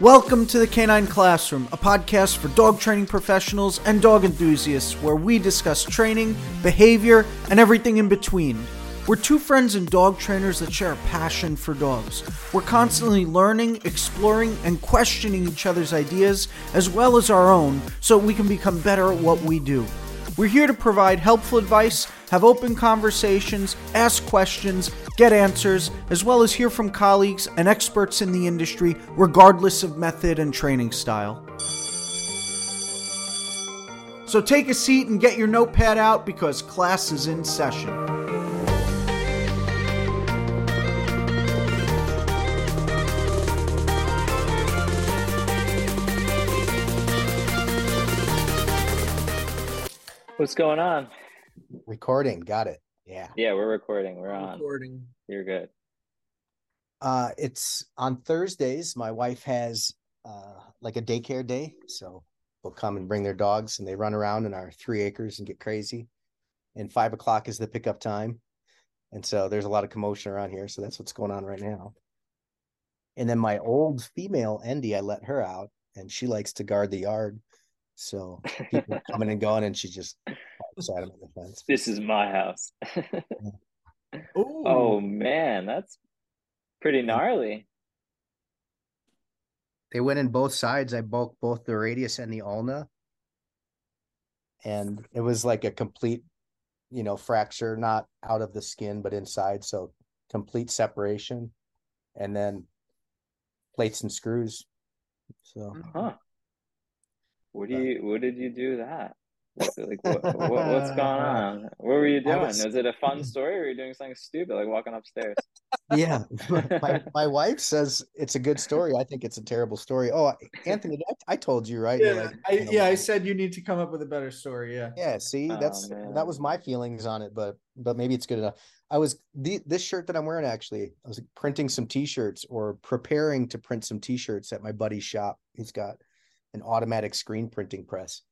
Welcome to the Canine Classroom, a podcast for dog training professionals and dog enthusiasts where we discuss training, behavior, and everything in between. We're two friends and dog trainers that share a passion for dogs. We're constantly learning, exploring, and questioning each other's ideas as well as our own so we can become better at what we do. We're here to provide helpful advice, have open conversations, ask questions, get answers, as well as hear from colleagues and experts in the industry, regardless of method and training style. So take a seat and get your notepad out because class is in session. What's going on? Recording, got it. Yeah. Yeah, we're recording. We're on. Recording. You're good. Uh it's on Thursdays. My wife has uh like a daycare day. So they'll come and bring their dogs and they run around in our three acres and get crazy. And five o'clock is the pickup time. And so there's a lot of commotion around here. So that's what's going on right now. And then my old female Endy, I let her out and she likes to guard the yard. So people coming and going and she just beside him on the fence. This is my house. Oh, Ooh. oh man, that's pretty gnarly. they went in both sides. I broke both the radius and the ulna. And it was like a complete, you know, fracture, not out of the skin, but inside. So complete separation. And then plates and screws. So Huh. What do you what did you do that? Like what, what what's going on? What were you doing? was- Was it a fun story or were you doing something stupid like walking upstairs? yeah. my my wife says it's a good story. I think it's a terrible story. Oh, Anthony, I, I told you, right? Yeah, like, I, you know, yeah, I said you need to come up with a better story. Yeah. Yeah, see, Oh, that's man. that was my feelings on it, but but maybe it's good enough. I was the this shirt that I'm wearing actually, I was printing some t-shirts or preparing to print some t-shirts at my buddy's shop. He's got an automatic screen printing press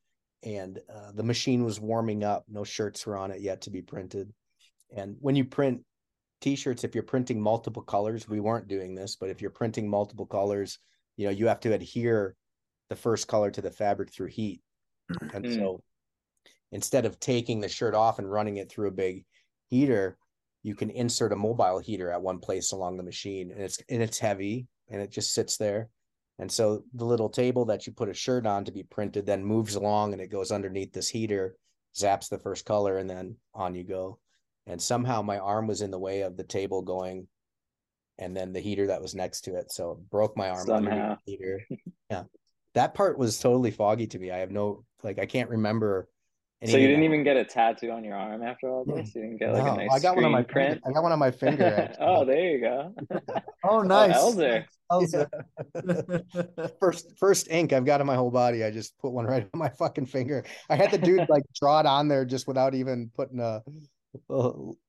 and uh, the machine was warming up. No shirts were on it yet to be printed. And when you print t-shirts, if you're printing multiple colors, we weren't doing this, but if you're printing multiple colors, you know, you have to adhere the first color to the fabric through heat. And Mm. so instead of taking the shirt off and running it through a big heater, you can insert a mobile heater at one place along the machine and it's and it's heavy and it just sits there. And so the little table that you put a shirt on to be printed then moves along and it goes underneath this heater, zaps the first color, and then on you go. And somehow my arm was in the way of the table going and then the heater that was next to it. So it broke my arm Somehow. the heater. Yeah. That part was totally foggy to me. I have no like I can't remember So you didn't even get a tattoo on your arm after all this? You didn't get like No, a nice I got one on my screen print? finger. I got one on my finger. oh, there you go. Oh, oh nice. Elder. Elder. first first ink I've got on my whole body. I just put one right on my fucking finger. I had the dude like draw it on there just without even putting a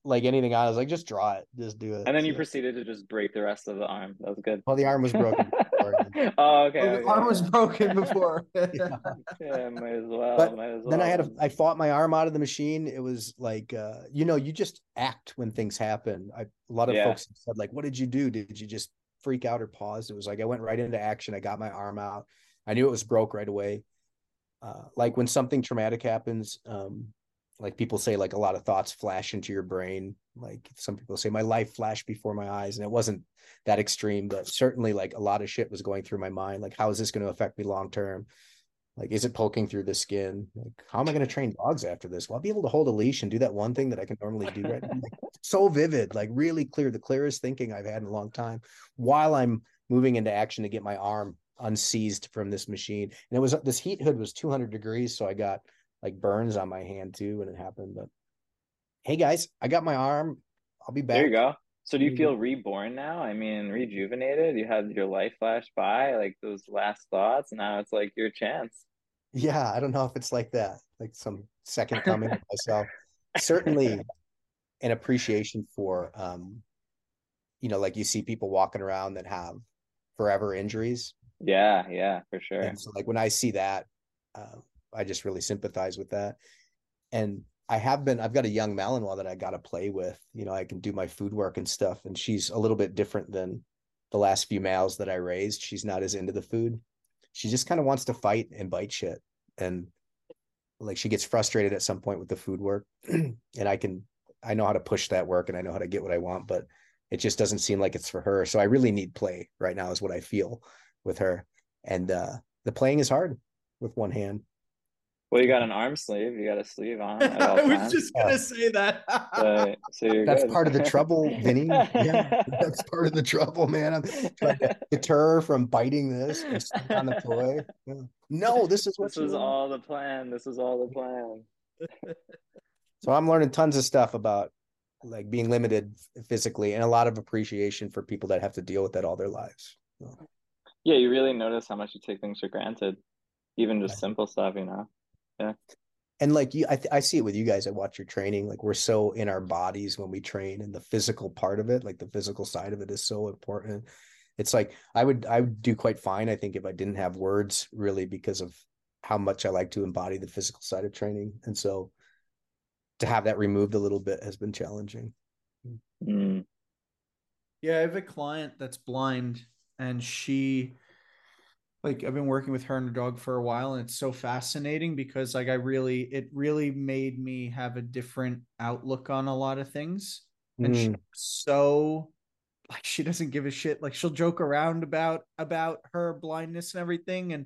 like anything on. I was like, just draw it, just do it. And then you So- proceeded to just break the rest of the arm. That was good. well, the arm was broken. before. oh, okay. Oh, the okay, arm was broken before. Yeah, might as well. But might as well. then I had a, I fought my arm out of the machine. It was like, uh, you know, you just act when things happen. I, a lot of Yeah. folks said like, what did you do? Did you just freak out or pause? It was like, I went right into action. I got my arm out. I knew it was broke right away. Uh, like when something traumatic happens, um, like people say, like a lot of thoughts flash into your brain. Like some people say, my life flashed before my eyes, and it wasn't that extreme, but certainly like a lot of shit was going through my mind. Like, how is this going to affect me long term? Like, is it poking through the skin? Like, how am I going to train dogs after this? Well, I'll be able to hold a leash and do that one thing that I can normally do right now. Like, so vivid, like really clear, the clearest thinking I've had in a long time while I'm moving into action to get my arm unseized from this machine. And it was this heat hood was 200 degrees. So I got like burns on my hand too when it happened. But hey, guys, I got my arm. I'll be back. There you go. So do you feel reborn now? I mean, rejuvenated? You had your life flash by, like those last thoughts. Now it's like your chance. Yeah, I don't know if it's like that, like some second coming of myself. Certainly an appreciation for um, you know, like you see people walking around that have forever injuries. Yeah, yeah, for sure. And so like when I see that, uh, I just really sympathize with that. And I have been, I've got a young Malinois that I got to play with. You know, I can do my food work and stuff. And she's a little bit different than the last few males that I raised, she's not as into the food. She just kind of wants to fight and bite shit. And like she gets frustrated at some point with the food work. and I can I know how to push that work and I know how to get what I want, but it just doesn't seem like it's for her. So I really need play right now is what I feel with her. And uh the playing is hard with one hand. Well, you got an arm sleeve. You got a sleeve on. I was times. just gonna say that. So, so you're That's good. part of the trouble, Vinny. Yeah, that's part of the trouble, man. I'm trying to deter from biting this on the toy. Yeah. No, this is what This you was want. all the plan. This was all the plan. So I'm learning tons of stuff about like being limited physically and a lot of appreciation for people that have to deal with that all their lives. So, Yeah, you really notice how much you take things for granted, even just Right. simple stuff. You know. And like you, I, th- I see it with you guys. I watch your training. Like we're so in our bodies when we train, and the physical part of it, like the physical side of it, is so important. It's like I would I would do quite fine. I think if I didn't have words, really, because of how much I like to embody the physical side of training, and so to have that removed a little bit has been challenging. Mm. Yeah, I have a client that's blind and she like I've been working with her and her dog for a while and it's so fascinating because like I really it really made me have a different outlook on a lot of things. And she's Mm, so like she doesn't give a shit. Like she'll joke around about about her blindness and everything and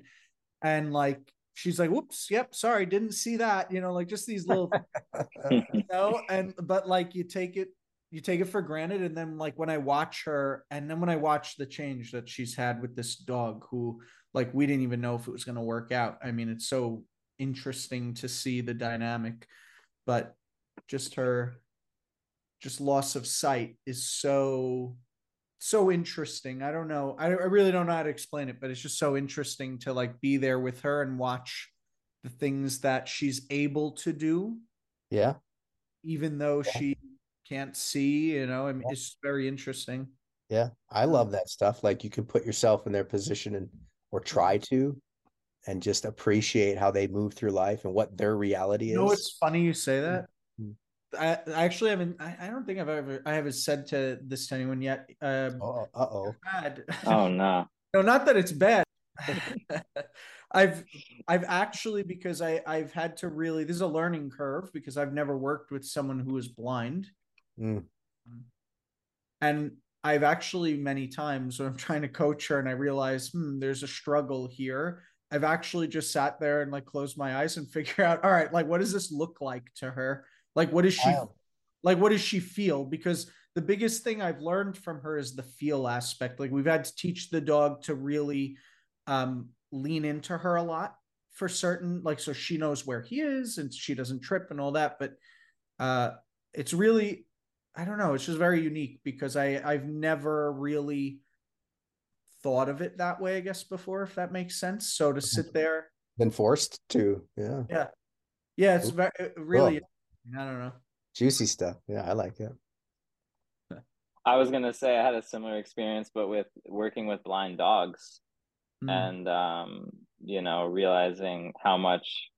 and like she's like, whoops, yep, sorry, didn't see that. You know, like just these little you know and but like you take it you take it for granted and then like when i watch her and then when i watch the change that she's had with this dog who like we didn't even know if it was going to work out i mean it's so interesting to see the dynamic but just her just loss of sight is so so interesting i don't know I, I really don't know how to explain it but it's just so interesting to like be there with her and watch the things that she's able to do yeah. even though Yeah. she can't see, you know, I mean, Yeah. it's very interesting. Yeah, I um, love that stuff. Like you can put yourself in their position and or try to and just appreciate how they move through life and what their reality is. You know, it's funny you say that. Mm. I, I actually haven't. I, I don't think I've ever. I haven't said to this to anyone yet. Um, Oh, uh-oh. bad. Oh no. no, not that it's bad. I've I've actually because I I've had to really. This is a learning curve because I've never worked with someone who is blind. Mm. And I've actually many times when I'm trying to coach her and I realize, hmm, there's a struggle here. I've actually just sat there and like closed my eyes and figure out, all right, like what does this look like to her? Like what does she Wow. like what does she feel? Because the biggest thing I've learned from her is the feel aspect. Like we've had to teach the dog to really um lean into her a lot for certain, like so she knows where he is and she doesn't trip and all that. But uh it's really I don't know. It's just very unique because I I've never really thought of it that way. I guess before, if that makes sense. So to sit there, Been forced to. Yeah. yeah, yeah. it's very really. Cool. I don't know. Juicy stuff. Yeah, I like it. I was gonna say I had a similar experience, but with working with blind dogs Mm. and um, you know, realizing how much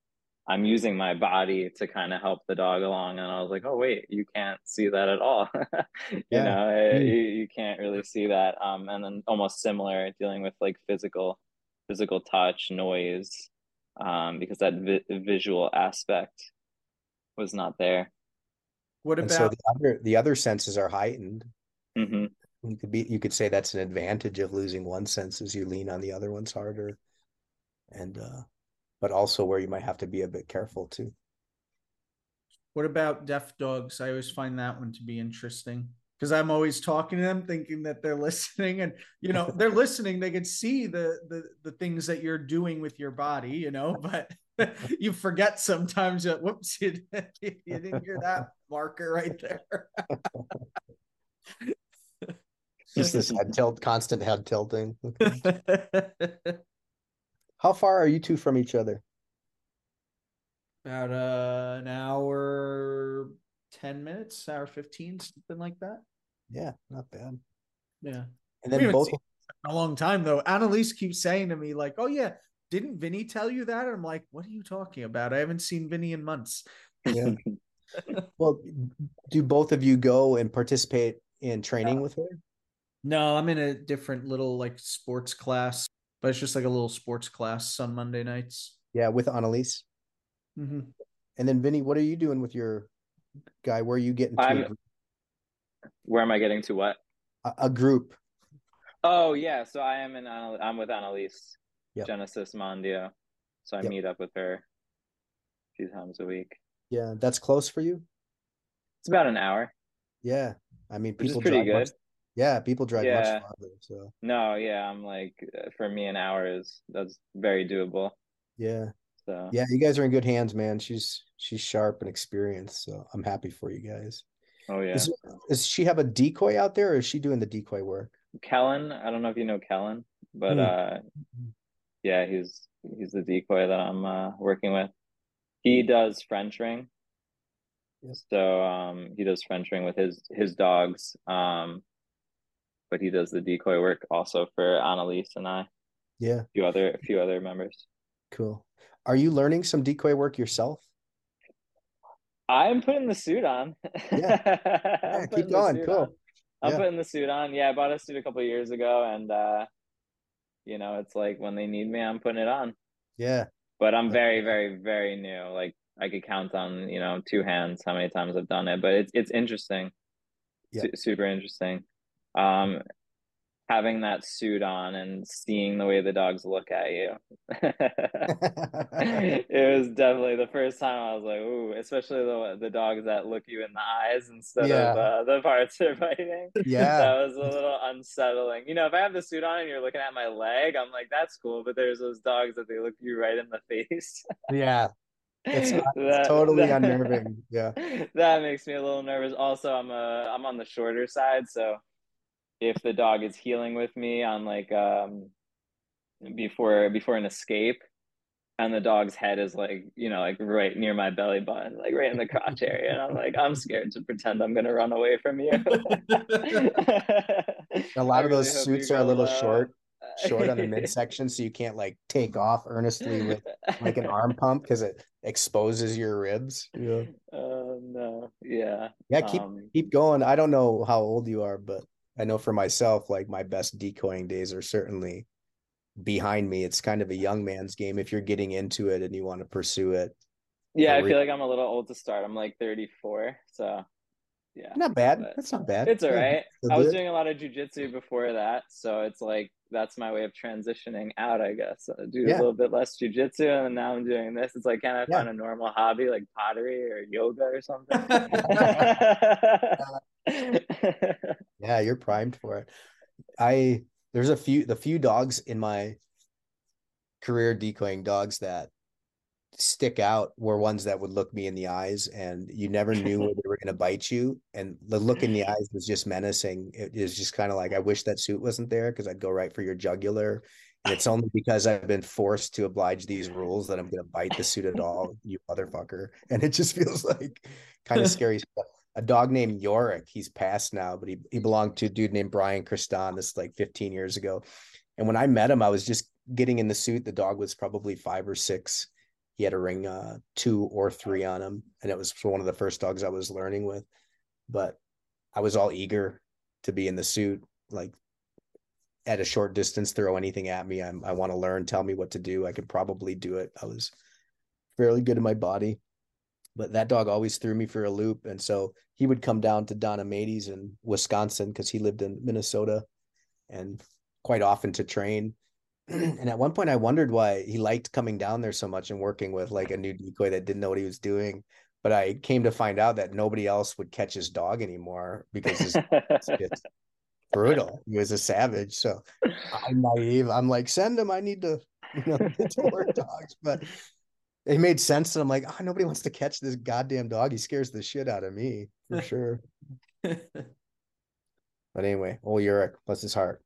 I'm using my body to kind of help the dog along, and I was like, oh wait, you can't see that at all. you Yeah. know, eh, Mm. you, you can't really see that. Um, and then almost similar dealing with like physical, physical touch, noise, um, because that vi- visual aspect was not there. What And so the other the other senses are heightened. hmm You could be you could say that's an advantage of losing one sense as you lean on the other ones harder. And uh but also where you might have to be a bit careful too. what about deaf dogs? I always find that one to be interesting because I'm always talking to them, thinking that they're listening, and you know they're listening. They can see the the the things that you're doing with your body, you know, but you forget sometimes that whoops, you, you didn't hear that marker right there. Just this head tilt, constant head tilting. How far are you two from each other? About uh, an hour, ten minutes, hour fifteen, something like that. Yeah, not bad. Yeah. And then both a long time though. Annalise keeps saying to me, like, oh yeah, didn't Vinny tell you that? I'm like, what are you talking about? I haven't seen Vinny in months. yeah. Well, do both of you go and participate in training with her? No, I'm in a different little like sports class, but it's just like a little sports class on Monday nights. Yeah, with Annalise. Mm-hmm. And then Vinny, what are you doing with your guy? Where are you getting to? I'm- Where am I getting to? What? A, a group. Oh yeah, so I am in. Anal- I'm with Annalise, Yep. Genesis Mondio. So I Yep. meet up with her a few times a week. Yeah, that's close for you. It's about an hour, Yeah, I mean, which is people pretty drive good. much. Yeah, people drive Yeah. much farther. So No, yeah, I'm like uh, for me an hour is that's very doable. yeah, So yeah, you guys are in good hands, man. She's she's sharp and experienced, so I'm happy for you guys. oh yeah. Is, does she have a decoy out there, or is she doing the decoy work? Kellen, I don't know if you know Kellen, but Hmm. uh yeah, he's he's the decoy that I'm uh working with. He does French ring. So um he does French ring with his his dogs. Um but he does the decoy work also for Annalise and I. Yeah, few other a few other members. cool. Are you learning some decoy work yourself? I'm putting the suit on. Yeah. I'm keep going. Cool. on. I'm Yeah. putting the suit on. Yeah, I bought a suit a couple of years ago and uh you know, it's like when they need me, I'm putting it on. Yeah, But I'm very, very, very new. Like I could count on, you know, two hands how many times I've done it. But it's it's interesting. Yeah. Su- super interesting. Um having that suit on and seeing the way the dogs look at you. it was definitely the first time I was like, ooh, especially the the dogs that look you in the eyes instead Yeah. of uh, the parts they're biting. yeah, That was a little unsettling. You know, if I have the suit on and you're looking at my leg, I'm like, that's cool. But there's those dogs that they look you right in the face. yeah. It's, it's That- totally that- unnerving. Yeah, that makes me a little nervous. Also, I'm a I'm on the shorter side, so if the dog is heeling with me on like um before before an escape and the dog's head is like you know like right near my belly button like right in the crotch area and i'm like i'm scared to pretend i'm gonna run away from you a lot of those suits are a little short, short on the midsection, so you can't like take off earnestly with like an arm pump because it exposes your ribs. Yeah, Oh no, yeah. yeah. Keep Um, keep going. I don't know how old you are, but I know for myself, like my best decoying days are certainly behind me. It's kind of a young man's game if you're getting into it and you want to pursue it. yeah, I re- feel like I'm a little old to start. I'm like 34, so yeah. Not bad. That's not bad. It's all Yeah, right. I was doing a lot of jujitsu before that, so it's like that's my way of transitioning out, I guess. I do Yeah. a little bit less jujitsu, and now I'm doing this. It's like, can I Yeah. find a normal hobby like pottery or yoga or something? Yeah, you're primed for it. I there's a few the few dogs in my career decoying dogs that stick out were ones that would look me in the eyes and you never knew where they were going to bite you and the look in the eyes was just menacing it is just kind of like i wish that suit wasn't there because i'd go right for your jugular and it's only because i've been forced to oblige these rules that i'm going to bite the suit at all you motherfucker and it just feels like kind of scary stuff a dog named Yorick. He's passed now, but he, he belonged to a dude named Brian Christon. This is like 15 years ago. And when I met him, I was just getting in the suit. The dog was probably five or six. He had a ring uh, two or three on him. And it was one of the first dogs I was learning with. But I was all eager to be in the suit, like at a short distance, throw anything at me. I'm, I want to learn, tell me what to do. I could probably do it. I was fairly good in my body but that dog always threw me for a loop. And so he would come down to Donna Mady's in Wisconsin because he lived in Minnesota and quite often to train. and at one point, I wondered why he liked coming down there so much and working with like a new decoy that didn't know what he was doing. But I came to find out that nobody else would catch his dog anymore because his it's just brutal. He was a savage. So I'm naive. I'm like, send him. I need to, you know, get to work dogs. But it made sense. And I'm like, oh, nobody wants to catch this goddamn dog. He scares the shit out of me for sure. But anyway, old Uric, bless his heart.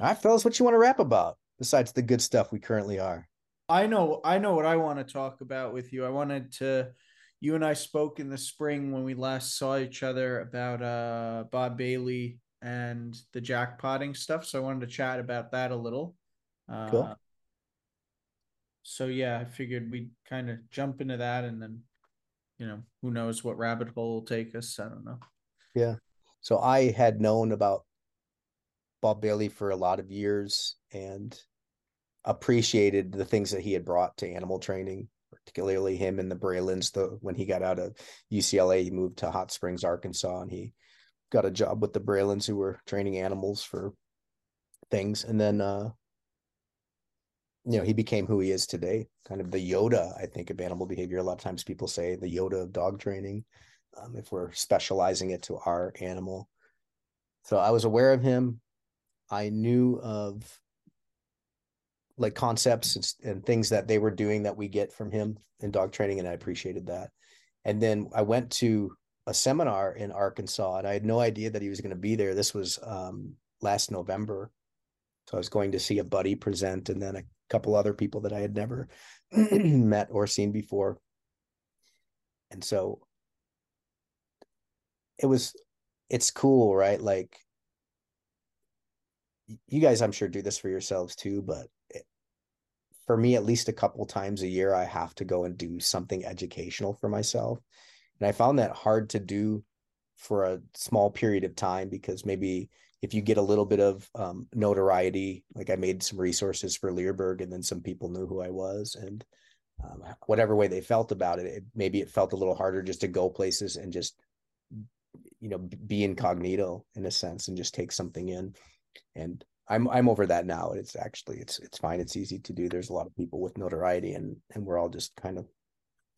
All right, fellas, what you want to rap about besides the good stuff we currently are? I know I know what I want to talk about with you. I wanted to you and I spoke in the spring when we last saw each other about uh Bob Bailey and the jackpotting stuff. So I wanted to chat about that a little. Uh, Cool. So yeah, I figured we'd kind of jump into that and then, you know, who knows what rabbit hole will take us. I don't know. Yeah. So I had known about Bob Bailey for a lot of years and appreciated the things that he had brought to animal training, particularly him and the Brelands. The when he got out of UCLA, he moved to Hot Springs, Arkansas, and he got a job with the Brelands who were training animals for things. And then uh you know, he became who he is today, kind of the Yoda, I think, of animal behavior. A lot of times people say the Yoda of dog training, um, if we're specializing it to our animal. So I was aware of him. I knew of like concepts and, and things that they were doing that we get from him in dog training, and I appreciated that. And then I went to a seminar in Arkansas, and I had no idea that he was going to be there. This was um, last November, so I was going to see a buddy present, and then a couple other people that I had never met or seen before. And so it was, it's cool, right? Like you guys, I'm sure do this for yourselves too, but it, for me, at least a couple times a year, I have to go and do something educational for myself. And I found that hard to do for a small period of time because maybe if you get a little bit of um, notoriety, like I made some resources for Leerburg, and then some people knew who I was, and um, whatever way they felt about it, it, maybe it felt a little harder just to go places and just you know be incognito in a sense and just take something in. And I'm I'm over that now. It's actually it's it's fine. It's easy to do. There's a lot of people with notoriety, and and we're all just kind of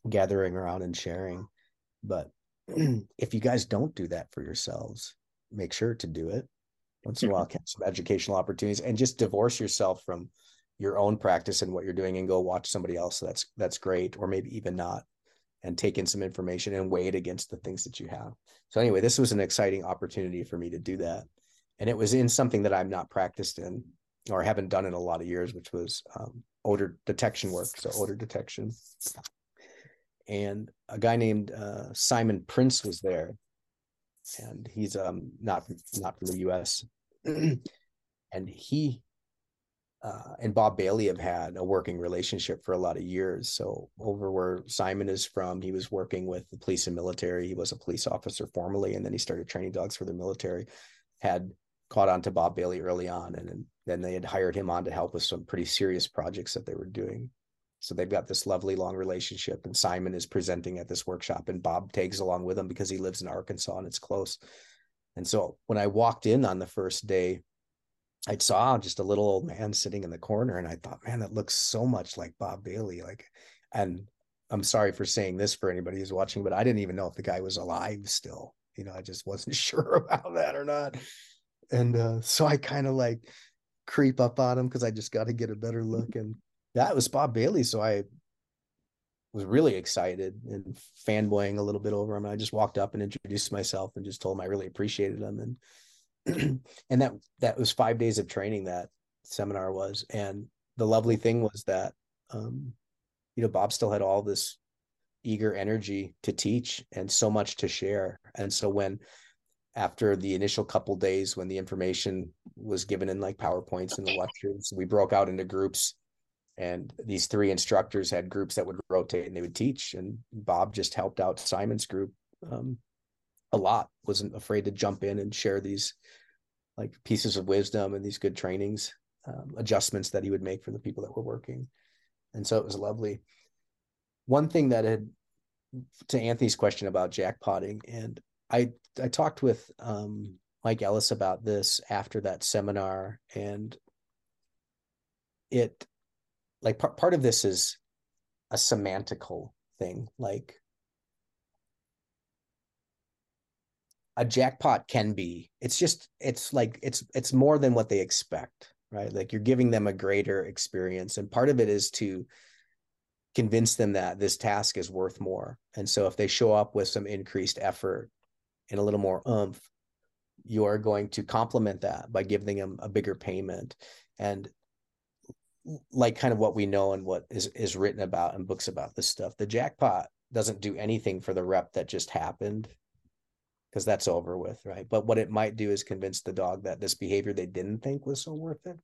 gathering around and sharing. But if you guys don't do that for yourselves, make sure to do it once in a mm-hmm. while catch some educational opportunities and just divorce yourself from your own practice and what you're doing and go watch somebody else that's that's great or maybe even not and take in some information and weigh it against the things that you have so anyway this was an exciting opportunity for me to do that and it was in something that i'm not practiced in or haven't done in a lot of years which was um, odor detection work so odor detection and a guy named uh, simon prince was there and he's um not not from the U.S. and he uh, and Bob Bailey have had a working relationship for a lot of years. So over where Simon is from, he was working with the police and military. He was a police officer formerly, and then he started training dogs for the military. Had caught on to Bob Bailey early on, and then they had hired him on to help with some pretty serious projects that they were doing. So they've got this lovely long relationship. And Simon is presenting at this workshop, and Bob tags along with him because he lives in Arkansas and it's close. And so when I walked in on the first day, I saw just a little old man sitting in the corner, and I thought, man, that looks so much like Bob Bailey. Like, and I'm sorry for saying this for anybody who's watching, but I didn't even know if the guy was alive still. You know, I just wasn't sure about that or not. And uh, so I kind of like creep up on him because I just got to get a better look. And that was Bob Bailey. So I was really excited and fanboying a little bit over him. And I just walked up and introduced myself and just told him I really appreciated him. And and that that was five days of training that seminar was. And the lovely thing was that um, you know, Bob still had all this eager energy to teach and so much to share. And so when after the initial couple days when the information was given in like PowerPoints and the lectures, we broke out into groups. And these three instructors had groups that would rotate and they would teach. And bob just helped out simon's group um, a lot. Wasn't afraid to jump in and share these like pieces of wisdom and these good trainings um, adjustments that he would make for the people that were working. And so it was lovely. One thing that had to anthony's question about jackpotting and i i talked with um, mike ellis about this after that seminar and it like part, part of this is a semantical thing like a jackpot can be it's just it's like it's it's more than what they expect right? Like you're giving them a greater experience and part of it is to convince them that this task is worth more. And so if they show up with some increased effort and a little more oomph you are going to complement that by giving them a bigger payment and like kind of what we know and what is is written about in books about this stuff. The jackpot doesn't do anything for the rep that just happened because that's over with, right? But what it might do is convince the dog that this behavior they didn't think was so worth it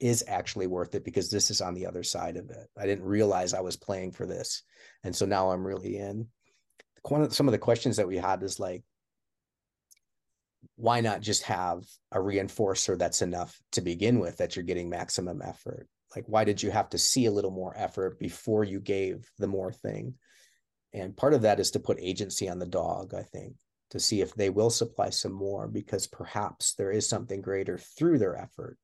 is actually worth it because this is on the other side of it. I didn't realize I was playing for this. And so now I'm really in. Some of the questions that we had is like, why not just have a reinforcer that's enough to begin with that you're getting maximum effort? Like why did you have to see a little more effort before you gave the more thing? And part of that is to put agency on the dog i think to see if they will supply some more because perhaps there is something greater through their effort.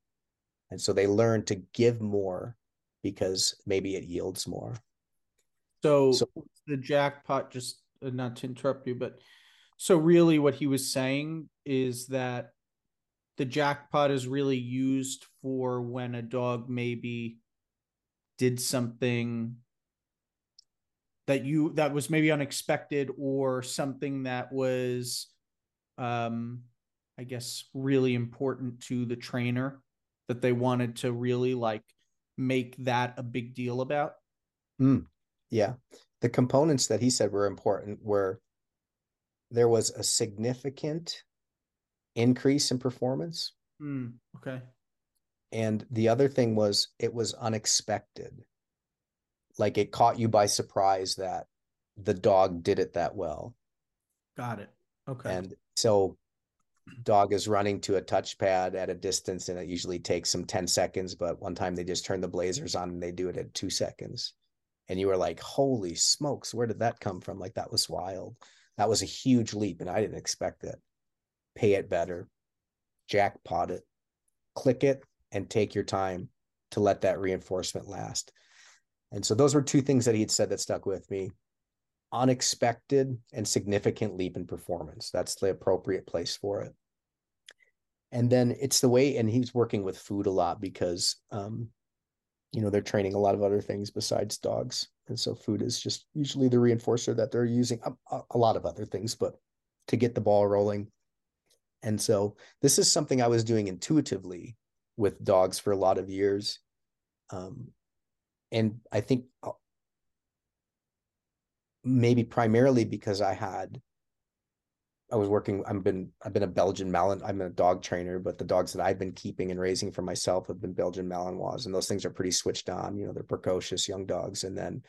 And so they learn to give more because maybe it yields more. So, so the jackpot just uh, not to interrupt you but so really what he was saying is that the jackpot is really used for when a dog maybe did something that you that was maybe unexpected or something that was um i guess really important to the trainer that they wanted to really like make that a big deal about. Mm, yeah. The components that he said were important were there was a significant increase in performance. Mm, okay. And the other thing was it was unexpected. Like it caught you by surprise that the dog did it that well. Got it. Okay. And so dog is running to a touchpad at a distance and it usually takes them 10 seconds, but one time they just turn the blazers on and they do it at 2 seconds. And you were like, "Holy smokes, where did that come from?" Like that was wild. That was a huge leap and I didn't expect it pay it better, jackpot it, click it, and take your time to let that reinforcement last. And so those were two things that he had said that stuck with me. Unexpected and significant leap in performance. That's the appropriate place for it. And then it's the way, and he's working with food a lot because, um, you know, they're training a lot of other things besides dogs. And so food is just usually the reinforcer that they're using, a, a lot of other things, but to get the ball rolling and so this is something I was doing intuitively with dogs for a lot of years. Um, and I think uh, maybe primarily because I had I was working I've been I've been a Belgian Malin I'm a dog trainer but the dogs that I've been keeping and raising for myself have been Belgian Malinois and those things are pretty switched on you know they're precocious young dogs and then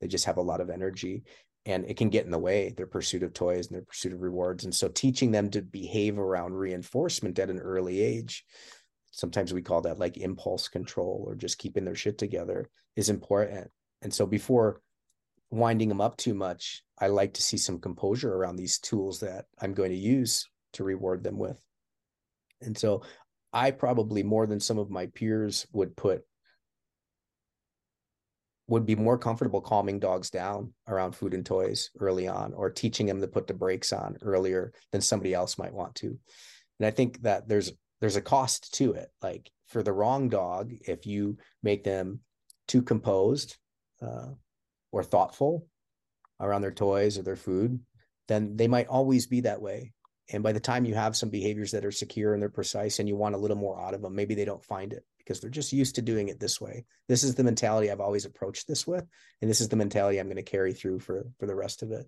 they just have a lot of energy and it can get in the way their pursuit of toys and their pursuit of rewards and so teaching them to behave around reinforcement at an early age sometimes we call that like impulse control or just keeping their shit together is important and so before winding them up too much i like to see some composure around these tools that i'm going to use to reward them with. And so i probably more than some of my peers would put would be more comfortable calming dogs down around food and toys early on or teaching them to put the brakes on earlier than somebody else might want to. And i think that there's there's a cost to it. Like for the wrong dog if you make them too composed uh, or thoughtful around their toys or their food then they might always be that way and by the time you have some behaviors that are secure and they're precise and you want a little more out of them maybe they don't find it because they're just used to doing it this way. This is the mentality I've always approached this with, and this is the mentality I'm going to carry through for for the rest of it.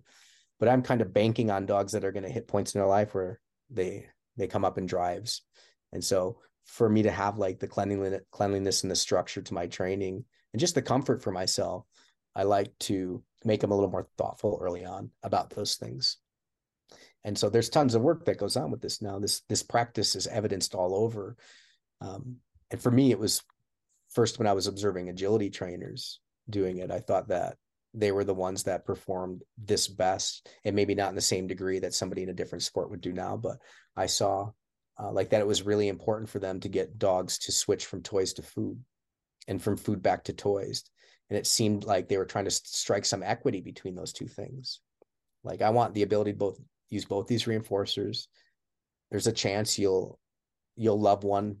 But I'm kind of banking on dogs that are going to hit points in their life where they they come up in drives. And so for me to have like the cleanliness cleanliness and the structure to my training and just the comfort for myself, I like to make them a little more thoughtful early on about those things. And so there's tons of work that goes on with this now. This this practice is evidenced all over. Um, and for me, it was first when I was observing agility trainers doing it, I thought that they were the ones that performed this best and maybe not in the same degree that somebody in a different sport would do now but i saw uh, like that it was really important for them to get dogs to switch from toys to food and from food back to toys and it seemed like they were trying to strike some equity between those two things like i want the ability to both use both these reinforcers there's a chance you'll you'll love one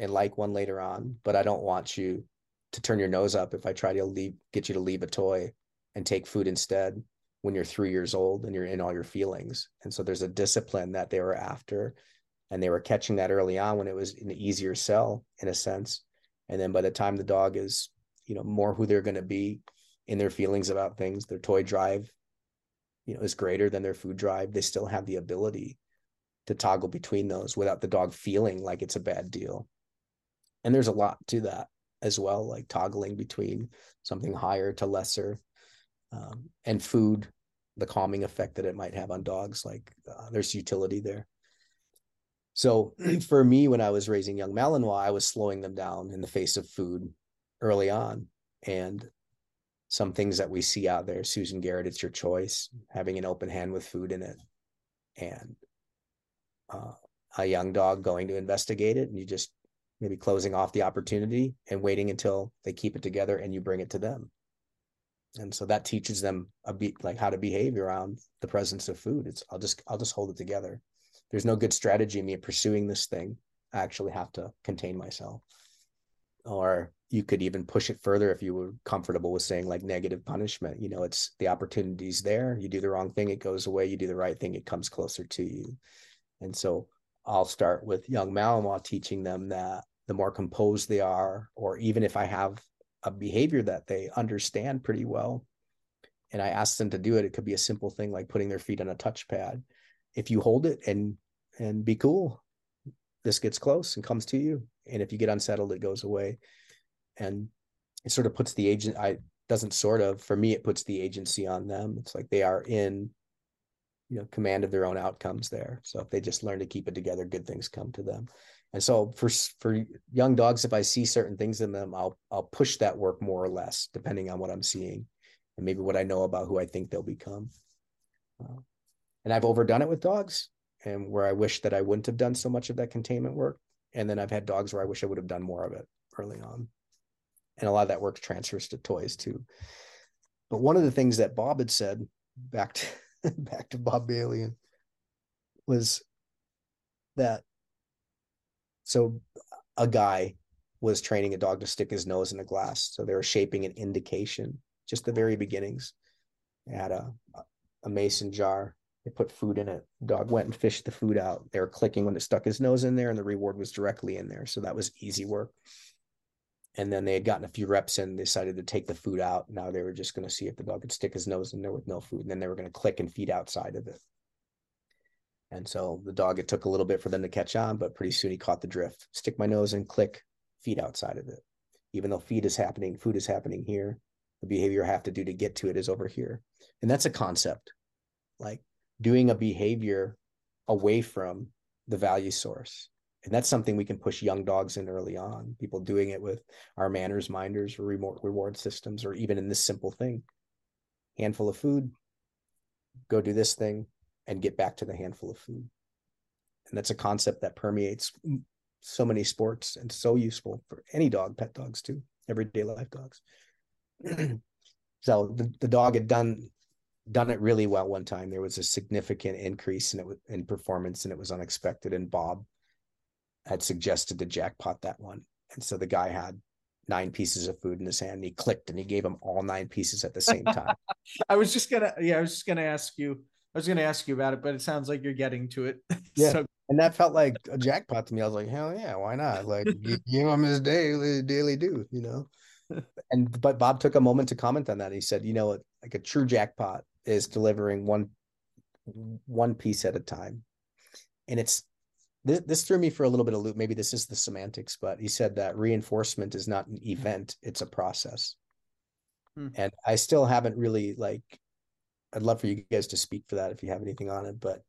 and like one later on, but I don't want you to turn your nose up if I try to leave, get you to leave a toy and take food instead when you're three years old and you're in all your feelings. And so there's a discipline that they were after, and they were catching that early on when it was an easier sell in a sense. And then by the time the dog is, you know, more who they're going to be in their feelings about things, their toy drive, you know, is greater than their food drive. They still have the ability to toggle between those without the dog feeling like it's a bad deal. And there's a lot to that as well like toggling between something higher to lesser um, and food the calming effect that it might have on dogs like uh, there's utility there. So for me, when I was raising young Malinois, I was slowing them down in the face of food early on. And some things that we see out there, Susan Garrett, it's your choice, having an open hand with food in it. And uh, a young dog going to investigate it, and you just maybe closing off the opportunity and waiting until they keep it together and you bring it to them. And so that teaches them a beat like how to behave around the presence of food. It's I'll just I'll just hold it together. There's no good strategy in me pursuing this thing. I actually have to contain myself. Or you could even push it further if you were comfortable with saying like negative punishment. You know, it's the opportunities there. You do the wrong thing, it goes away. You do the right thing, it comes closer to you. And so I'll start with young Malinois teaching them that the more composed they are, or even if I have a behavior that they understand pretty well, and I ask them to do it, it could be a simple thing like putting their feet on a touchpad. If you hold it and and be cool, this gets close and comes to you. And if you get unsettled, it goes away. And it sort of puts the agent I doesn't sort of for me it puts the agency on them. It's like they are in you know command of their own outcomes there. So if they just learn to keep it together, good things come to them. And so for for young dogs, if I see certain things in them, I'll I'll push that work more or less, depending on what I'm seeing, and maybe what I know about who I think they'll become. Uh, and I've overdone it with dogs, and where I wish that I wouldn't have done so much of that containment work. And then I've had dogs where I wish I would have done more of it early on. And a lot of that work transfers to toys too. But one of the things that Bob had said back to back to Bob Bailey was that so a guy was training a dog to stick his nose in a glass. So they were shaping an indication, just the very beginnings. They had a, a mason jar. They put food in it. Dog went and fished the food out. They were clicking when it stuck his nose in there, and the reward was directly in there. So that was easy work. And then they had gotten a few reps in, decided to take the food out. Now they were just going to see if the dog could stick his nose in there with no food. And then they were going to click and feed outside of it. And so the dog, it took a little bit for them to catch on, but pretty soon he caught the drift. Stick my nose and click, feed outside of it. Even though feed is happening, food is happening here. The behavior I have to do to get to it is over here. And that's a concept, like doing a behavior away from the value source. And that's something we can push young dogs in early on. People doing it with our manners minders or reward systems, or even in this simple thing handful of food, go do this thing, and get back to the handful of food. And that's a concept that permeates so many sports and so useful for any dog, pet dogs too, everyday life dogs. so the, the dog had done done it really well one time. There was a significant increase in it in performance, and it was unexpected. And Bob had suggested to jackpot that one, and so the guy had nine pieces of food in his hand. And he clicked, and he gave him all nine pieces at the same time. I was just gonna, yeah, I was just gonna ask you I was going to ask you about it, but it sounds like you're getting to it. Yeah. so- and that felt like a jackpot to me. I was like, hell yeah, why not? Like give him his daily daily due, you know. and but Bob took a moment to comment on that. He said, you know, like a true jackpot is delivering one one piece at a time. And it's this, this threw me for a little bit of loop. Maybe this is the semantics, but he said that reinforcement is not an event, it's a process. Hmm. And I still haven't really like I'd love for you guys to speak for that if you have anything on it, but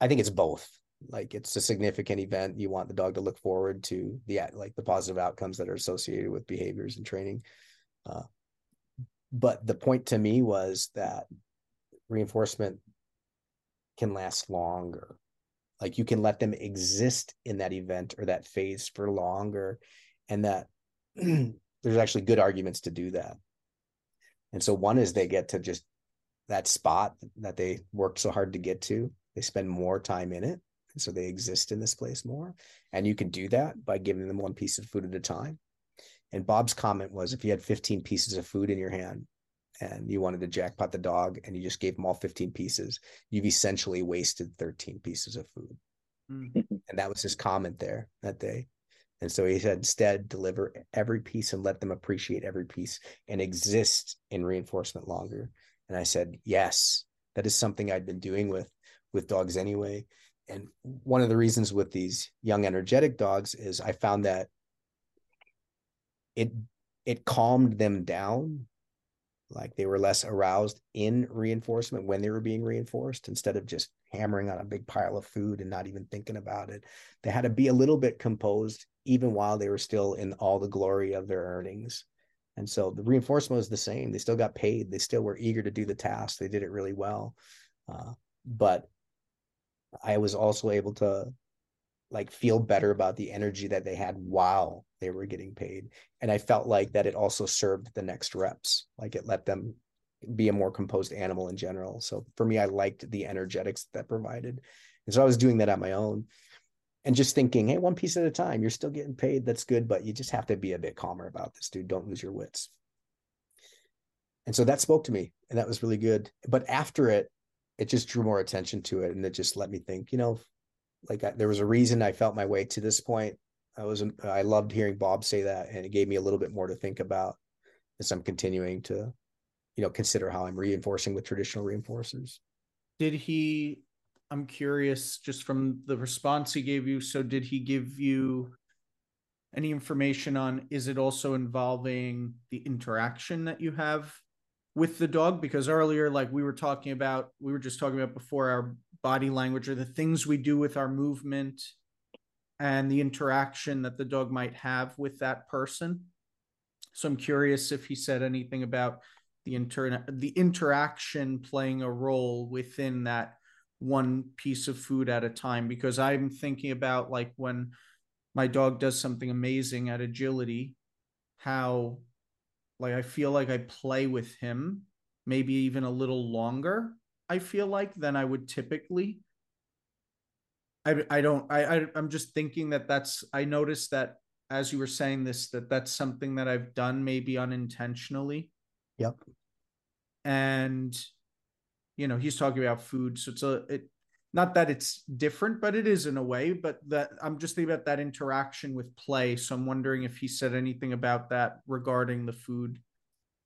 I think it's both. Like it's a significant event. You want the dog to look forward to the like the positive outcomes that are associated with behaviors and training. Uh, but the point to me was that reinforcement can last longer. Like you can let them exist in that event or that phase for longer, and that there's actually good arguments to do that. And so one is they get to just that spot that they worked so hard to get to. They spend more time in it. And so they exist in this place more. And you can do that by giving them one piece of food at a time. And Bob's comment was if you had 15 pieces of food in your hand and you wanted to jackpot the dog and you just gave them all 15 pieces, you've essentially wasted 13 pieces of food. Mm-hmm. And that was his comment there that day. And so he said, instead, deliver every piece and let them appreciate every piece and exist in reinforcement longer. And I said, yes, that is something I'd been doing with with dogs anyway. And one of the reasons with these young energetic dogs is I found that it it calmed them down like they were less aroused in reinforcement when they were being reinforced instead of just hammering on a big pile of food and not even thinking about it. They had to be a little bit composed even while they were still in all the glory of their earnings. And so the reinforcement was the same. They still got paid. They still were eager to do the task. They did it really well. Uh, but I was also able to like feel better about the energy that they had while they were getting paid. And I felt like that it also served the next reps. Like it let them be a more composed animal in general. So for me, I liked the energetics that provided. And so I was doing that on my own and just thinking, hey, one piece at a time, you're still getting paid. That's good, but you just have to be a bit calmer about this, dude. Don't lose your wits. And so that spoke to me and that was really good. But after it, it just drew more attention to it and it just let me think, you know, like I, there was a reason I felt my way to this point. I was I loved hearing Bob say that, and it gave me a little bit more to think about as I'm continuing to, you know, consider how I'm reinforcing with traditional reinforcers. Did he? I'm curious, just from the response he gave you. So, did he give you any information on? Is it also involving the interaction that you have with the dog? Because earlier, like we were talking about, we were just talking about before our body language or the things we do with our movement and the interaction that the dog might have with that person. So I'm curious if he said anything about the inter the interaction playing a role within that one piece of food at a time because I'm thinking about like when my dog does something amazing at agility how like I feel like I play with him maybe even a little longer I feel like than I would typically. I I don't I, I I'm just thinking that that's I noticed that as you were saying this that that's something that I've done maybe unintentionally. Yep. And you know, he's talking about food, so it's a it not that it's different, but it is in a way. But that I'm just thinking about that interaction with play. So I'm wondering if he said anything about that regarding the food.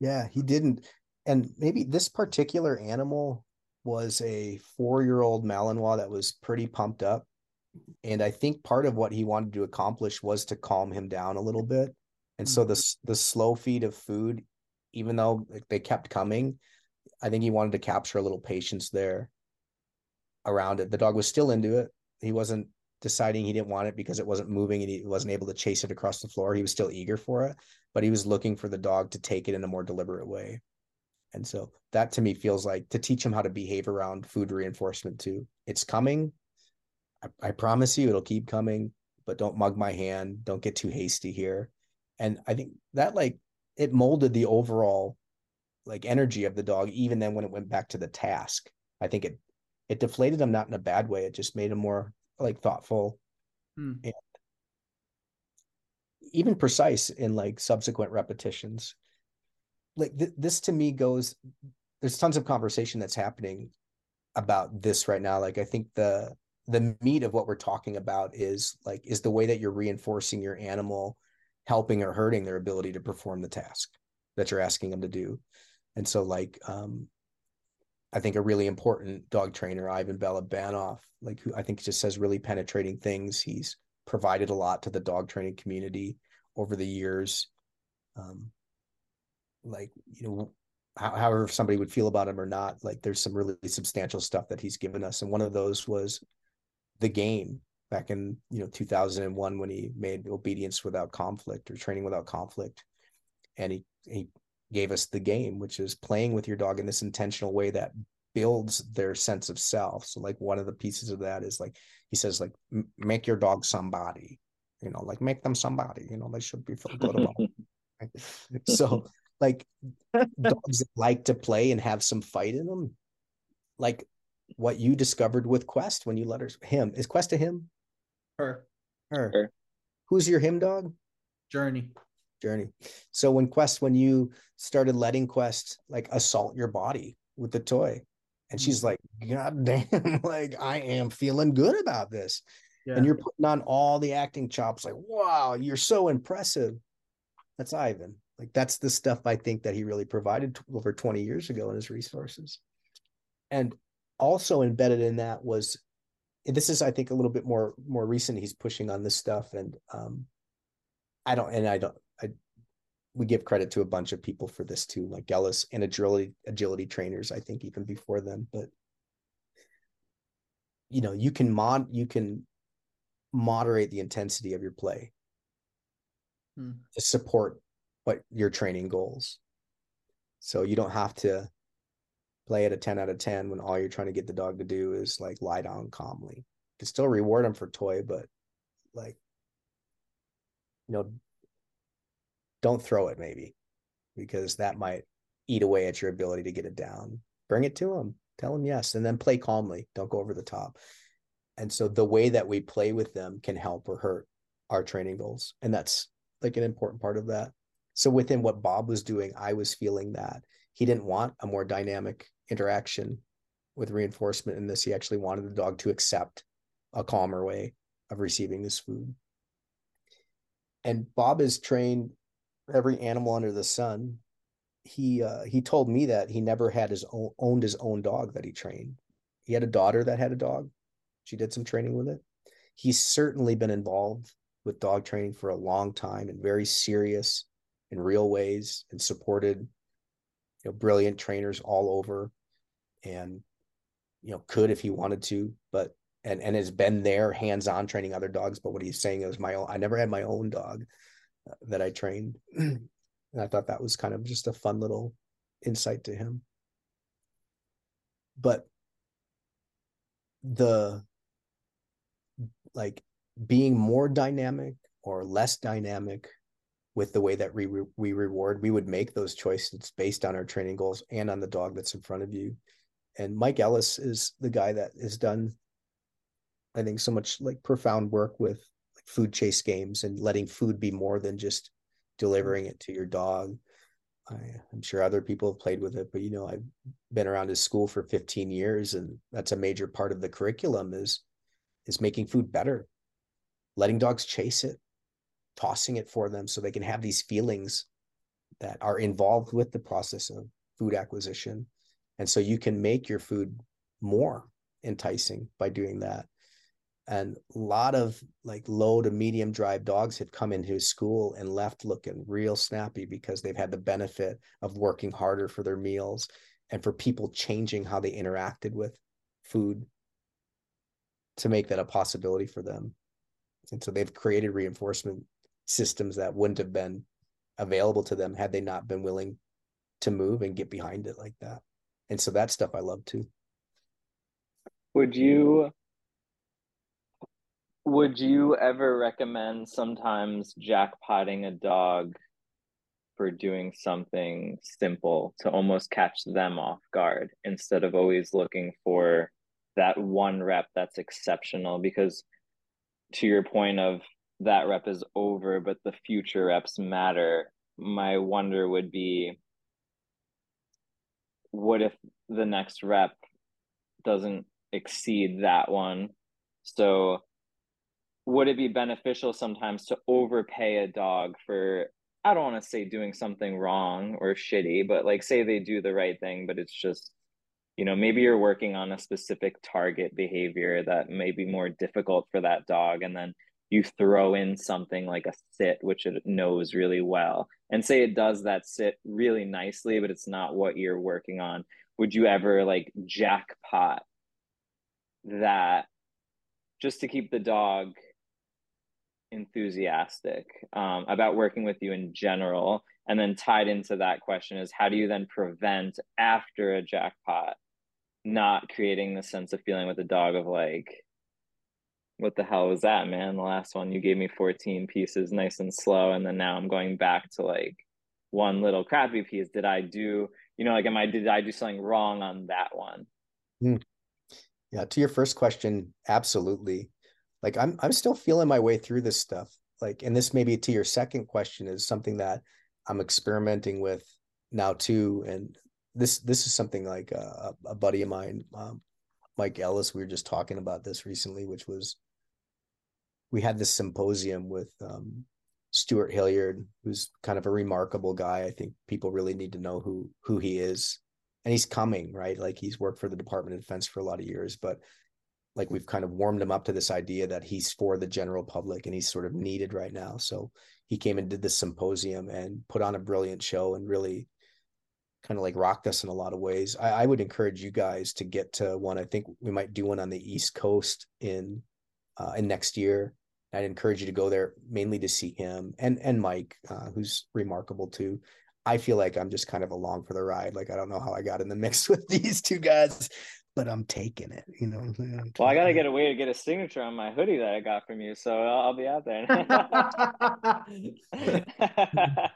Yeah, he didn't. And maybe this particular animal was a four year old Malinois that was pretty pumped up. And I think part of what he wanted to accomplish was to calm him down a little bit. And mm-hmm. so the, the slow feed of food, even though they kept coming, I think he wanted to capture a little patience there around it. The dog was still into it. He wasn't deciding he didn't want it because it wasn't moving and he wasn't able to chase it across the floor. He was still eager for it, but he was looking for the dog to take it in a more deliberate way. And so that to me feels like to teach them how to behave around food reinforcement too. It's coming. I, I promise you it'll keep coming, but don't mug my hand. Don't get too hasty here. And I think that like it molded the overall like energy of the dog, even then when it went back to the task. I think it it deflated him not in a bad way. It just made him more like thoughtful hmm. and even precise in like subsequent repetitions like th- this to me goes there's tons of conversation that's happening about this right now like i think the the meat of what we're talking about is like is the way that you're reinforcing your animal helping or hurting their ability to perform the task that you're asking them to do and so like um i think a really important dog trainer ivan balabanov like who i think just says really penetrating things. He's provided a lot to the dog training community over the years. Um, like you know however somebody would feel about him or not like there's some really substantial stuff that he's given us. And one of those was the game back in you know 2001 when he made obedience without conflict or training without conflict. And he he gave us the game which is playing with your dog in this intentional way that builds their sense of self. So like one of the pieces of that is like he says like make your dog somebody you know like make them somebody you know they should be feel good about it. so like dogs that like to play and have some fight in them like what you discovered with quest when you let her him is quest a him? Her. Her, her. who's your him dog? Journey journey so when quest when you started letting quest like assault your body with the toy and she's mm-hmm. like god damn like i am feeling good about this yeah. and you're putting on all the acting chops like wow you're so impressive that's ivan like that's the stuff I think that he really provided over 20 years ago in his resources. And also embedded in that was this is I think a little bit more more recent he's pushing on this stuff and um I don't and I don't we give credit to a bunch of people for this too like Ellis and agility agility trainers I think even before them but you know you can mod you can moderate the intensity of your play hmm. to support what your training goals so you don't have to play at a 10 out of 10 when all you're trying to get the dog to do is like lie down calmly you can still reward them for toy but like you know don't throw it maybe because that might eat away at your ability to get it down. Bring it to them tell them yes and then play calmly. Don't go over the top. And so the way that we play with them can help or hurt our training goals and that's like an important part of that. So within what bob was doing i was feeling that he didn't want a more dynamic interaction with reinforcement in this. He actually wanted the dog to accept a calmer way of receiving this food. And bob is trained every animal under the sun he uh, he told me that he never had his own owned his own dog that he trained. He had a daughter that had a dog. She did some training with it. He's certainly been involved with dog training for a long time in very serious in real ways and supported you know brilliant trainers all over and you know could if he wanted to but and and has been there hands-on training other dogs but what he's saying is my own I never had my own dog that I trained And I thought that was kind of just a fun little insight to him. But the like being more dynamic or less dynamic with the way that we we reward we would make those choices based on our training goals and on the dog that's in front of you and mike ellis is the guy that has done i think so much like profound work with food chase games and letting food be more than just mm-hmm. delivering it to your dog. I, am sure other people have played with it, but you know, I've been around his school for 15 years, and that's a major part of the curriculum is is making food better, letting dogs chase it, tossing it for them so they can have these feelings that are involved with the process of food acquisition. And so you can make your food more enticing by doing that and a lot of like low to medium drive dogs had come into his school and left looking real snappy because they've had the benefit of working harder for their meals and for people changing how they interacted with food to make that a possibility for them. And so they've created reinforcement systems that wouldn't have been available to them had they not been willing to move and get behind it like that. And so that stuff i love too. Would you would you ever recommend sometimes jackpotting a dog for doing something simple to almost catch them off guard instead of always looking for that one rep that's exceptional? Because to your point of that rep is over, but the future reps matter, my wonder would be what if the next rep doesn't exceed that one? So would it be beneficial sometimes to overpay a dog for I don't want to say doing something wrong or shitty, but like say they do the right thing, but it's just, you know, maybe you're working on a specific target behavior that may be more difficult for that dog. And then you throw in something like a sit, which it knows really well, and say it does that sit really nicely, but it's not what you're working on. Would you ever like jackpot that just to keep the dog enthusiastic um, about working with you in general? And then tied into that question is how do you then prevent after a jackpot not creating the sense of feeling with the dog of like what the hell was that man? The last one you gave me 14 pieces nice and slow and then now i'm going back to like one little crappy piece. Did i do you know like am i did i do something wrong on that one? Mm. yeah to your first question absolutely like i'm i'm still feeling my way through this stuff like and this maybe to your second question is something that i'm experimenting with now too and this this is something like a, a buddy of mine um, mike ellis we were just talking about this recently which was we had this symposium with um, Stewart Hilliard, who's kind of a remarkable guy. I think people really need to know who who he is, and he's coming right. Like he's worked for the Department of Defense for a lot of years, but like we've kind of warmed him up to this idea that he's for the general public and he's sort of needed right now. So he came and did this symposium and put on a brilliant show and really kind of like rocked us in a lot of ways. I, I would encourage you guys to get to one. I think we might do one on the East Coast in uh, in next year. I'd encourage you to go there mainly to see him and and Mike, uh, who's remarkable too. I feel like I'm just kind of along for the ride. Like I don't know how I got in the mix with these two guys, but I'm taking it. You know. Well, I gotta get a way to get a signature on my hoodie that I got from you, so I'll, I'll be out there.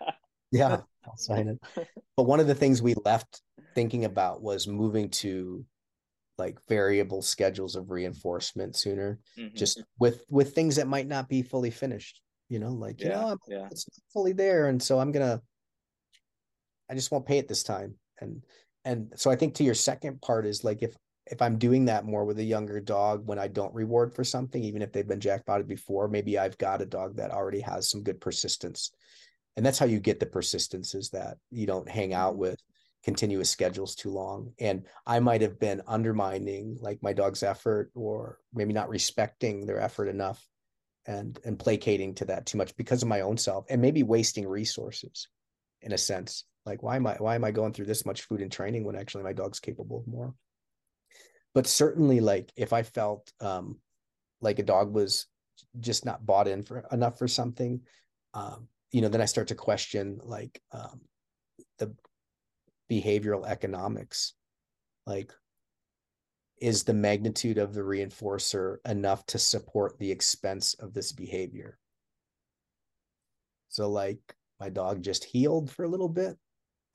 yeah, I'll sign it. But one of the things we left thinking about was moving to like variable schedules of reinforcement sooner mm-hmm. just with with things that might not be fully finished you know like yeah, you know I'm, yeah. it's not fully there and so i'm gonna i just won't pay it this time and and so i think to your second part is like if if i'm doing that more with a younger dog when i don't reward for something even if they've been jackpotted before maybe i've got a dog that already has some good persistence. And that's how you get the persistence is that you don't hang out mm-hmm. with continuous schedules too long. And i might have been undermining like my dog's effort or maybe not respecting their effort enough and and placating to that too much because of my own self and maybe wasting resources in a sense. Like why am i why am i going through this much food and training when actually my dog's capable of more but certainly like if i felt um like a dog was just not bought in for enough for something um you know then i start to question like um the behavioral economics like is the magnitude of the reinforcer enough to support the expense of this behavior? So like my dog just heeled for a little bit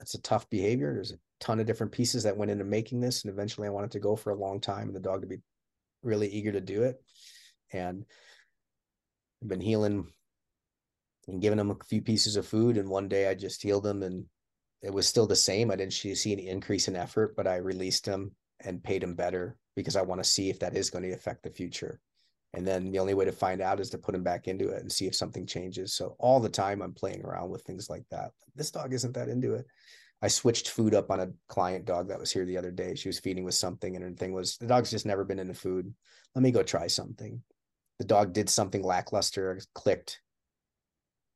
that's a tough behavior there's a ton of different pieces that went into making this and eventually i wanted to go for a long time and the dog to be really eager to do it and i've been heeling and giving him a few pieces of food and one day i just heeled him and it was still the same. I didn't see any increase in effort, but I released him and paid him better because I want to see if that is going to affect the future. And then the only way to find out is to put him back into it and see if something changes. So all the time I'm playing around with things like that. This dog isn't that into it. I switched food up on a client dog that was here the other day. She was feeding with something, and her thing was the dog's just never been into food. Let me go try something. The dog did something lackluster, clicked,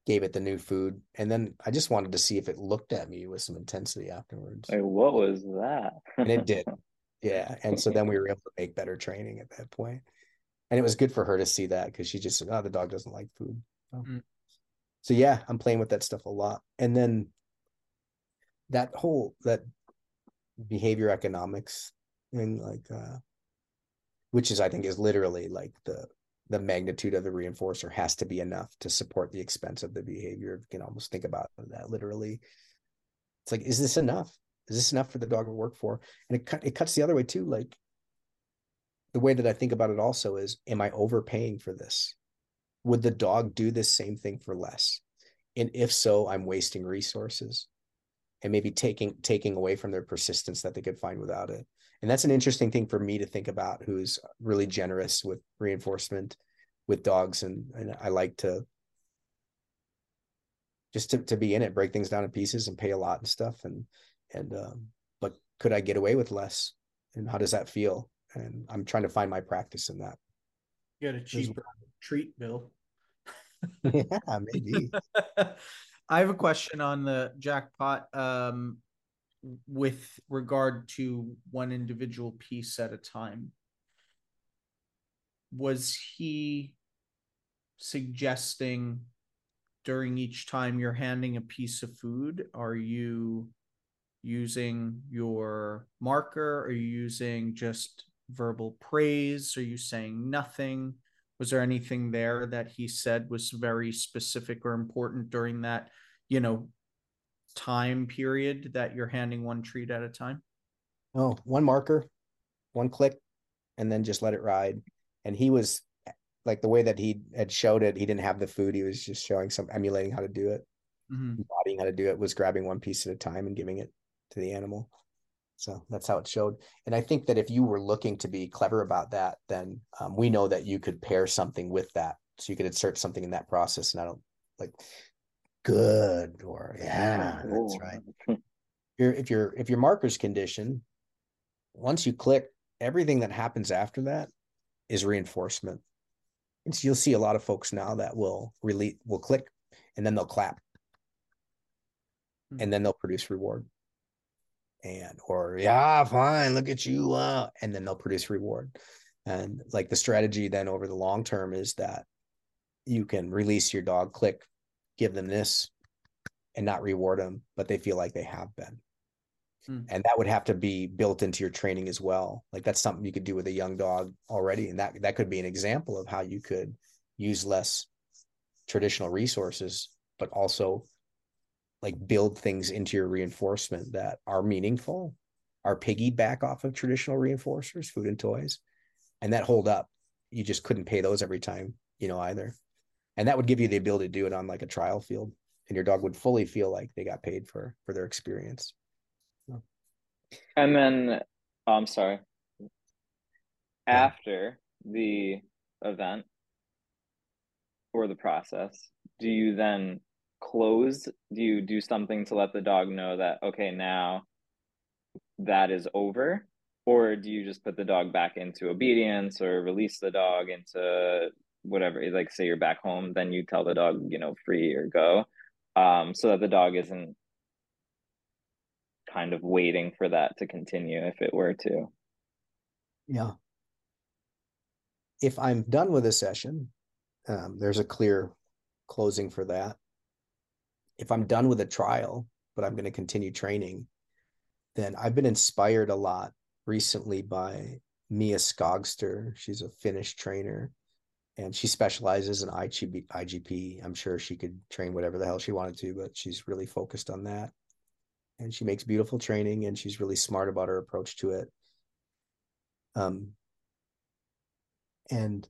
gave it the new food, and then I just wanted to see if it looked at me with some intensity afterwards. Like, what was that? and it did. Yeah. And so then we were able to make better training at that point. And it was good for her to see that because she just said, Oh, the dog doesn't like food. So, mm. so yeah, I'm playing with that stuff a lot. And then that whole that behavior economics and like uh which is I think is literally like the the magnitude of the reinforcer has to be enough to support the expense of the behavior. You can almost think about that literally. It's like, is this enough? Is this enough for the dog to work for? And it cut, it cuts the other way too. Like the way that I think about it also is, am I overpaying for this? Would the dog do this same thing for less? And if so, I'm wasting resources and maybe taking taking away from their persistence that they could find without it. And that's an interesting thing for me to think about who's really generous with reinforcement with dogs. And, and i like to just to, to be in it break things down in pieces and pay a lot and stuff. And and um, but could i get away with less? And how does that feel and i'm trying to find my practice in that. You got a cheaper treat bill. Yeah maybe. I have a question on the jackpot um with regard to one individual piece at a time. Was he suggesting during each time you're handing a piece of food are you using your marker? Are you using just verbal praise are you saying nothing was there anything there that he said was very specific or important during that you know time period that you're handing one treat at a time? Oh, one marker, one click, and then just let it ride. And he was like the way that he had showed it, he didn't have the food. He was just showing some emulating how to do it, mm-hmm. embodying how to do it, was grabbing one piece at a time and giving it to the animal. So that's how it showed. And I think that if you were looking to be clever about that, then um, we know that you could pair something with that. So you could insert something in that process. And I don't like good or yeah that's right your if your if your marker's condition once you click everything that happens after that is reinforcement and so you'll see a lot of folks now that will really will click and then they'll clap mm-hmm. and then they'll produce reward and or yeah fine look at you uh, and then they'll produce reward. And like the strategy then over the long term is that you can release your dog click give them this and not reward them but they feel like they have been. Hmm. and that would have to be built into your training as well. Like that's something you could do with a young dog already and that that could be an example of how you could use less traditional resources but also like build things into your reinforcement that are meaningful, are piggyback off of traditional reinforcers, food and toys, and that hold up. You just couldn't pay those every time, you know, either. And that would give you the ability to do it on like a trial field, and your dog would fully feel like they got paid for for their experience. And then, oh, I'm sorry. After the event or the process, do you then close do you do something to let the dog know that okay now that is over or do you just put the dog back into obedience or release the dog into whatever like say you're back home then you tell the dog you know free or go um so that the dog isn't kind of waiting for that to continue if it were to? Yeah. If i'm done with a session um, there's a clear closing for that if I'm done with a trial, but I'm going to continue training, then I've been inspired a lot recently by Mia Skogster. She's a Finnish trainer and she specializes in IGP, IGP. I'm sure she could train whatever the hell she wanted to, but she's really focused on that. And she makes beautiful training and she's really smart about her approach to it. Um, and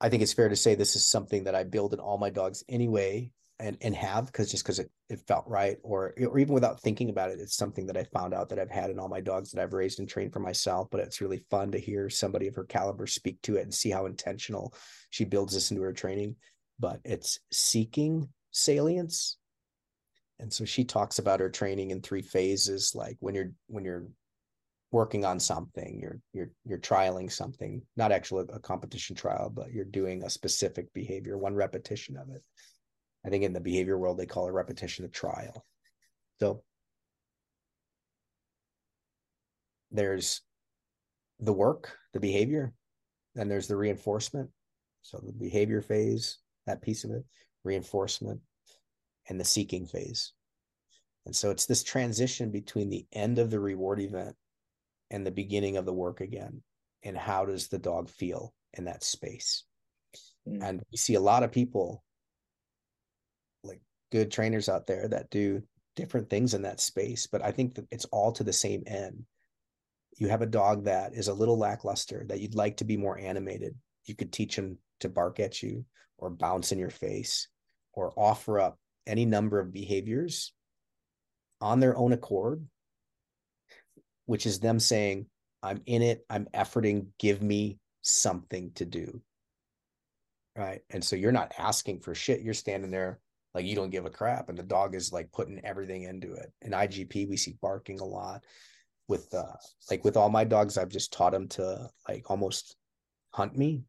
I think it's fair to say this is something that I build in all my dogs anyway and and have because just because it, it felt right or or even without thinking about it it's something that i found out that i've had in all my dogs that i've raised and trained for myself but it's really fun to hear somebody of her caliber speak to it and see how intentional she builds this into her training. But it's seeking salience. And so she talks about her training in three phases like when you're when you're working on something you're you're you're trialing something not actually a competition trial but you're doing a specific behavior one repetition of it I think in the behavior world, they call it repetition of trial. So there's the work, the behavior, then there's the reinforcement. So the behavior phase, that piece of it, reinforcement, and the seeking phase. And so it's this transition between the end of the reward event and the beginning of the work again. And how does the dog feel in that space? Mm. And we see a lot of people good trainers out there that do different things in that space, but I think that it's all to the same end. You have a dog that is a little lackluster that you'd like to be more animated. You could teach him to bark at you or bounce in your face or offer up any number of behaviors on their own accord, which is them saying, I'm in it, I'm efforting, give me something to do. Right. And so you're not asking for shit. You're standing there like you don't give a crap and the dog is like putting everything into it. In igp we see barking a lot with uh like with all my dogs i've just taught them to like almost hunt me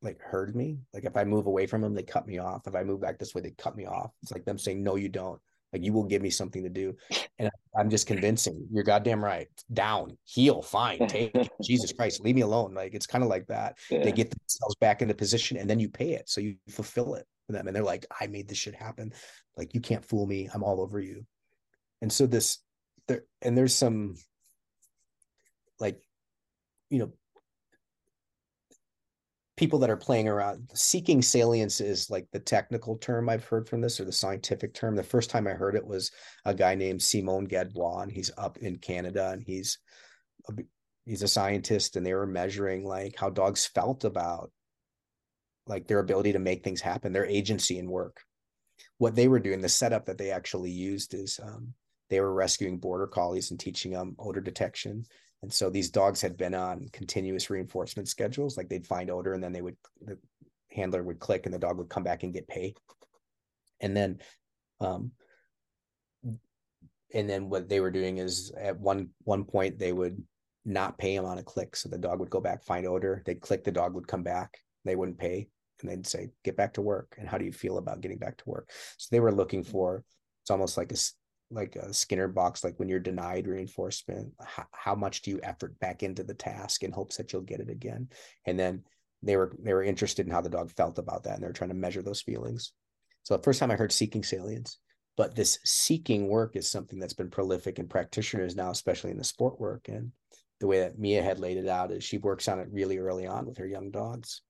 like herd me. Like if i move away from them they cut me off. If i move back this way they cut me off. It's like them saying no you don't. Like you will give me something to do. And i'm just convincing you're goddamn right. Down heel fine take jesus christ leave me alone. Like it's kind of like that. Yeah. they get themselves back into position and then you pay it so you fulfill it them and they're like i made this shit happen. Like you can't fool me. I'm all over you. And so this there and there's some like you know people that are playing around seeking salience is like the technical term i've heard from this or the scientific term. The first time i heard it was a guy named simon gadbois and he's up in canada and he's a, he's a scientist and they were measuring like how dogs felt about like their ability to make things happen, their agency in work. What they were doing, the setup that they actually used is um, they were rescuing border collies and teaching them odor detection. And so these dogs had been on continuous reinforcement schedules. Like they'd find odor and then they would, the handler would click and the dog would come back and get pay. And then, um, and then what they were doing is at one one point they would not pay him on a click so the dog would go back find odor they'd click the dog would come back they wouldn't pay and they'd say get back to work and how do you feel about getting back to work so they were looking mm-hmm. for it's almost like a like a Skinner box, like when you're denied reinforcement, how, how much do you effort back into the task in hopes that you'll get it again? And then they were they were interested in how the dog felt about that, and they're trying to measure those feelings. So the first time I heard seeking salience, but this seeking work is something that's been prolific in practitioners now, especially in the sport work. And the way that Mia had laid it out is she works on it really early on with her young dogs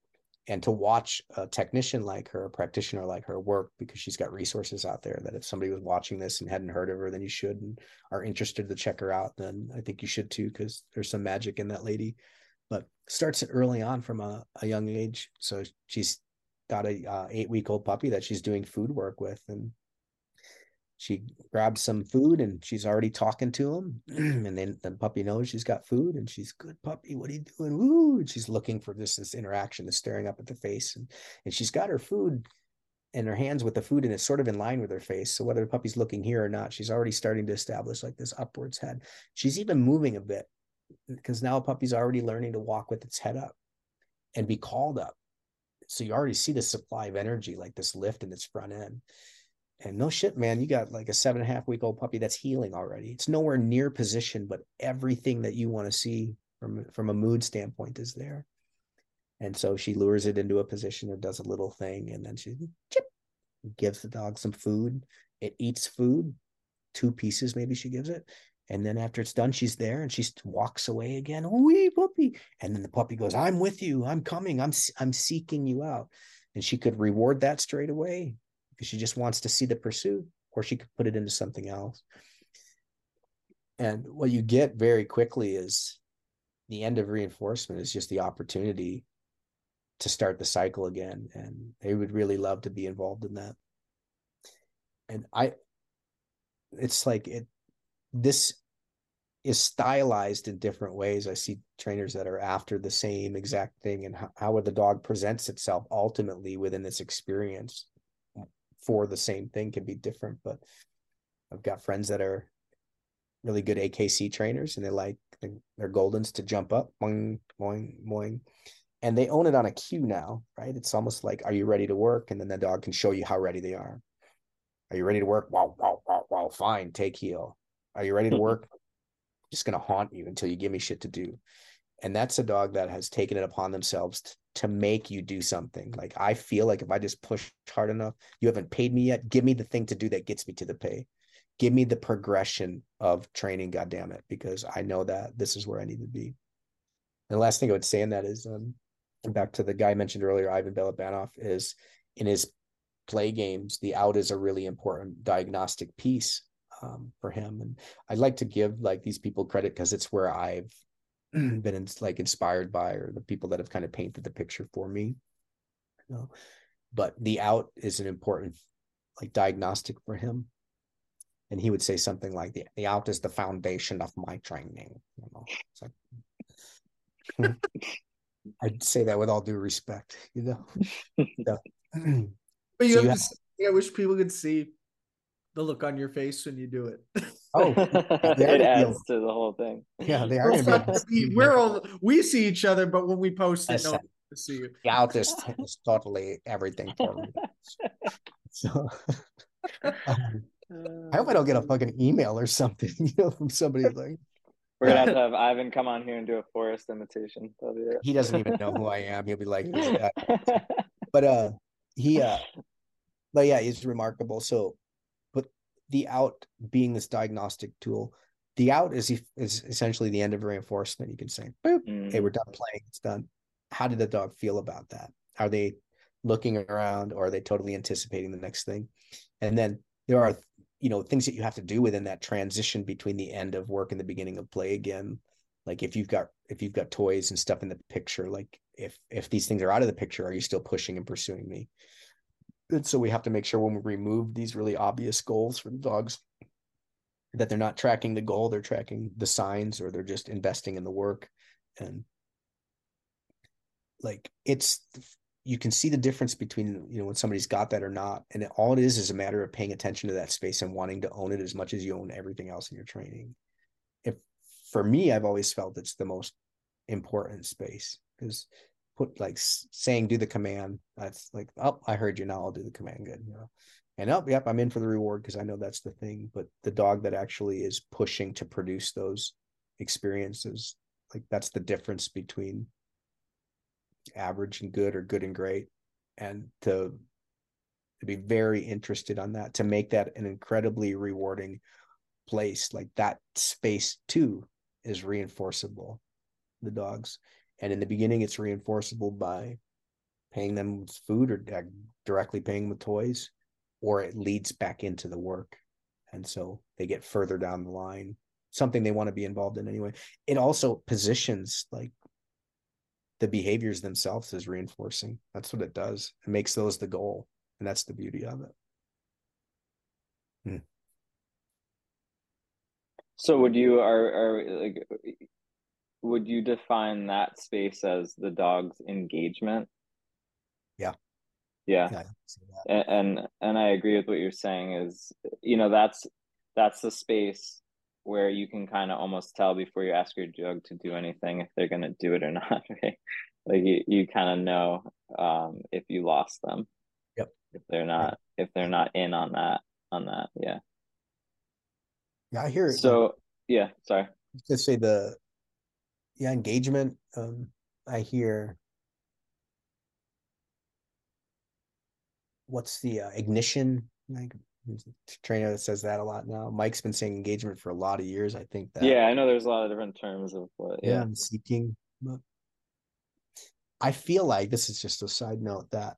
and to watch a technician like her, a practitioner like her work because she's got resources out there that if somebody was watching this and hadn't heard of her, then you should and are interested to check her out, then I think you should too, because there's some magic in that lady. But starts early on from a, a young age. So she's got a uh, eight week old puppy that she's doing food work with. And she grabs some food and she's already talking to him and then the puppy knows she's got food and she's good puppy what are you doing? Woo! and she's looking for this this interaction the staring up at the face and and she's got her food in her hands with the food and it's sort of in line with her face. So whether the puppy's looking here or not she's already starting to establish like this upwards head. She's even moving a bit because now a puppy's already learning to walk with its head up and be called up. So you already see the supply of energy like this lift in its front end and no shit, man, you got like a seven and a half week old puppy that's heeling already. It's nowhere near position, but everything that you want to see from from a mood standpoint is there. And so she lures it into a position or does a little thing, and then she chip, gives the dog some food. It eats food, two pieces maybe she gives it. And then after it's done, she's there and she walks away again. Oh, wee puppy. And then the puppy goes, I'm with you. I'm coming. I'm I'm seeking you out. And she could reward that straight away because she just wants to see the pursuit, or she could put it into something else. And what you get very quickly is the end of reinforcement is just the opportunity to start the cycle again. And they would really love to be involved in that. And I, it's like it, this is stylized in different ways. I see trainers that are after the same exact thing and how, how the dog presents itself ultimately within this experience for the same thing can be different. But I've got friends that are really good AKC trainers and they like their Goldens to jump up, boing, boing, boing. And they own it on a cue now, right? It's almost like, are you ready to work? And then the dog can show you how ready they are. Are you ready to work? Wow, wow, wow, wow. Fine, take heel. Are you ready to work? Just gonna haunt you until you give me shit to do. And that's a dog that has taken it upon themselves to make you do something. Like I feel like if I just push hard enough, you haven't paid me yet. Give me the thing to do that gets me to the pay. Give me the progression of training, God damn it, because I know that this is where I need to be. And the last thing I would say in that is um, back to the guy I mentioned earlier, Ivan Balabanov, is in his play games, the out is a really important diagnostic piece um, for him. And I'd like to give like these people credit because it's where I've been in, like inspired by or the people that have kind of painted the picture for me you know? But the out is an important like diagnostic for him. And he would say something like the, the out is the foundation of my training you know? Like, i'd say that with all due respect you know? So, but you so have, you have to, i wish people could see the look on your face when you do it. Oh, it adds to the whole thing. Yeah, they are. We're, we're all we see each other, but when we post it, no one to see you. Yeah, this is totally everything for me. So, um, I hope I don't get a fucking email or something, you know, from somebody like. We're gonna have to have Ivan come on here and do a Forrest imitation. That'll be it. He doesn't even know who I am. He'll be like, but uh, he uh, but yeah, he's remarkable. So the out being this diagnostic tool, the out is is essentially the end of reinforcement. You can say, Boop, mm. "Hey, we're done playing. It's done." How did the dog feel about that? Are they looking around, or are they totally anticipating the next thing? And then there are, you know, things that you have to do within that transition between the end of work and the beginning of play again. Like if you've got if you've got toys and stuff in the picture, like if if these things are out of the picture, are you still pushing and pursuing me? And so we have to make sure when we remove these really obvious goals for the dogs that they're not tracking the goal, they're tracking the signs or they're just investing in the work. And like it's you can see the difference between you know when somebody's got that or not and all it is is a matter of paying attention to that space and wanting to own it as much as you own everything else in your training if for me i've always felt it's the most important space because put like saying do the command that's like oh i heard you now i'll do the command good you know? And oh yep i'm in for the reward because i know that's the thing but the dog that actually is pushing to produce those experiences like that's the difference between average and good or good and great and to to be very interested on that to make that an incredibly rewarding place like that space too is reinforceable the dogs and in the beginning it's reinforceable by paying them with food or directly paying with toys or it leads back into the work. And so they get further down the line something they want to be involved in anyway. It also positions like the behaviors themselves as reinforcing. That's what it does. It makes those the goal and that's the beauty of it. Hmm. so would you are are like would you define that space as the dog's engagement? Yeah. Yeah, yeah and, and and i agree with what you're saying is you know that's that's the space where you can kind of almost tell before you ask your dog to do anything if they're going to do it or not right? Like you, you kind of know um if you lost them. Yep. If they're not if they're not in on that on that yeah. Yeah i hear it. So yeah sorry. To say the yeah engagement um i hear. What's the uh, ignition? Like trainer that says that a lot now. Mike's been saying engagement for a lot of years. I think that yeah i know there's a lot of different terms of what yeah, yeah. seeking but i feel like this is just a side note that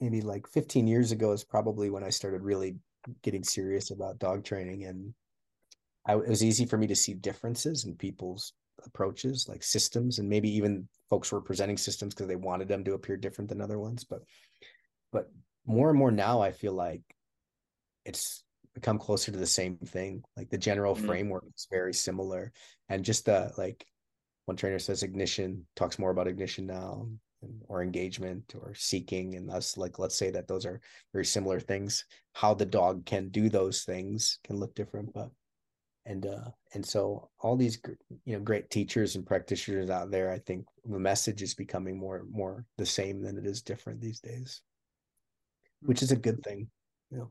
maybe like 15 years ago is probably when i started really getting serious about dog training and I, it was easy for me to see differences in people's approaches like systems and maybe even folks were presenting systems because they wanted them to appear different than other ones but but more and more now i feel like it's become closer to the same thing like the general mm-hmm. framework is very similar and just the like one trainer says ignition talks more about ignition now or engagement or seeking and us like let's say that those are very similar things how the dog can do those things can look different but and uh and so all these you know great teachers and practitioners out there i think the message is becoming more more the same than it is different these days. Which is a good thing you know.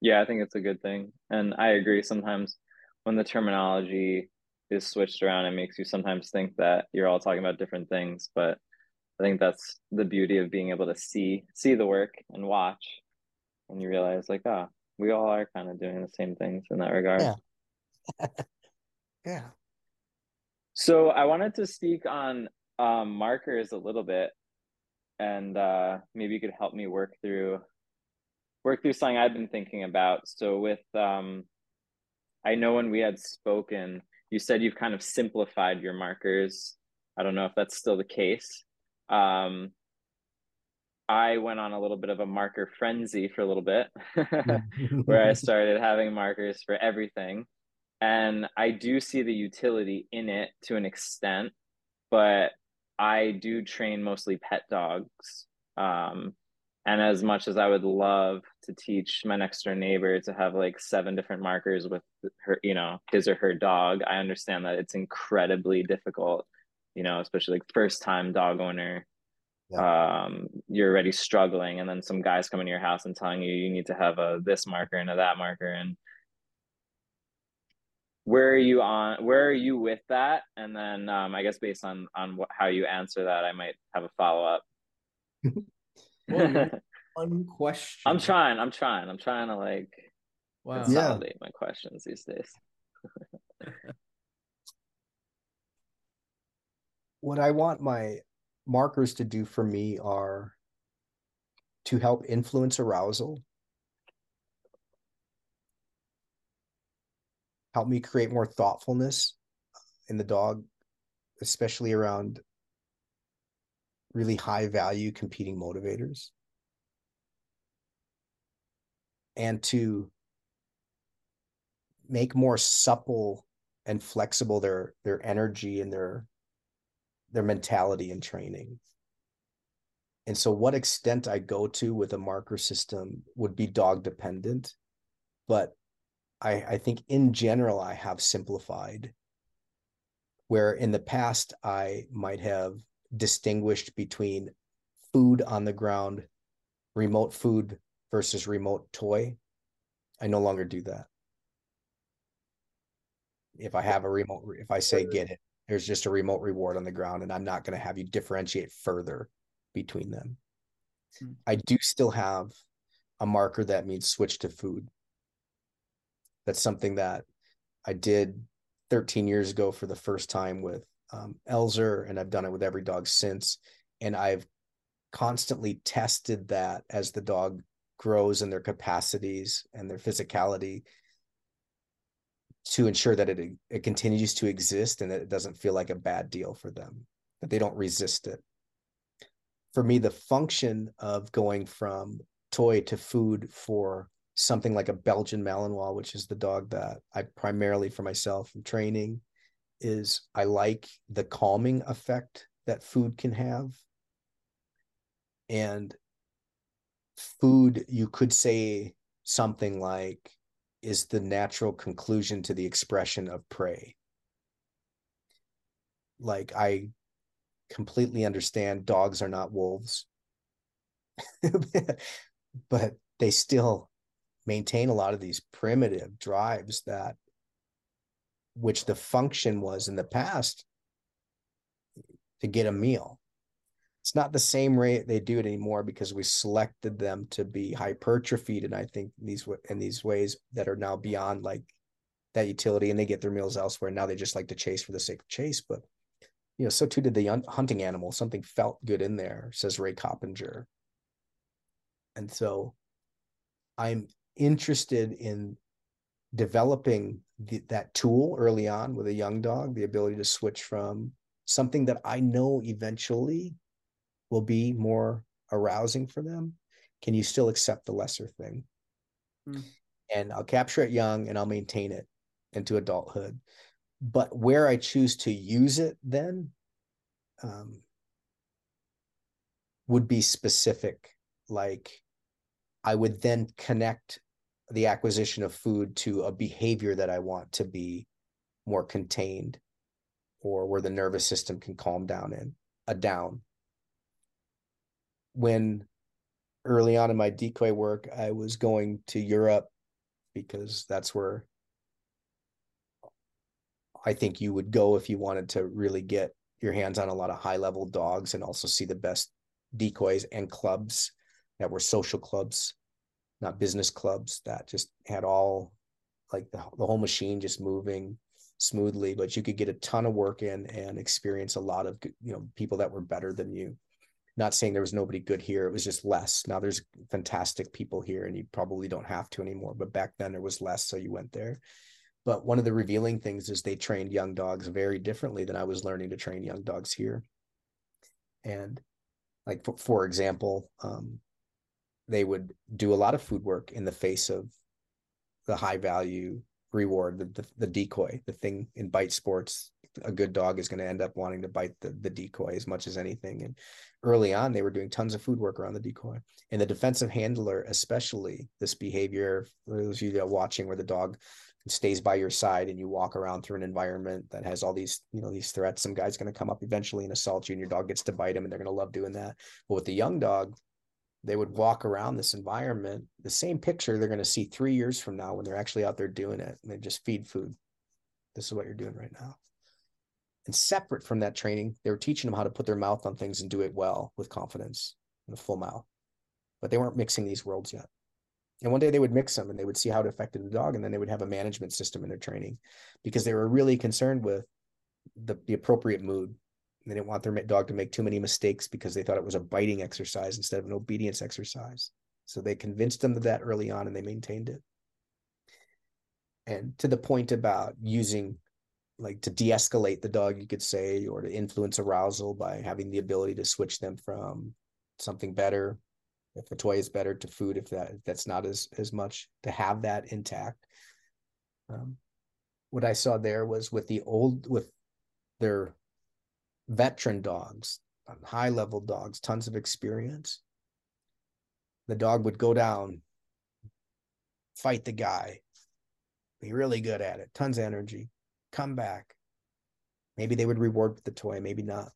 Yeah i think it's a good thing. And i agree sometimes when the terminology is switched around it makes you sometimes think that you're all talking about different things but i think that's the beauty of being able to see see the work and watch and you realize like ah oh, we all are kind of doing the same things in that regard. Yeah yeah. So I wanted to speak on um, markers a little bit, and uh, maybe you could help me work through work through something I've been thinking about. So with um, I know when we had spoken, you said you've kind of simplified your markers. I don't know if that's still the case. Um, I went on a little bit of a marker frenzy for a little bit, where I started having markers for everything and I do see the utility in it to an extent, but I do train mostly pet dogs. Um, and as much as I would love to teach my next door neighbor to have like seven different markers with her, you know, his or her dog, I understand that it's incredibly difficult, you know, especially like first time dog owner. Yeah. Um, you're already struggling, and then some guys come into your house and telling you you need to have a this marker and a that marker, and where are you on where are you with that? And then um, i guess based on on what, how you answer that i might have a follow-up. One question. I'm trying i'm trying i'm trying to like wow. consolidate yeah. my questions these days. What i want my markers to do for me are to help influence arousal helped me create more thoughtfulness in the dog, especially around really high value competing motivators. And to make more supple and flexible their their energy and their their mentality and training. And so what extent I go to with a marker system would be dog dependent, but I, I think in general, I have simplified where in the past I might have distinguished between food on the ground remote food versus remote toy. I no longer do that. If I have a remote, if I say get it, there's just a remote reward on the ground, and I'm not going to have you differentiate further between them. Hmm. I do still have a marker that means switch to food. That's something that I did 13 years ago for the first time with um, Elzer, and I've done it with every dog since. And I've constantly tested that as the dog grows in their capacities and their physicality to ensure that it it continues to exist and that it doesn't feel like a bad deal for them that they don't resist it for me the function of going from toy to food for something like a belgian malinois which is the dog that i primarily for myself am training is i like the calming effect that food can have. And food you could say something like is the natural conclusion to the expression of prey. Like i completely understand dogs are not wolves but they still maintain a lot of these primitive drives that which the function was in the past to get a meal. It's not the same rate they do it anymore because we selected them to be hypertrophied and i think these in these ways that are now beyond like that utility and they get their meals elsewhere. Now they just like to chase for the sake of chase but you know so too did the hunting animal. Something felt good in there says ray coppinger. And so i'm interested in developing the, that tool early on with a young dog the ability to switch from something that i know eventually will be more arousing for them, can you still accept the lesser thing? Mm. And I'll capture it young and I'll maintain it into adulthood. But where I choose to use it then um, would be specific. Like I would then connect the acquisition of food to a behavior that I want to be more contained or where the nervous system can calm down in a uh, down. When early on in my decoy work, I was going to Europe because that's where I think you would go if you wanted to really get your hands on a lot of high level dogs and also see the best decoys and clubs that were social clubs, not business clubs that just had all like the, the whole machine just moving smoothly, but you could get a ton of work in and experience a lot of, you know, people that were better than you. Not saying there was nobody good here it was just less. Now there's fantastic people here and you probably don't have to anymore but back then there was less so you went there. But one of the revealing things is they trained young dogs very differently than i was learning to train young dogs here. And like for, for example um, they would do a lot of food work in the face of the high value reward the, the, the decoy the thing in bite sports a good dog is going to end up wanting to bite the, the decoy as much as anything. And early on, they were doing tons of food work around the decoy. And the defensive handler, especially this behavior, those of you that are watching where the dog stays by your side and you walk around through an environment that has all these, you know, these threats. Some guy's going to come up eventually and assault you, and your dog gets to bite him, and they're going to love doing that. But with the young dog, they would walk around this environment, the same picture they're going to see three years from now when they're actually out there doing it, and they just feed food. This is what you're doing right now. And separate from that training, they were teaching them how to put their mouth on things and do it well with confidence and a full mouth. But they weren't mixing these worlds yet. And one day they would mix them and they would see how it affected the dog. And then they would have a management system in their training because they were really concerned with the, the appropriate mood. They didn't want their dog to make too many mistakes because they thought it was a biting exercise instead of an obedience exercise. So they convinced them of that early on and they maintained it. And to the point about using like to de-escalate the dog you could say or to influence arousal by having the ability to switch them from something better if a toy is better to food if that if that's not as as much to have that intact um, what i saw there was with the old with their veteran dogs um, high level dogs tons of experience the dog would go down fight the guy be really good at it tons of energy come back. Maybe they would reward the toy, maybe not.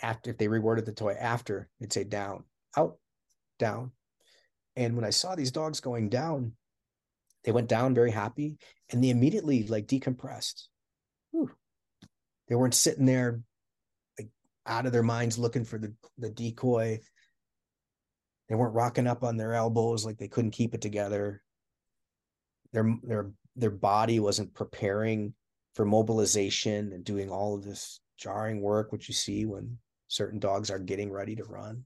After if they rewarded the toy after, it'd say down, out, down. And when I saw these dogs going down, they went down very happy and they immediately like decompressed. Whew. They weren't sitting there like out of their minds looking for the, the decoy. They weren't rocking up on their elbows like they couldn't keep it together. Their their their body wasn't preparing for mobilization and doing all of this jarring work, which you see when certain dogs are getting ready to run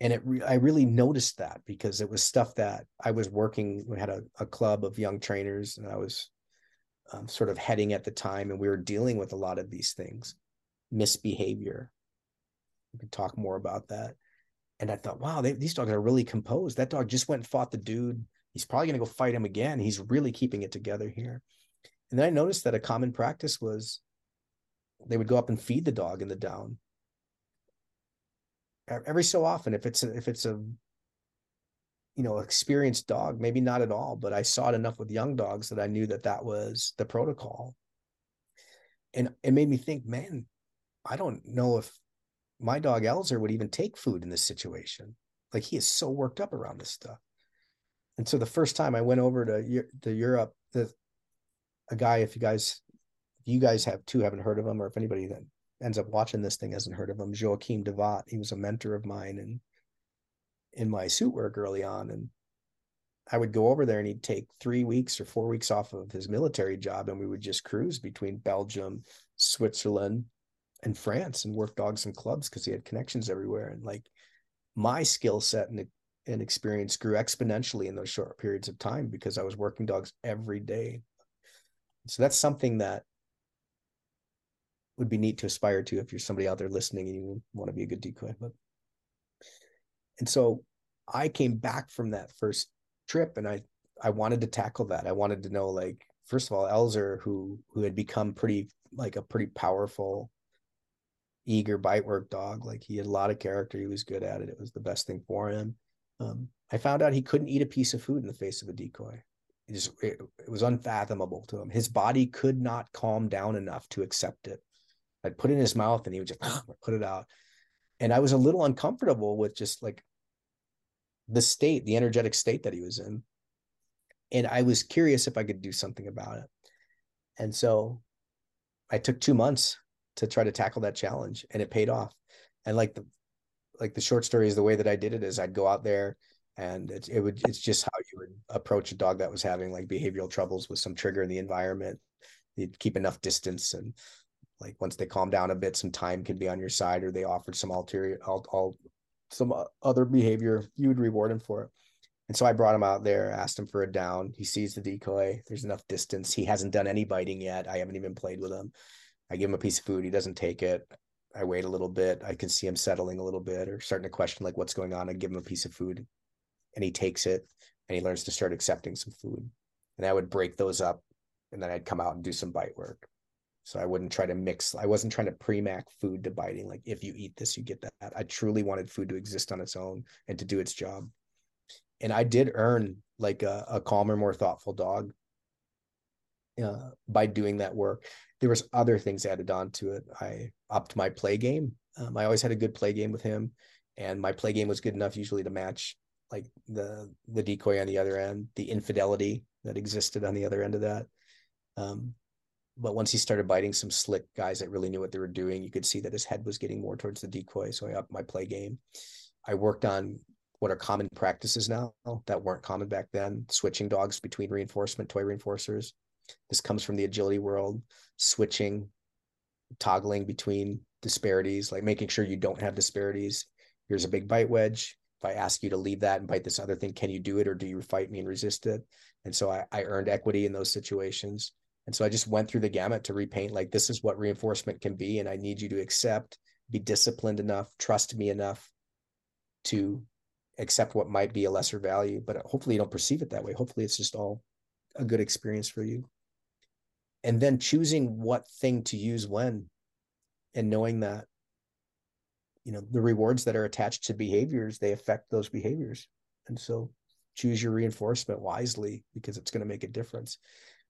and it re- i really noticed that because it was stuff that i was working we had a, a club of young trainers and i was um, sort of heading at the time and we were dealing with a lot of these things misbehavior. We could talk more about that. And i thought wow they, these dogs are really composed. That dog just went and fought the dude. He's probably going to go fight him again. He's really keeping it together here. And then i noticed that a common practice was they would go up and feed the dog in the down. Every so often if it's a, if it's a you know experienced dog maybe not at all but i saw it enough with young dogs that i knew that that was the protocol and it made me think man i don't know if my dog elzer would even take food in this situation like he is so worked up around this stuff and so the first time i went over to to europe the a guy if you guys if you guys have too haven't heard of him or if anybody that ends up watching this thing hasn't heard of him. Joachim Devat. He was a mentor of mine and in my suit work early on. And I would go over there and he'd take three weeks or four weeks off of his military job and we would just cruise between Belgium, Switzerland, and France and work dogs and clubs because he had connections everywhere. And like my skill set and, and experience grew exponentially in those short periods of time because I was working dogs every day. So that's something that would be neat to aspire to if you're somebody out there listening and you want to be a good decoy. But and so I came back from that first trip and I I wanted to tackle that. I wanted to know like first of all Elzer who who had become pretty like a pretty powerful eager bite work dog. Like he had a lot of character. He was good at it. It was the best thing for him. Um, i found out he couldn't eat a piece of food in the face of a decoy. It just it, it was unfathomable to him. His body could not calm down enough to accept it. I'd put it in his mouth and he would just put it out. And I was a little uncomfortable with just like the state, the energetic state that he was in. And I was curious if I could do something about it. And so I took two months to try to tackle that challenge and it paid off. And like the like the short story is the way that I did it is I'd go out there and it, it would it's just how you would approach a dog that was having like behavioral troubles with some trigger in the environment. You'd keep enough distance and like once they calm down a bit some time can be on your side or they offered some ulterior some uh, other behavior you would reward him for it. And so i brought him out there asked him for a down. He sees the decoy. There's enough distance. He hasn't done any biting yet. I haven't even played with him. I give him a piece of food. He doesn't take it. I wait a little bit. I can see him settling a little bit or starting to question like what's going on. I give him a piece of food and he takes it and he learns to start accepting some food. And i would break those up and then i'd come out and do some bite work so I wouldn't try to mix. I wasn't trying to Premack food to biting. Like if you eat this, you get that. I truly wanted food to exist on its own and to do its job. And I did earn like a, a calmer, more thoughtful dog uh, by doing that work. There was other things added on to it. I upped my play game. Um, I always had a good play game with him, and my play game was good enough usually to match like the the decoy on the other end, the infidelity that existed on the other end of that. Um, but once he started biting some slick guys that really knew what they were doing, you could see that his head was getting more towards the decoy. So I upped my play game. I worked on what are common practices now that weren't common back then, switching dogs between reinforcement, toy reinforcers. This comes from the agility world, switching, toggling between disparities, like making sure you don't have disparities. Here's a big bite wedge. If I ask you to leave that and bite this other thing, can you do it or do you fight me and resist it? And so I, I earned equity in those situations. And so I just went through the gamut to repaint like this is what reinforcement can be. And I need you to accept, be disciplined enough, trust me enough to accept what might be a lesser value. But hopefully you don't perceive it that way. Hopefully it's just all a good experience for you. And then choosing what thing to use when and knowing that you know the rewards that are attached to behaviors they affect those behaviors and so choose your reinforcement wisely because it's going to make a difference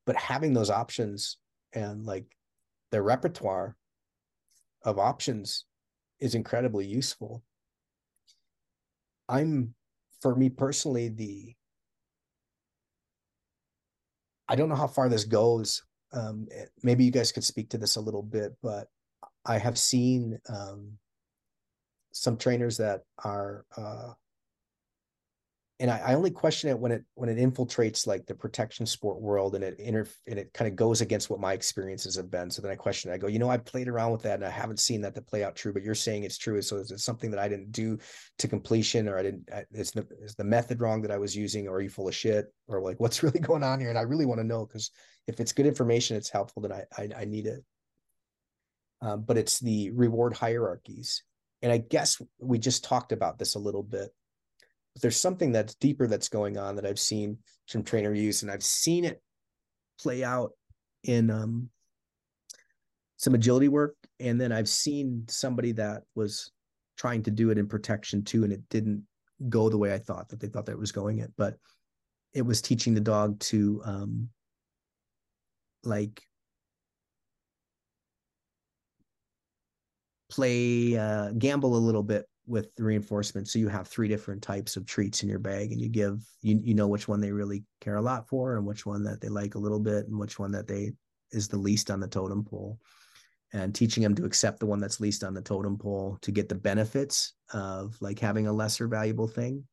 but having those options and like their repertoire of options is incredibly useful I'm for me personally the I don't know how far this goes. Um, maybe you guys could speak to this a little bit, but I have seen um, some trainers that are uh, and I, I, only question it when it when it infiltrates like the protection sport world and it inter and it kind of goes against what my experiences have been. So then I question it. I go, you know, I played around with that and I haven't seen that to play out true, but you're saying it's true. So is it something that I didn't do to completion or I didn't is the is the method wrong that I was using or are you full of shit or like what's really going on here? And I really want to know because if it's good information, it's helpful, then I I, I need it. Um, but it's the reward hierarchies. And I guess we just talked about this a little bit but there's something that's deeper that's going on that I've seen some trainer use, and I've seen it play out in um, some agility work, and then I've seen somebody that was trying to do it in protection too, and it didn't go the way I thought that they thought that it was going it, but it was teaching the dog to um, like play uh, gamble a little bit with the reinforcement. So you have three different types of treats in your bag, and you give you you know which one they really care a lot for, and which one that they like a little bit, and which one that they is the least on the totem pole. And teaching them to accept the one that's least on the totem pole to get the benefits of like having a lesser valuable thing.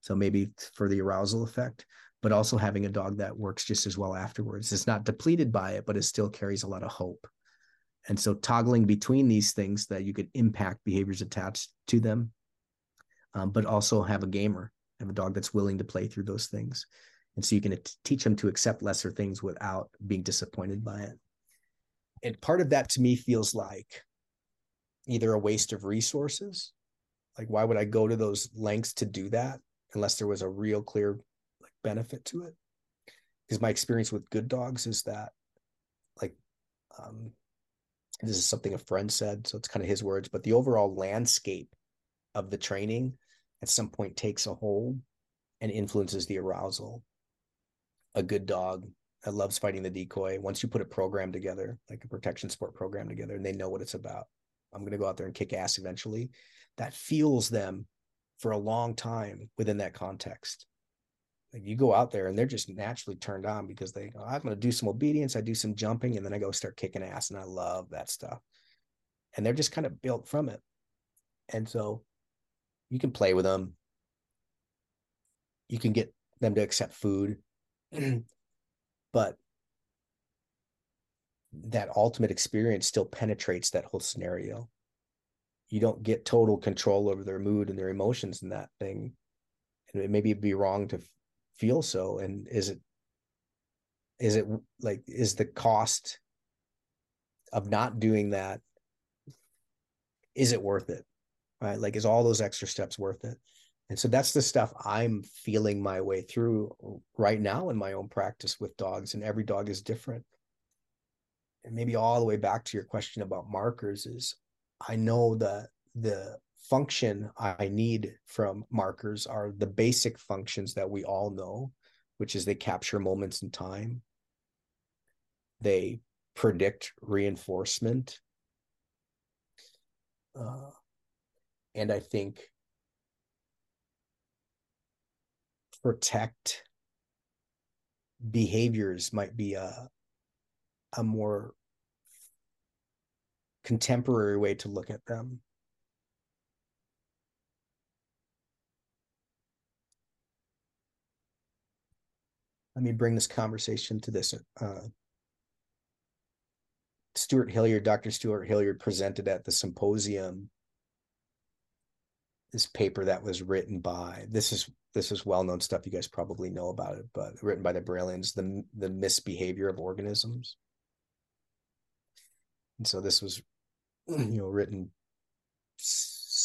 So maybe for the arousal effect, but also having a dog that works just as well afterwards. It's not depleted by it, but it still carries a lot of hope. And so toggling between these things that you could impact behaviors attached to them, um, but also have a gamer, have a dog that's willing to play through those things. And so you can teach them to accept lesser things without being disappointed by it. And part of that to me feels like either a waste of resources. Like, why would I go to those lengths to do that unless there was a real clear like benefit to it? Because my experience with good dogs is that like um, this is something a friend said, so it's kind of his words, but the overall landscape of the training at some point takes a hold and influences the arousal. A good dog that loves fighting the decoy, once you put a program together, like a protection sport program together, and they know what it's about, I'm going to go out there and kick ass eventually, that fuels them for a long time within that context. Like you go out there and they're just naturally turned on because they go, I'm going to do some obedience. I do some jumping and then I go start kicking ass. And I love that stuff. And they're just kind of built from it. And so you can play with them. You can get them to accept food. but that ultimate experience still penetrates that whole scenario. You don't get total control over their mood and their emotions in that thing. And maybe it'd be wrong to feel so? And is it is it like is the cost of not doing that is it worth it right? Like is all those extra steps worth it? And so that's the stuff i'm feeling my way through right now in my own practice with dogs and every dog is different. And maybe all the way back to your question about markers is i know that the function I need from markers are the basic functions that we all know, which is they capture moments in time, they predict reinforcement. Uh, and I think protect behaviors might be a a more contemporary way to look at them let me bring this conversation to this. Uh, Stewart Hilliard, Dr. Stewart Hilliard presented at the symposium this paper that was written by this is this is well-known stuff you guys probably know about it but written by the Brelands the the misbehavior of organisms and so this was you know written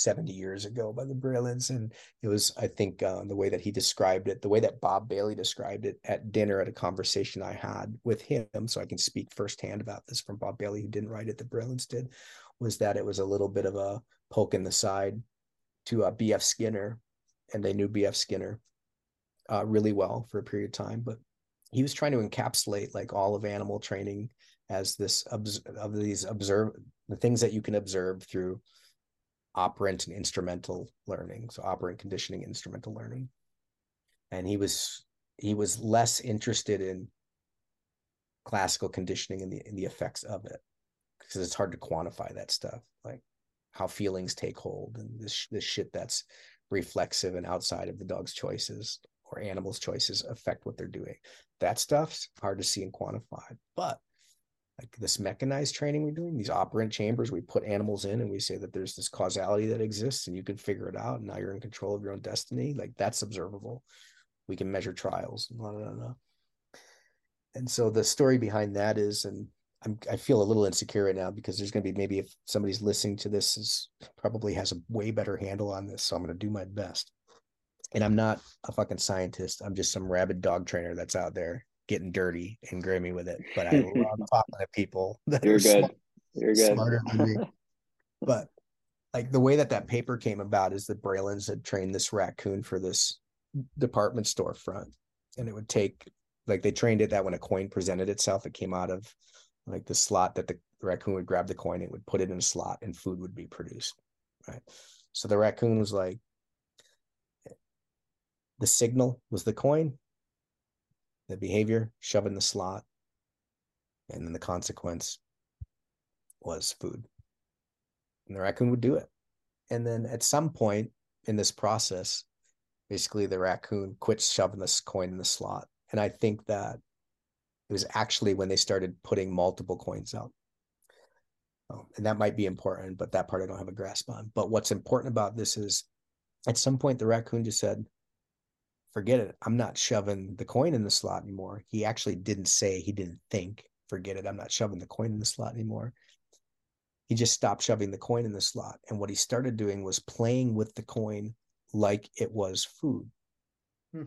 70 years ago by the Brelands. And it was, I think, uh, the way that he described it, the way that Bob Bailey described it at dinner at a conversation I had with him. So I can speak firsthand about this from Bob Bailey, who didn't write it, the Brelands did, was that it was a little bit of a poke in the side to uh, BF Skinner. And they knew BF Skinner uh, really well for a period of time. But he was trying to encapsulate like all of animal training as this of these observe the things that you can observe through operant and instrumental learning. So operant conditioning, instrumental learning. And he was he was less interested in classical conditioning and the in the effects of it because it's hard to quantify that stuff like how feelings take hold and this this shit that's reflexive and outside of the dog's choices or animals choices affect what they're doing that stuff's hard to see and quantify but like this mechanized training we're doing these operant chambers we put animals in and we say that there's this causality that exists and you can figure it out and now you're in control of your own destiny like that's observable we can measure trials and blah, blah, blah. and so the story behind that is and I'm, I feel a little insecure right now because there's going to be maybe if somebody's listening to this is probably has a way better handle on this. So I'm going to do my best. And I'm not a fucking scientist. I'm just some rabid dog trainer that's out there getting dirty and grimy with it. But I love talking to people that You're are good. smart, You're good. smarter than me. But like the way that that paper came about is that Brelands had trained this raccoon for this department store front, and it would take like they trained it that when a coin presented itself, it came out of like the slot that the raccoon would grab the coin, it would put it in a slot, and food would be produced. Right. So the raccoon was like, the signal was the coin, the behavior, shove in the slot, and then the consequence was food. And the raccoon would do it. And then at some point in this process, basically the raccoon quits shoving this coin in the slot. And I think that it was actually when they started putting multiple coins out. Um, and that might be important, but that part I don't have a grasp on. But what's important about this is at some point the raccoon just said, forget it. I'm not shoving the coin in the slot anymore. He actually didn't say, he didn't think, forget it. I'm not shoving the coin in the slot anymore. He just stopped shoving the coin in the slot. And what he started doing was playing with the coin like it was food. Hmm.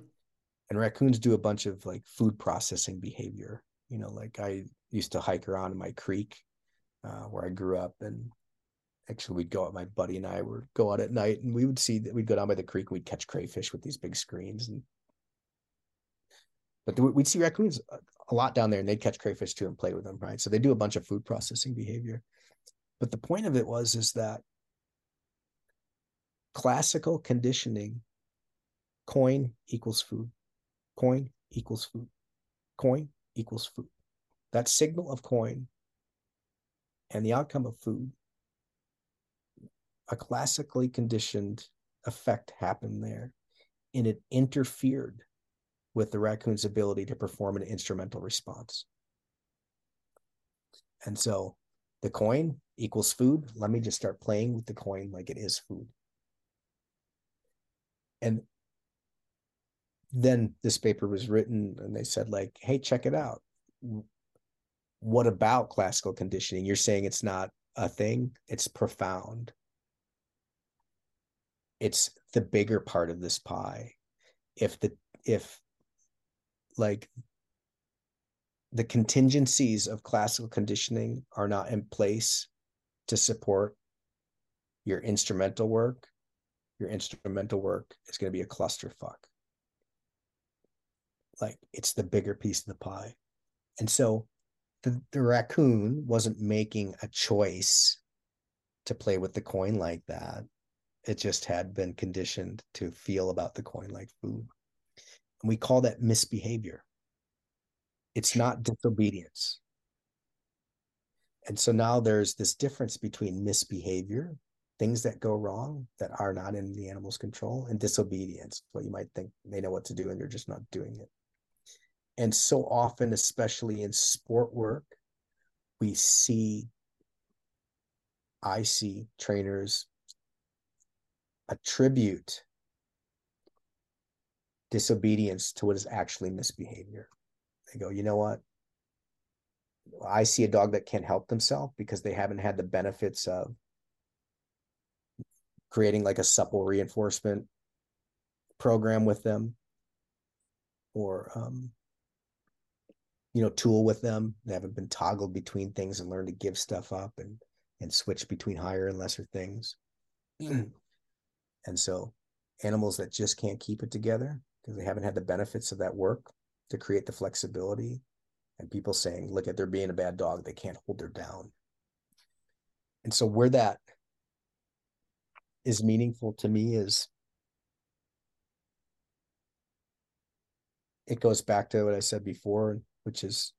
And raccoons do a bunch of like food processing behavior. You know, like I used to hike around in my creek uh, where I grew up, and actually we'd go out. My buddy and I would go out at night, and we would see that we'd go down by the creek. and We'd catch crayfish with these big screens, and but we'd see raccoons uh, a lot down there, and they'd catch crayfish too and play with them. Right, so they do a bunch of food processing behavior. But the point of it was is that classical conditioning coin equals food coin equals food coin equals food that signal of coin and the outcome of food a classically conditioned effect happened there and it interfered with the raccoon's ability to perform an instrumental response. And so the coin equals food. Let me just start playing with the coin like it is food. And then this paper was written and they said like hey check it out. What about classical conditioning? You're saying it's not a thing? It's profound it's the bigger part of this pie if the if like the contingencies of classical conditioning are not in place to support your instrumental work your instrumental work is going to be a clusterfuck. Like it's the bigger piece of the pie. And so the, the raccoon wasn't making a choice to play with the coin like that. It just had been conditioned to feel about the coin like food. And we call that misbehavior. It's not disobedience. And so now there's this difference between misbehavior things that go wrong that are not in the animal's control and disobedience what you might think they know what to do and they're just not doing it and so often especially in sport work we see i see trainers attribute disobedience to what is actually misbehavior. They go you know what? I see a dog that can't help themselves because they haven't had the benefits of creating like a supple reinforcement program with them or um, you know tool with them. They haven't been toggled between things and learned to give stuff up and and switch between higher and lesser things and so animals that just can't keep it together because they haven't had the benefits of that work to create the flexibility and people saying look at they're being a bad dog they can't hold her down and so where that is meaningful to me is it goes back to what I said before, which is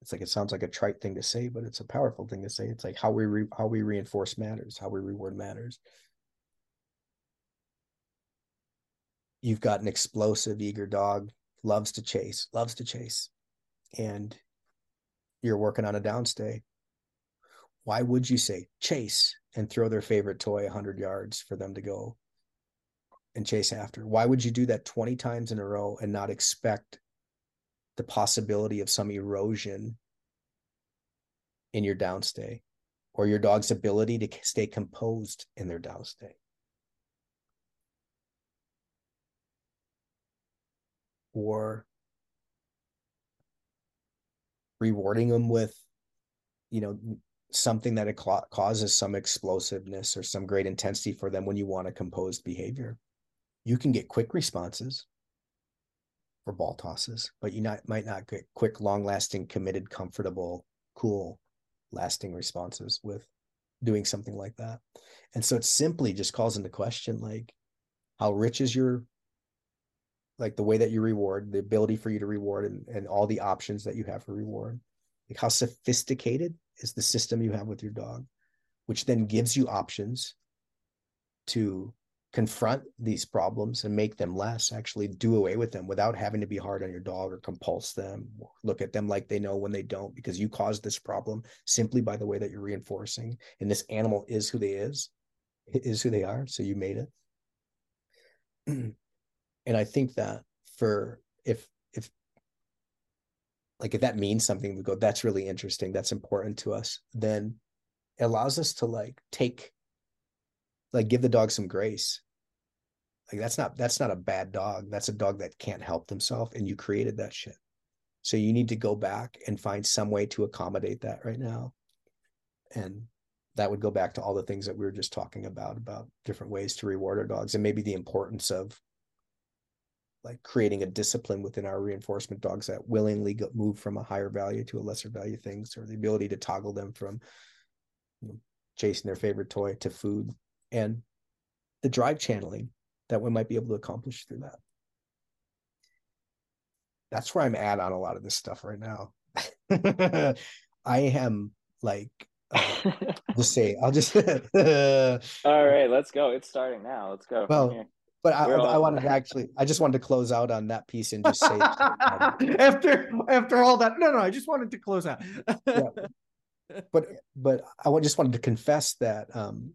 it's like it sounds like a trite thing to say, but it's a powerful thing to say. It's like how we re, how we reinforce matters, how we reward matters. You've got an explosive, eager dog, loves to chase, loves to chase, and you're working on a downstay. Why would you say chase and throw their favorite toy 100 yards for them to go and chase after? Why would you do that 20 times in a row and not expect the possibility of some erosion in your downstay or your dog's ability to stay composed in their downstay? Or rewarding them with, you know, something that causes some explosiveness or some great intensity for them when you want a composed behavior. You can get quick responses for ball tosses, but you not might not get quick, long lasting, committed, comfortable, cool, lasting responses with doing something like that. And so it simply just calls into question like how rich is your like the way that you reward, the ability for you to reward and, and all the options that you have for reward. Like how sophisticated is the system you have with your dog, which then gives you options to confront these problems and make them less, actually do away with them without having to be hard on your dog or compulse them, or look at them like they know when they don't, because you caused this problem simply by the way that you're reinforcing. And this animal is who they is, is who they are. So you made it. and I think that for if if like if that means something, we go, that's really interesting, that's important to us, then it allows us to like take like give the dog some grace. Like that's not that's not a bad dog. That's a dog that can't help themselves and you created that shit. So you need to go back and find some way to accommodate that right now. And that would go back to all the things that we were just talking about about different ways to reward our dogs and maybe the importance of like creating a discipline within our reinforcement dogs that willingly go, move from a higher value to a lesser value things or the ability to toggle them from you know, chasing their favorite toy to food and the drive channeling that we might be able to accomplish through that. That's where i'm at on a lot of this stuff right now. I am like uh, just say i'll just all right let's go. It's starting now. Let's go well but I, I wanted to actually, I just wanted to close out on that piece and just say after after all that. No, no, I just wanted to close out. yeah. But but I just wanted to confess that um,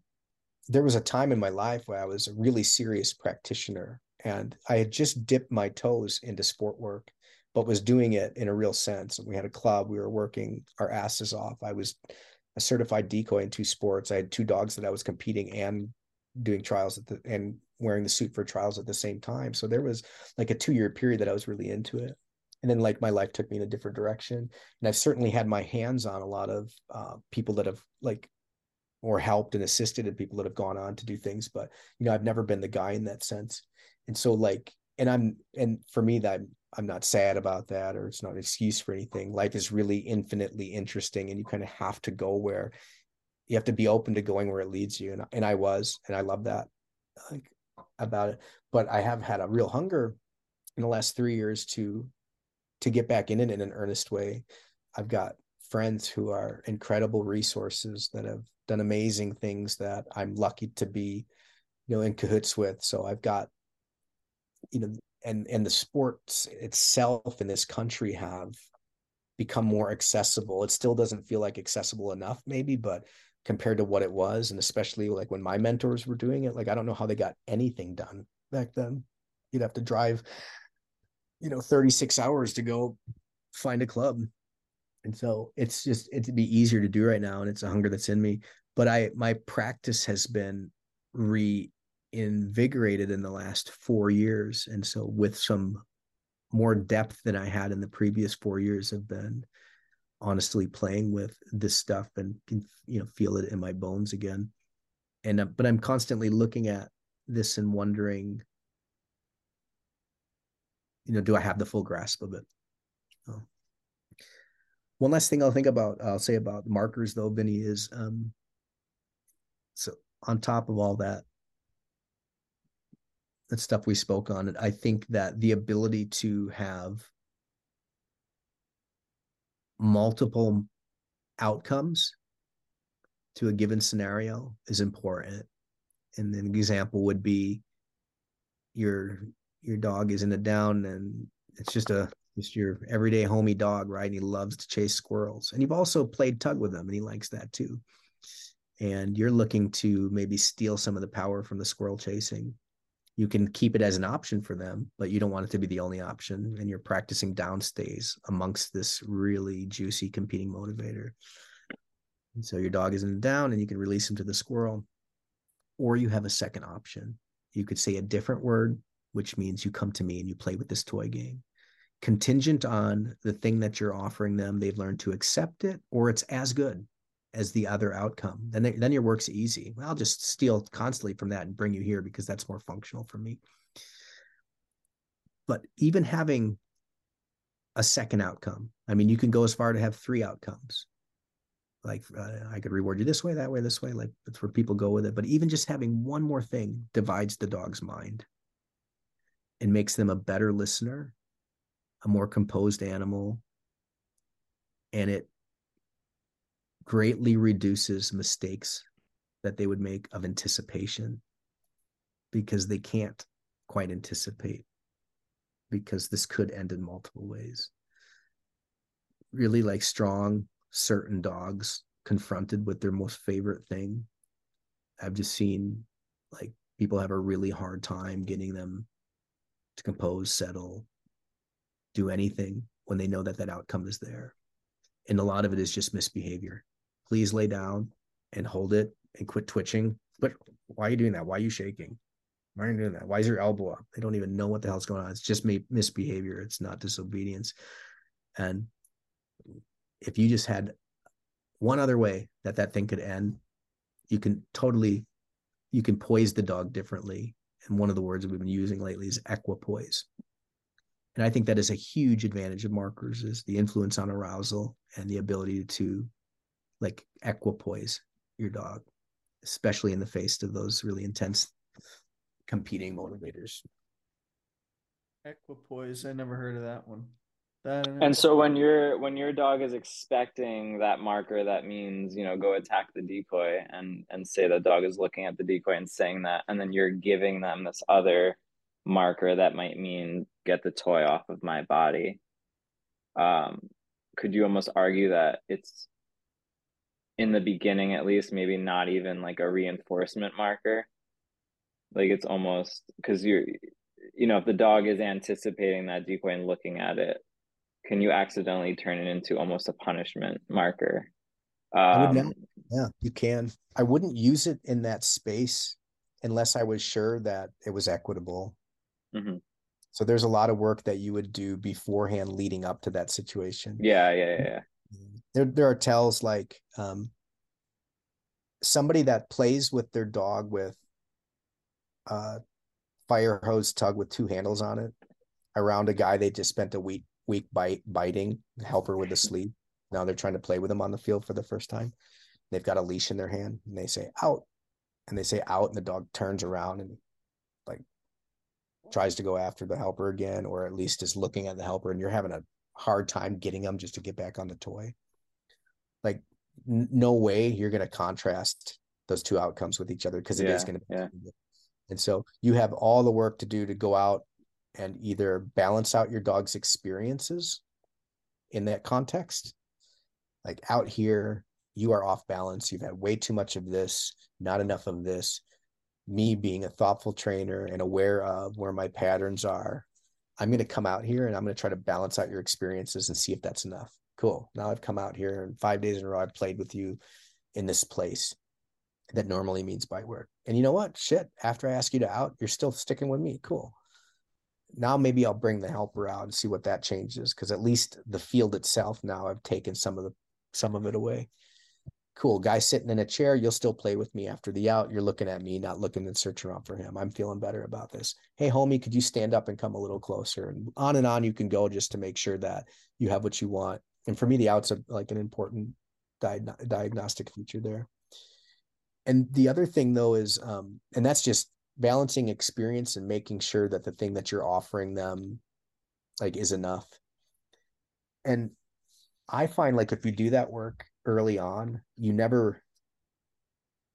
there was a time in my life where I was a really serious practitioner, and I had just dipped my toes into sport work, but was doing it in a real sense. We had a club, we were working our asses off. I was a certified decoy in two sports. I had two dogs that I was competing and doing trials at the and wearing the suit for trials at the same time. So there was like a two year period that I was really into it. And then like my life took me in a different direction. And I've certainly had my hands on a lot of uh, people that have like or helped and assisted and people that have gone on to do things. But you know, I've never been the guy in that sense. And so like, and I'm and for me that I'm, I'm not sad about that or it's not an excuse for anything. Life is really infinitely interesting and you kind of have to go where you have to be open to going where it leads you. And, and I was, and I love that. Like about it. But I have had a real hunger in the last three years to to get back in it in an earnest way. I've got friends who are incredible resources that have done amazing things that I'm lucky to be, you know, in cahoots with. So I've got, you know, and and the sports itself in this country have become more accessible. It still doesn't feel like accessible enough, maybe, but compared to what it was and especially like when my mentors were doing it like i don't know how they got anything done back then. You'd have to drive you know 36 hours to go find a club. And so it's just it'd be easier to do right now and it's a hunger that's in me. But i my practice has been reinvigorated in the last four years and so with some more depth than i had in the previous four years have been honestly playing with this stuff and can you know feel it in my bones again and uh, but i'm constantly looking at this and wondering you know do i have the full grasp of it oh. one last thing i'll think about i'll say about markers though vinny is um so on top of all that, that stuff we spoke on, I think that the ability to have multiple outcomes to a given scenario is important. And an example would be your your dog is in a down and it's just a just your everyday homie dog, right? And he loves to chase squirrels. And you've also played tug with him and he likes that too. And you're looking to maybe steal some of the power from the squirrel chasing. You can keep it as an option for them, but you don't want it to be the only option. And you're practicing downstays amongst this really juicy competing motivator. And so your dog is in down and you can release him to the squirrel. Or you have a second option. You could say a different word, which means you come to me and you play with this toy game contingent on the thing that you're offering them they've learned to accept it or it's as good as the other outcome then then your work's easy. I'll just steal constantly from that and bring you here because that's more functional for me. But even having a second outcome i mean you can go as far to have three outcomes. Like uh, i could reward you this way that way this way like that's where people go with it. But even just having one more thing divides the dog's mind and makes them a better listener a more composed animal and it greatly reduces mistakes that they would make of anticipation because they can't quite anticipate because this could end in multiple ways really like strong certain dogs confronted with their most favorite thing i've just seen like people have a really hard time getting them to compose settle do anything when they know that that outcome is there. And a lot of it is just misbehavior. Please lay down and hold it and quit twitching. But why are you doing that? Why are you shaking? Why are you doing that? Why is your elbow up? They don't even know what the hell's going on. It's just misbehavior. It's not disobedience. And if you just had one other way that that thing could end, you can totally, you can poise the dog differently. And one of the words we've been using lately is equipoise and i think that is a huge advantage of markers is the influence on arousal and the ability to like equipoise your dog especially in the face of those really intense competing motivators. Equipoise i never heard of that one. That and so when your when your dog is expecting that marker that means you know go attack the decoy and and say the dog is looking at the decoy and saying that and then you're giving them this other marker that might mean get the toy off of my body. Um could you almost argue that it's in the beginning at least maybe not even like a reinforcement marker like it's almost because you're you know if the dog is anticipating that decoy and looking at it can you accidentally turn it into almost a punishment marker um, yeah you can i wouldn't use it in that space unless i was sure that it was equitable Mm-hmm. So there's a lot of work that you would do beforehand leading up to that situation. Yeah, yeah, yeah. There, there are tells like um, somebody that plays with their dog with a fire hose tug with two handles on it around a guy they just spent a week week bite biting, helper with the sleep. Now they're trying to play with him on the field for the first time. They've got a leash in their hand and they say out, and they say out, and the dog turns around and like tries to go after the helper again, or at least is looking at the helper, and you're having a hard time getting them just to get back on the toy. Like, n- no way you're going to contrast those two outcomes with each other because it yeah, is going to. Yeah. And so you have all the work to do to go out and either balance out your dog's experiences in that context. Like out here, you are off balance. You've had way too much of this, not enough of this me being a thoughtful trainer and aware of where my patterns are, I'm going to come out here and I'm going to try to balance out your experiences and see if that's enough. Cool. Now I've come out here and five days in a row, I've played with you in this place that normally means bite work. And you know what? Shit. After I ask you to out, you're still sticking with me. Cool. Now maybe I'll bring the helper out and see what that changes. Cause at least the field itself now I've taken some of the some of it away cool guy sitting in a chair you'll still play with me after the out you're looking at me not looking and searching around for him i'm feeling better about this hey homie could you stand up and come a little closer and on and on you can go just to make sure that you have what you want and for me the outs are like an important di- diagnostic feature there. And the other thing though is um and that's just balancing experience and making sure that the thing that you're offering them like is enough. And i find like if you do that work early on you never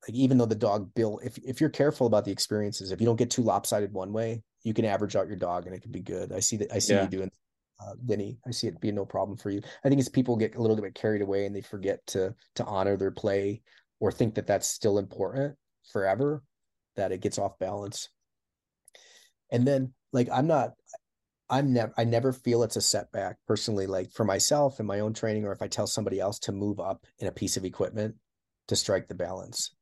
like even though the dog bill if if you're careful about the experiences if you don't get too lopsided one way you can average out your dog and it can be good. I see that i see yeah. you doing uh, Denny. I see it being no problem for you. I think it's people get a little bit carried away and they forget to to honor their play or think that that's still important forever that it gets off balance and then like i'm not i'm never i never feel it's a setback personally like for myself in my own training or if i tell somebody else to move up in a piece of equipment to strike the balance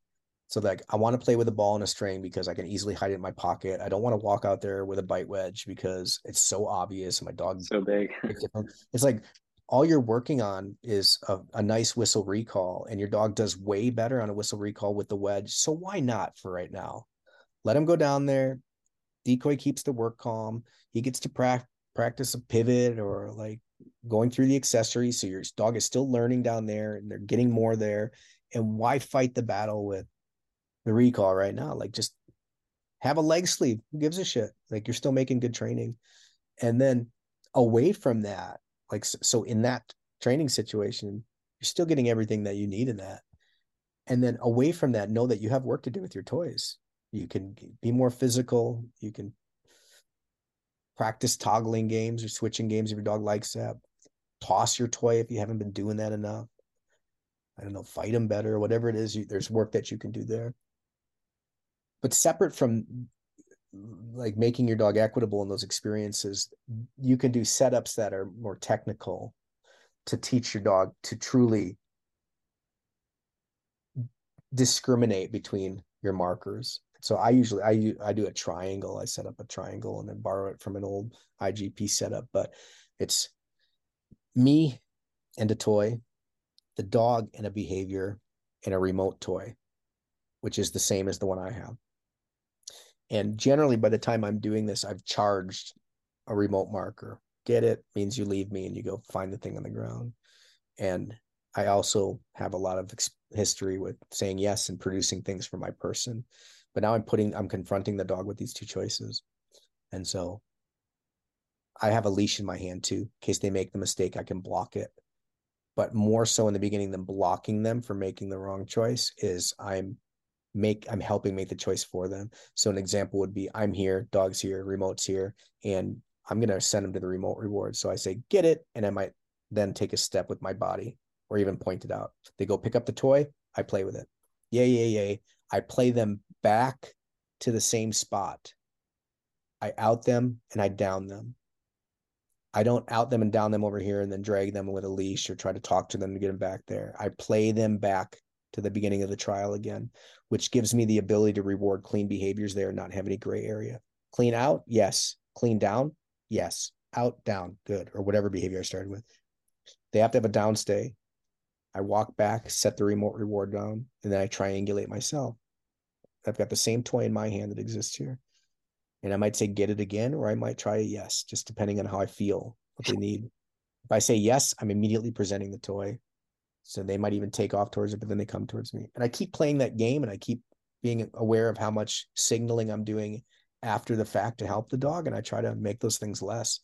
so like i want to play with a ball and a string because i can easily hide it in my pocket. I don't want to walk out there with a bite wedge because it's so obvious and my dog so big. it's like all you're working on is a, a, nice whistle recall and your dog does way better on a whistle recall with the wedge so why not for right now? Let him go down there. Decoy keeps the work calm. He gets to pra- practice a pivot or like going through the accessories so your dog is still learning down there and they're getting more there. And why fight the battle with the recall right now like just have a leg sleeve who gives a shit like you're still making good training and then away from that like so in that training situation, you're still getting everything that you need in that. And then away from that, know that you have work to do with your toys. You can be more physical. You can practice toggling games or switching games if your dog likes that. Toss your toy if you haven't been doing that enough. I don't know, fight them better, whatever it is. You, there's work that you can do there. But separate from like making your dog equitable in those experiences you can do setups that are more technical to teach your dog to truly discriminate between your markers. So i usually i i do a triangle. I set up a triangle and then borrow it from an old igp setup but it's me and a toy the dog and a behavior and a remote toy which is the same as the one i have and generally, by the time I'm doing this, I've charged a remote marker. Get it means you leave me and you go find the thing on the ground. And I also have a lot of history with saying yes and producing things for my person. But now I'm putting, I'm confronting the dog with these two choices. And so I have a leash in my hand too, in case they make the mistake, I can block it. But more so in the beginning than blocking them for making the wrong choice is I'm make i'm helping make the choice for them. So an example would be i'm here dogs here remotes here and i'm going to send them to the remote reward. So i say get it and i might then take a step with my body or even point it out. They go pick up the toy i play with it. Yay yay yay. I play them back to the same spot. I out them and i down them. I don't out them and down them over here and then drag them with a leash or try to talk to them to get them back there. I play them back to the beginning of the trial again, which gives me the ability to reward clean behaviors there and not have any gray area. Clean out, yes. Clean down, yes. Out, down, good, or whatever behavior I started with. They have to have a downstay. I walk back, set the remote reward down, and then I triangulate myself. I've got the same toy in my hand that exists here. And I might say get it again, or I might try a yes, just depending on how I feel, what they need. If I say yes, I'm immediately presenting the toy. So they might even take off towards it, but then they come towards me. And I keep playing that game and I keep being aware of how much signaling I'm doing after the fact to help the dog. And I try to make those things less.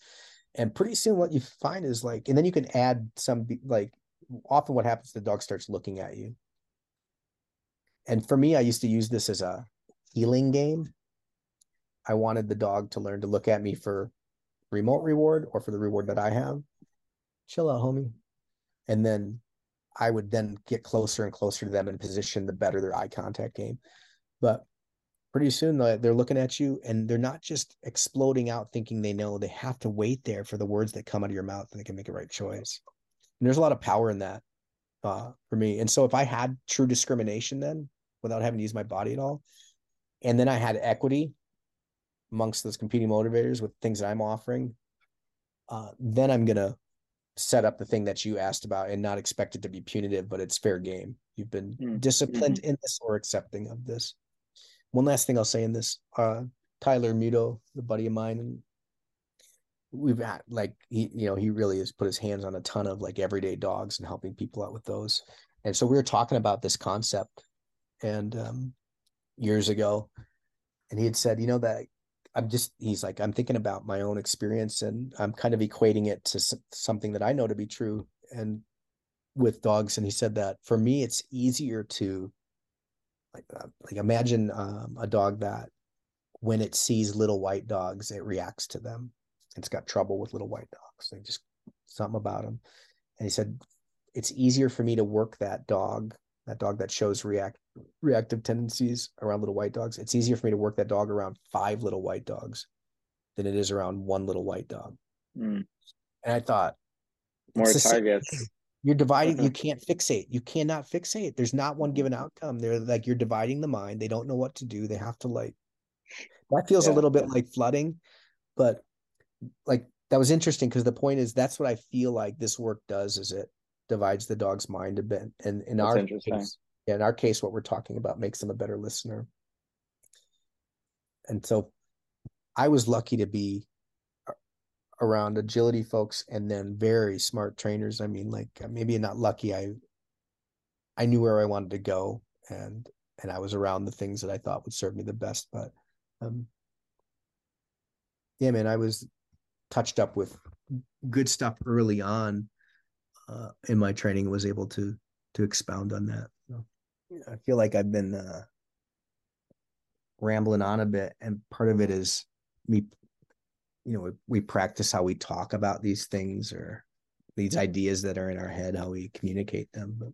And pretty soon what you find is like, and then you can add some like often what happens, the dog starts looking at you. And for me, I used to use this as a heeling game. I wanted the dog to learn to look at me for remote reward or for the reward that I have. Chill out, homie. And then I would then get closer and closer to them and position the better their eye contact game. But pretty soon they're looking at you and they're not just exploding out thinking they know. They have to wait there for the words that come out of your mouth and they can make a right choice. And there's a lot of power in that uh, for me. And so if I had true discrimination then without having to use my body at all, and then I had equity amongst those competing motivators with things that I'm offering, uh, then I'm gonna set up the thing that you asked about and not expect it to be punitive, but it's fair game. You've been mm-hmm. disciplined mm-hmm. in this or accepting of this. One last thing I'll say in this, uh, Tyler Muto, the buddy of mine, and we've had like he, you know, he really has put his hands on a ton of like everyday dogs and helping people out with those. And so we were talking about this concept and um, years ago, and he had said, you know that I'm just he's like I'm thinking about my own experience and I'm kind of equating it to something that I know to be true and with dogs. And he said that for me it's easier to like uh, like imagine um, a dog that when it sees little white dogs it reacts to them. It's got trouble with little white dogs. They just something about them and he said it's easier for me to work that dog that dog that shows react reactive tendencies around little white dogs. It's easier for me to work that dog around five little white dogs than it is around one little white dog. Mm. and i thought more targets. you're dividing you can't fixate. You cannot fixate. There's not one given outcome. They're like you're dividing the mind. They don't know what to do. They have to like that feels yeah. a little bit like flooding but like that was interesting because the point is that's what i feel like this work does is it divides the dog's mind a bit. And in That's our case, in our case, what we're talking about makes them a better listener. And so I was lucky to be around agility folks and then very smart trainers. I mean, like maybe not lucky. I I knew where I wanted to go and and I was around the things that I thought would serve me the best. But um yeah, man, I was touched up with good stuff early on uh, in my training was able to to expound on that. So, I feel like I've been uh, rambling on a bit, and part of it is me. You know, we, we practice how we talk about these things or these ideas that are in our head, how we communicate them. But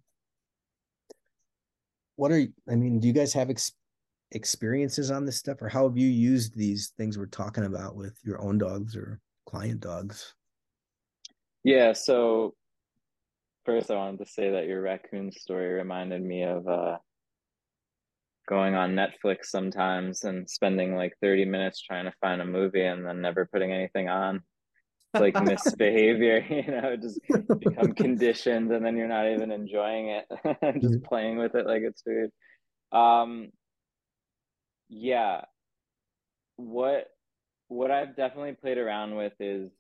what are I mean? Do you guys have ex- experiences on this stuff, or how have you used these things we're talking about with your own dogs or client dogs? Yeah, so first I wanted to say that your raccoon story reminded me of uh, going on Netflix sometimes and spending like 30 minutes trying to find a movie and then never putting anything on. It's like misbehavior, you know, just become conditioned and then you're not even enjoying it, just mm-hmm. playing with it like it's food. Um, yeah. What what I've definitely played around with is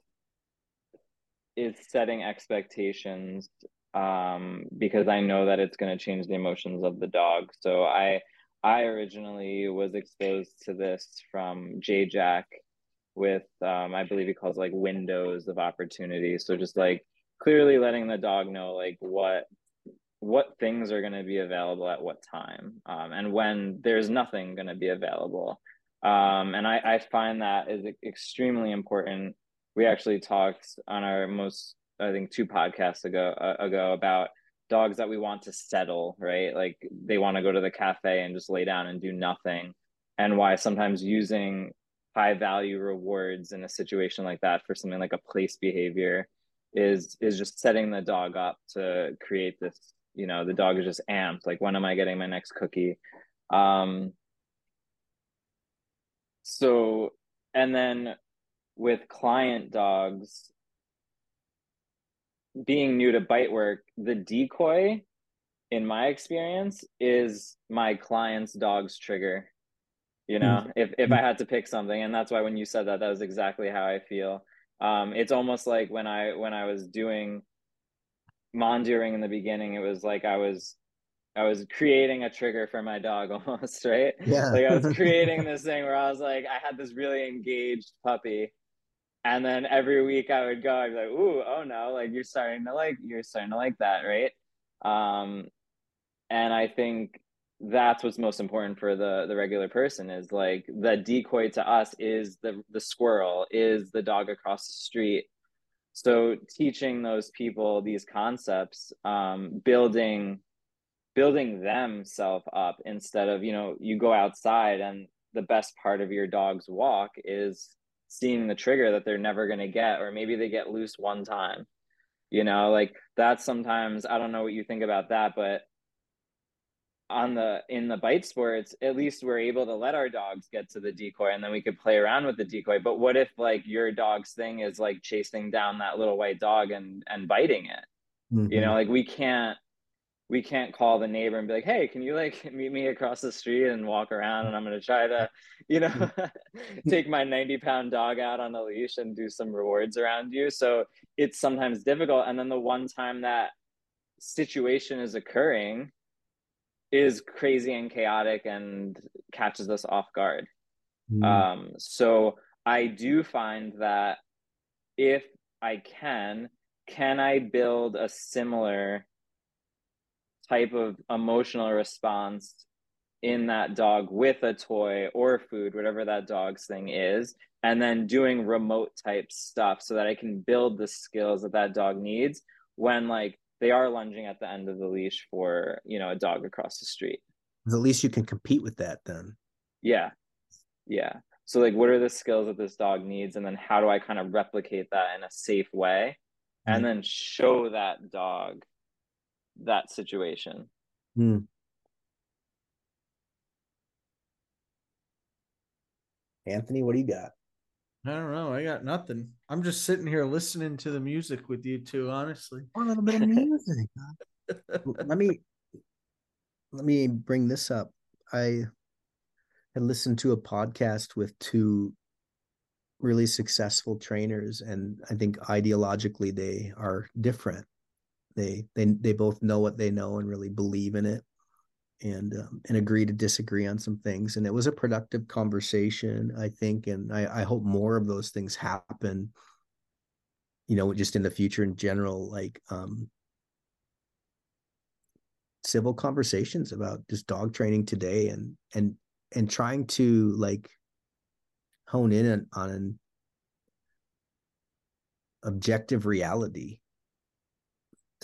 is setting expectations um, because I know that it's going to change the emotions of the dog. So I I originally was exposed to this from Jay Jack with um, I believe he calls like windows of opportunity. So just like clearly letting the dog know like what what things are going to be available at what time um, and when there's nothing going to be available um, and I, I find that is extremely important we actually talked on our most I think two podcasts ago uh, ago about dogs that we want to settle, right? Like they want to go to the cafe and just lay down and do nothing, and why sometimes using high value rewards in a situation like that for something like a place behavior is is just setting the dog up to create this you know the dog is just amped like when am i getting my next cookie um so and then with client dogs being new to bite work, the decoy, in my experience, is my client's dog's trigger. You know, mm-hmm. if if I had to pick something, and that's why when you said that, that was exactly how I feel. Um, it's almost like when I when I was doing mondioring in the beginning, it was like I was I was creating a trigger for my dog almost, right? Yeah. like I was creating this thing where I was like, I had this really engaged puppy and then every week I would go, I'd be like, ooh, oh no, like you're starting to like, you're starting to like that, right? Um, and I think that's what's most important for the the regular person is like the decoy to us is the the squirrel, is the dog across the street. So teaching those people these concepts, um, building building themselves up instead of you know you go outside and the best part of your dog's walk is seeing the trigger that they're never going to get or maybe they get loose one time. You know like that's sometimes i don't know what you think about that but on the in the bite sports at least we're able to let our dogs get to the decoy and then we could play around with the decoy. But what if like your dog's thing is like chasing down that little white dog and and biting it? Mm-hmm. you know like we can't we can't call the neighbor and be like, hey, can you like meet me across the street and walk around and I'm gonna try to, you know, take my 90 pound dog out on a leash and do some rewards around you. So it's sometimes difficult. And then the one time that situation is occurring, is crazy and chaotic and catches us off guard. Mm. Um, so I do find that if I can, can I build a similar type of emotional response in that dog with a toy or food, whatever that dog's thing is, and then doing remote type stuff so that I can build the skills that that dog needs when like they are lunging at the end of the leash for, you know, a dog across the street. At least you can compete with that then. Yeah. Yeah. So like what are the skills that this dog needs and then how do I kind of replicate that in a safe way and mm-hmm. then show that dog that situation. Hmm. Anthony, what do you got? I don't know. I got nothing. I'm just sitting here listening to the music with you two, honestly. a little bit of music. let me let me bring this up. I had listened to a podcast with two really successful trainers, and I think ideologically they are different. They they they both know what they know and really believe in it and um, and agree to disagree on some things. And it was a productive conversation i think and i i hope more of those things happen you know just in the future in general like um civil conversations about just dog training today and and and trying to like hone in on, on an objective reality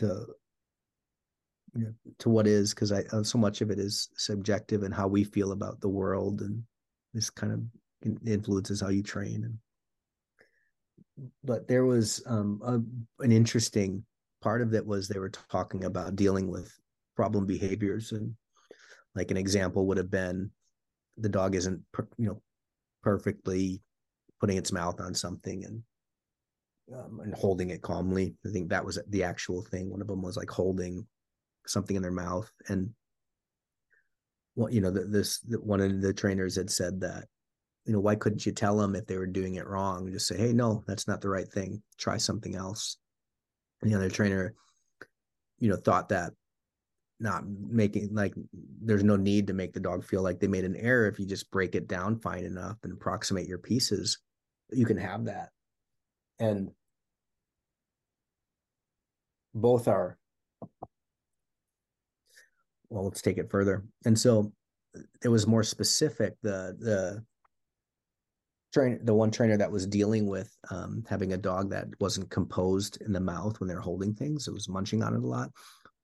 to you know, to what is because I uh, so much of it is subjective and how we feel about the world and this kind of influences how you train and but there was um a, an interesting part of it was they were talking about dealing with problem behaviors and like an example would have been the dog isn't you know perfectly putting its mouth on something and um, and holding it calmly. I think that was the actual thing. One of them was like holding something in their mouth. And well you know this one of the trainers had said that you know why couldn't you tell them if they were doing it wrong? Just say hey no that's not the right thing. Try something else. And the other trainer you know thought that not making like there's no need to make the dog feel like they made an error if you just break it down fine enough and approximate your pieces. You can have that. And both are. Well let's take it further. And so it was more specific the the train the one trainer that was dealing with um, having a dog that wasn't composed in the mouth when they're holding things it was munching on it a lot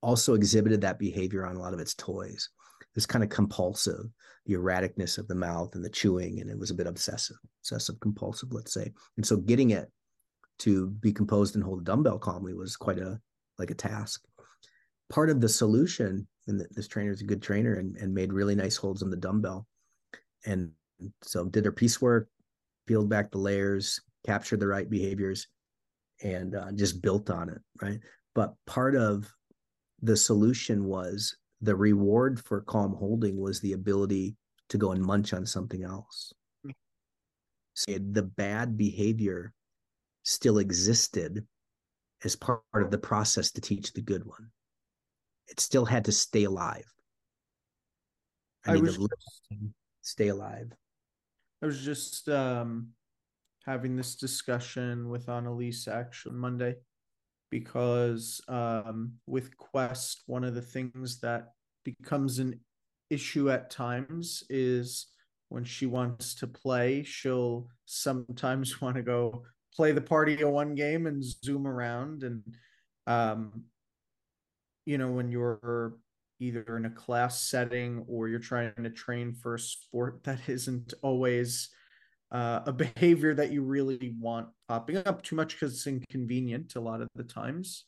also exhibited that behavior on a lot of its toys. This kind of compulsive the erraticness of the mouth and the chewing and it was a bit obsessive obsessive compulsive let's say. And so getting it to be composed and hold a dumbbell calmly was quite a like a task. Part of the solution and this trainer is a good trainer and, and made really nice holds on the dumbbell. And so did their piecework peeled back the layers captured the right behaviors and uh, just built on it right? But part of the solution was the reward for calm holding was the ability to go and munch on something else. So the bad behavior still existed as part of the process to teach the good one it still had to stay alive. I, I was to stay alive. I was just um, having this discussion with Annalise actually Monday because um, with Quest, one of the things that becomes an issue at times is when she wants to play, she'll sometimes want to go play the party of one game and zoom around and um, you know when you're either in a class setting or you're trying to train for a sport that isn't always uh, a behavior that you really want popping up too much because it's inconvenient a lot of the times.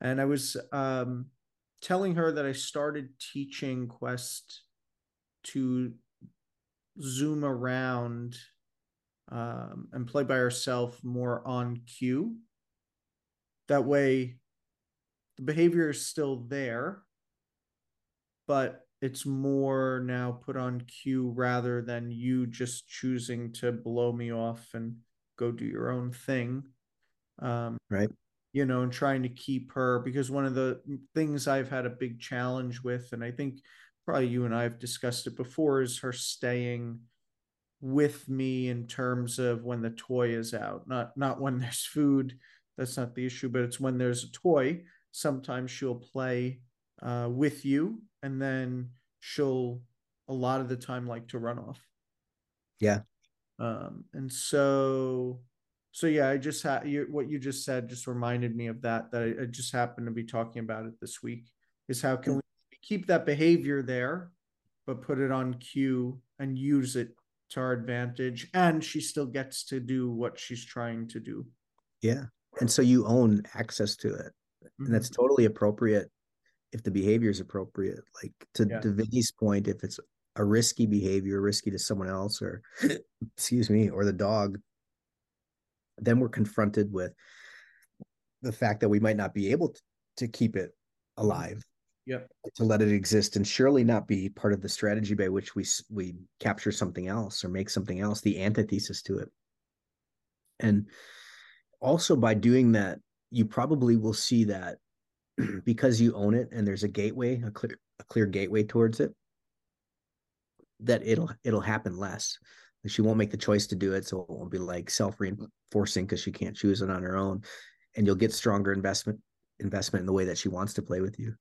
And I was um, telling her that I started teaching Quest to zoom around um, and play by herself more on cue. That way, the behavior is still there, but it's more now put on cue rather than you just choosing to blow me off and go do your own thing. Um, right. you know, and trying to keep her because one of the things I've had a big challenge with, and I think probably you and I have discussed it before, is her staying with me in terms of when the toy is out, not not when there's food. That's not the issue, but it's when there's a toy. Sometimes she'll play uh, with you, and then she'll a lot of the time like to run off. Yeah. Um, and so so yeah, I just had you, what you just said just reminded me of that. That I, I just happened to be talking about it this week. Is how can we keep that behavior there, but put it on cue and use it to our advantage, and she still gets to do what she's trying to do. Yeah, and so you own access to it, mm-hmm. and that's totally appropriate if the behavior is appropriate. Like to, yeah. to Vinny's point, if it's a risky behavior, risky to someone else, or excuse me, or the dog, then we're confronted with the fact that we might not be able to, to keep it alive yep. to let it exist and surely not be part of the strategy by which we we capture something else or make something else the antithesis to it. And also by doing that you probably will see that because you own it and there's a gateway a clear a clear gateway towards it that it'll it'll happen less. She won't make the choice to do it so it won't be like self reinforcing because she can't choose it on her own. And you'll get stronger investment investment in the way that she wants to play with you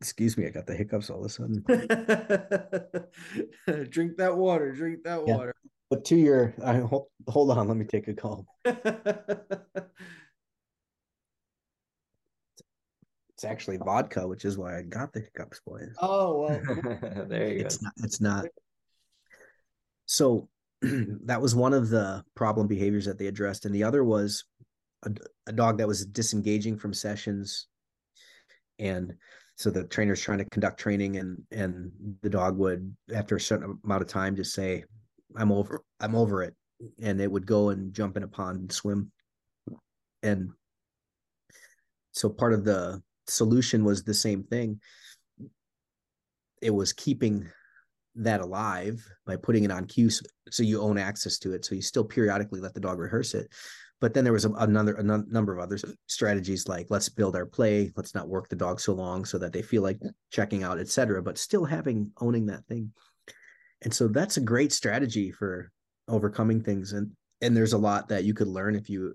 excuse me i got the hiccups all of a sudden drink that water drink that yeah. water but to your i hold, hold on let me take a call it's actually vodka which is why i got the hiccups boys oh well there you it's go not, it's not so that was one of the problem behaviors that they addressed. And the other was a, a dog that was disengaging from sessions. And so the trainer's trying to conduct training and and the dog would after a certain amount of time just say i'm over i'm over it. And it would go and jump in a pond and swim. And so part of the solution was the same thing. It was keeping that alive by putting it on cue so, so, you own access to it. So you still periodically let the dog rehearse it but then there was a, another a number of other strategies like let's build our play let's not work the dog so long so that they feel like checking out etc but still having owning that thing. And so that's a great strategy for overcoming things and and there's a lot that you could learn if you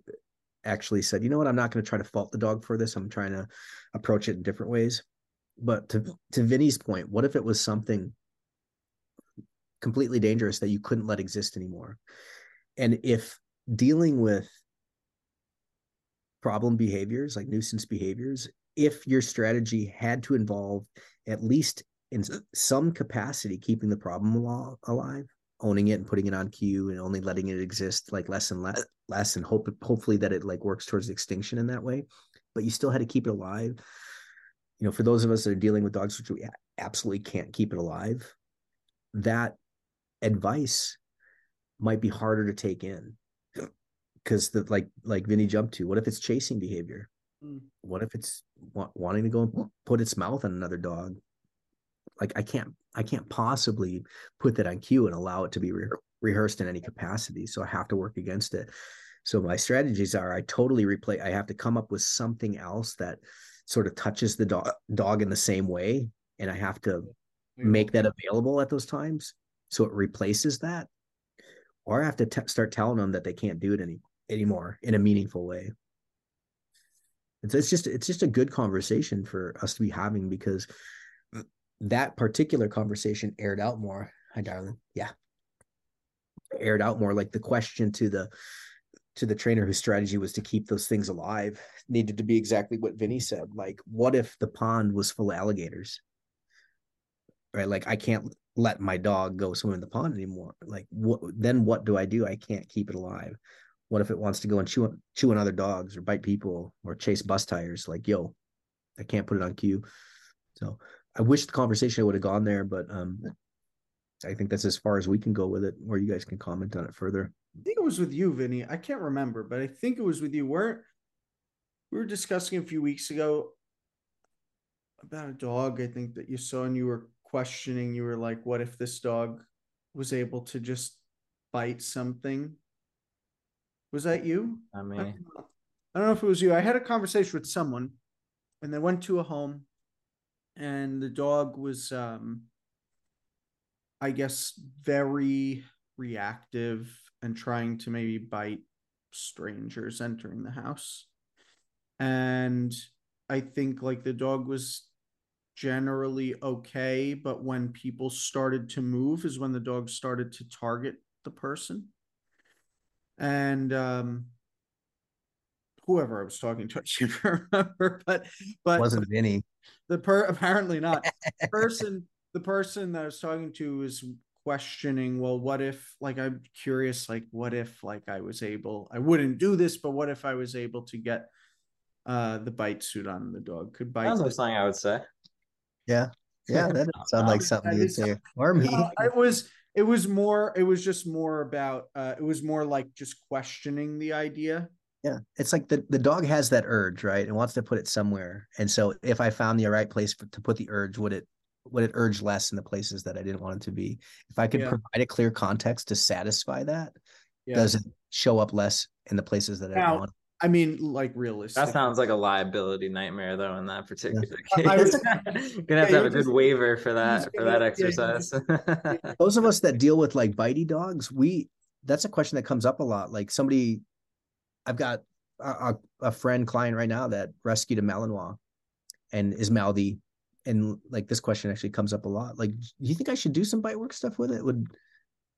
actually said you know what? I'm not going to try to fault the dog for this. I'm trying to approach it in different ways. But to to vinny's point what if it was something completely dangerous that you couldn't let exist anymore. And if dealing with problem behaviors like nuisance behaviors, if your strategy had to involve at least in some capacity keeping the problem alive, owning it and putting it on cue and only letting it exist like less and less, less and hope hopefully that it like works towards extinction in that way. But you still had to keep it alive. You know, for those of us that are dealing with dogs which we absolutely can't keep it alive, that advice might be harder to take in because the like like Vinny jumped to what if it's chasing behavior? Mm. what if it's wa- wanting to go and put its mouth on another dog? Like I can't I can't possibly put that on cue and allow it to be re- rehearsed in any capacity so I have to work against it. So my strategies are I totally replay I have to come up with something else that sort of touches the dog dog in the same way and I have to make that available at those times so it replaces that. Or i have to t- start telling them that they can't do it any anymore in a meaningful way it's, it's just it's just a good conversation for us to be having because that particular conversation aired out more hi darling yeah aired out more like the question to the to the trainer whose strategy was to keep those things alive needed to be exactly what Vinny said. Like, what if the pond was full of alligators? Right? Like, I can't let my dog go swim in the pond anymore. Like what then what do I do? I can't keep it alive. What if it wants to go and chew chew on other dogs or bite people or chase bus tires? Like, yo, I can't put it on cue. So I wish the conversation would have gone there, but um I think that's as far as we can go with it, or you guys can comment on it further. I think it was with you, Vinny. I can't remember, but I think it was with you. Where we were discussing a few weeks ago about a dog, I think that you saw and you were questioning you were like what if this dog was able to just bite something was that you i mean I don't know if it was you. I had a conversation with someone and they went to a home and the dog was um I guess very reactive and trying to maybe bite strangers entering the house. And I think like the dog was generally okay, but when people started to move is when the dog started to target the person. And um whoever I was talking to, I can't remember, but but wasn't Vinny. The per apparently not. the person the person that I was talking to was questioning, well, what if like I'm curious, like what if like I was able I wouldn't do this, but what if I was able to get uh the bite suit on the dog could bite Sounds like the- something I would say. Yeah. Yeah, that doesn't sound like something you'd say. Or me. Uh, it was it was more it was just more about uh it was more like just questioning the idea Yeah. It's like the, the dog has that urge, right? And wants to put it somewhere. And so if I found the right place for, to put the urge, would it would it urge less in the places that I didn't want it to be? If I could Yeah. provide a clear context to satisfy that, yeah does it show up less in the places that I Now, don't want? I mean like realistic That sounds like a liability nightmare, though. In that particular I case, was- gonna have to have a good just- waiver for just that for that yeah, you're exercise. Those of us that deal with like bitey dogs, we that's a question that comes up a lot. Like somebody, I've got a, a, a friend client right now that rescued a Malinois and is mouthy. And like this question actually comes up a lot. Like, do you think I should do some bite work stuff with it? Would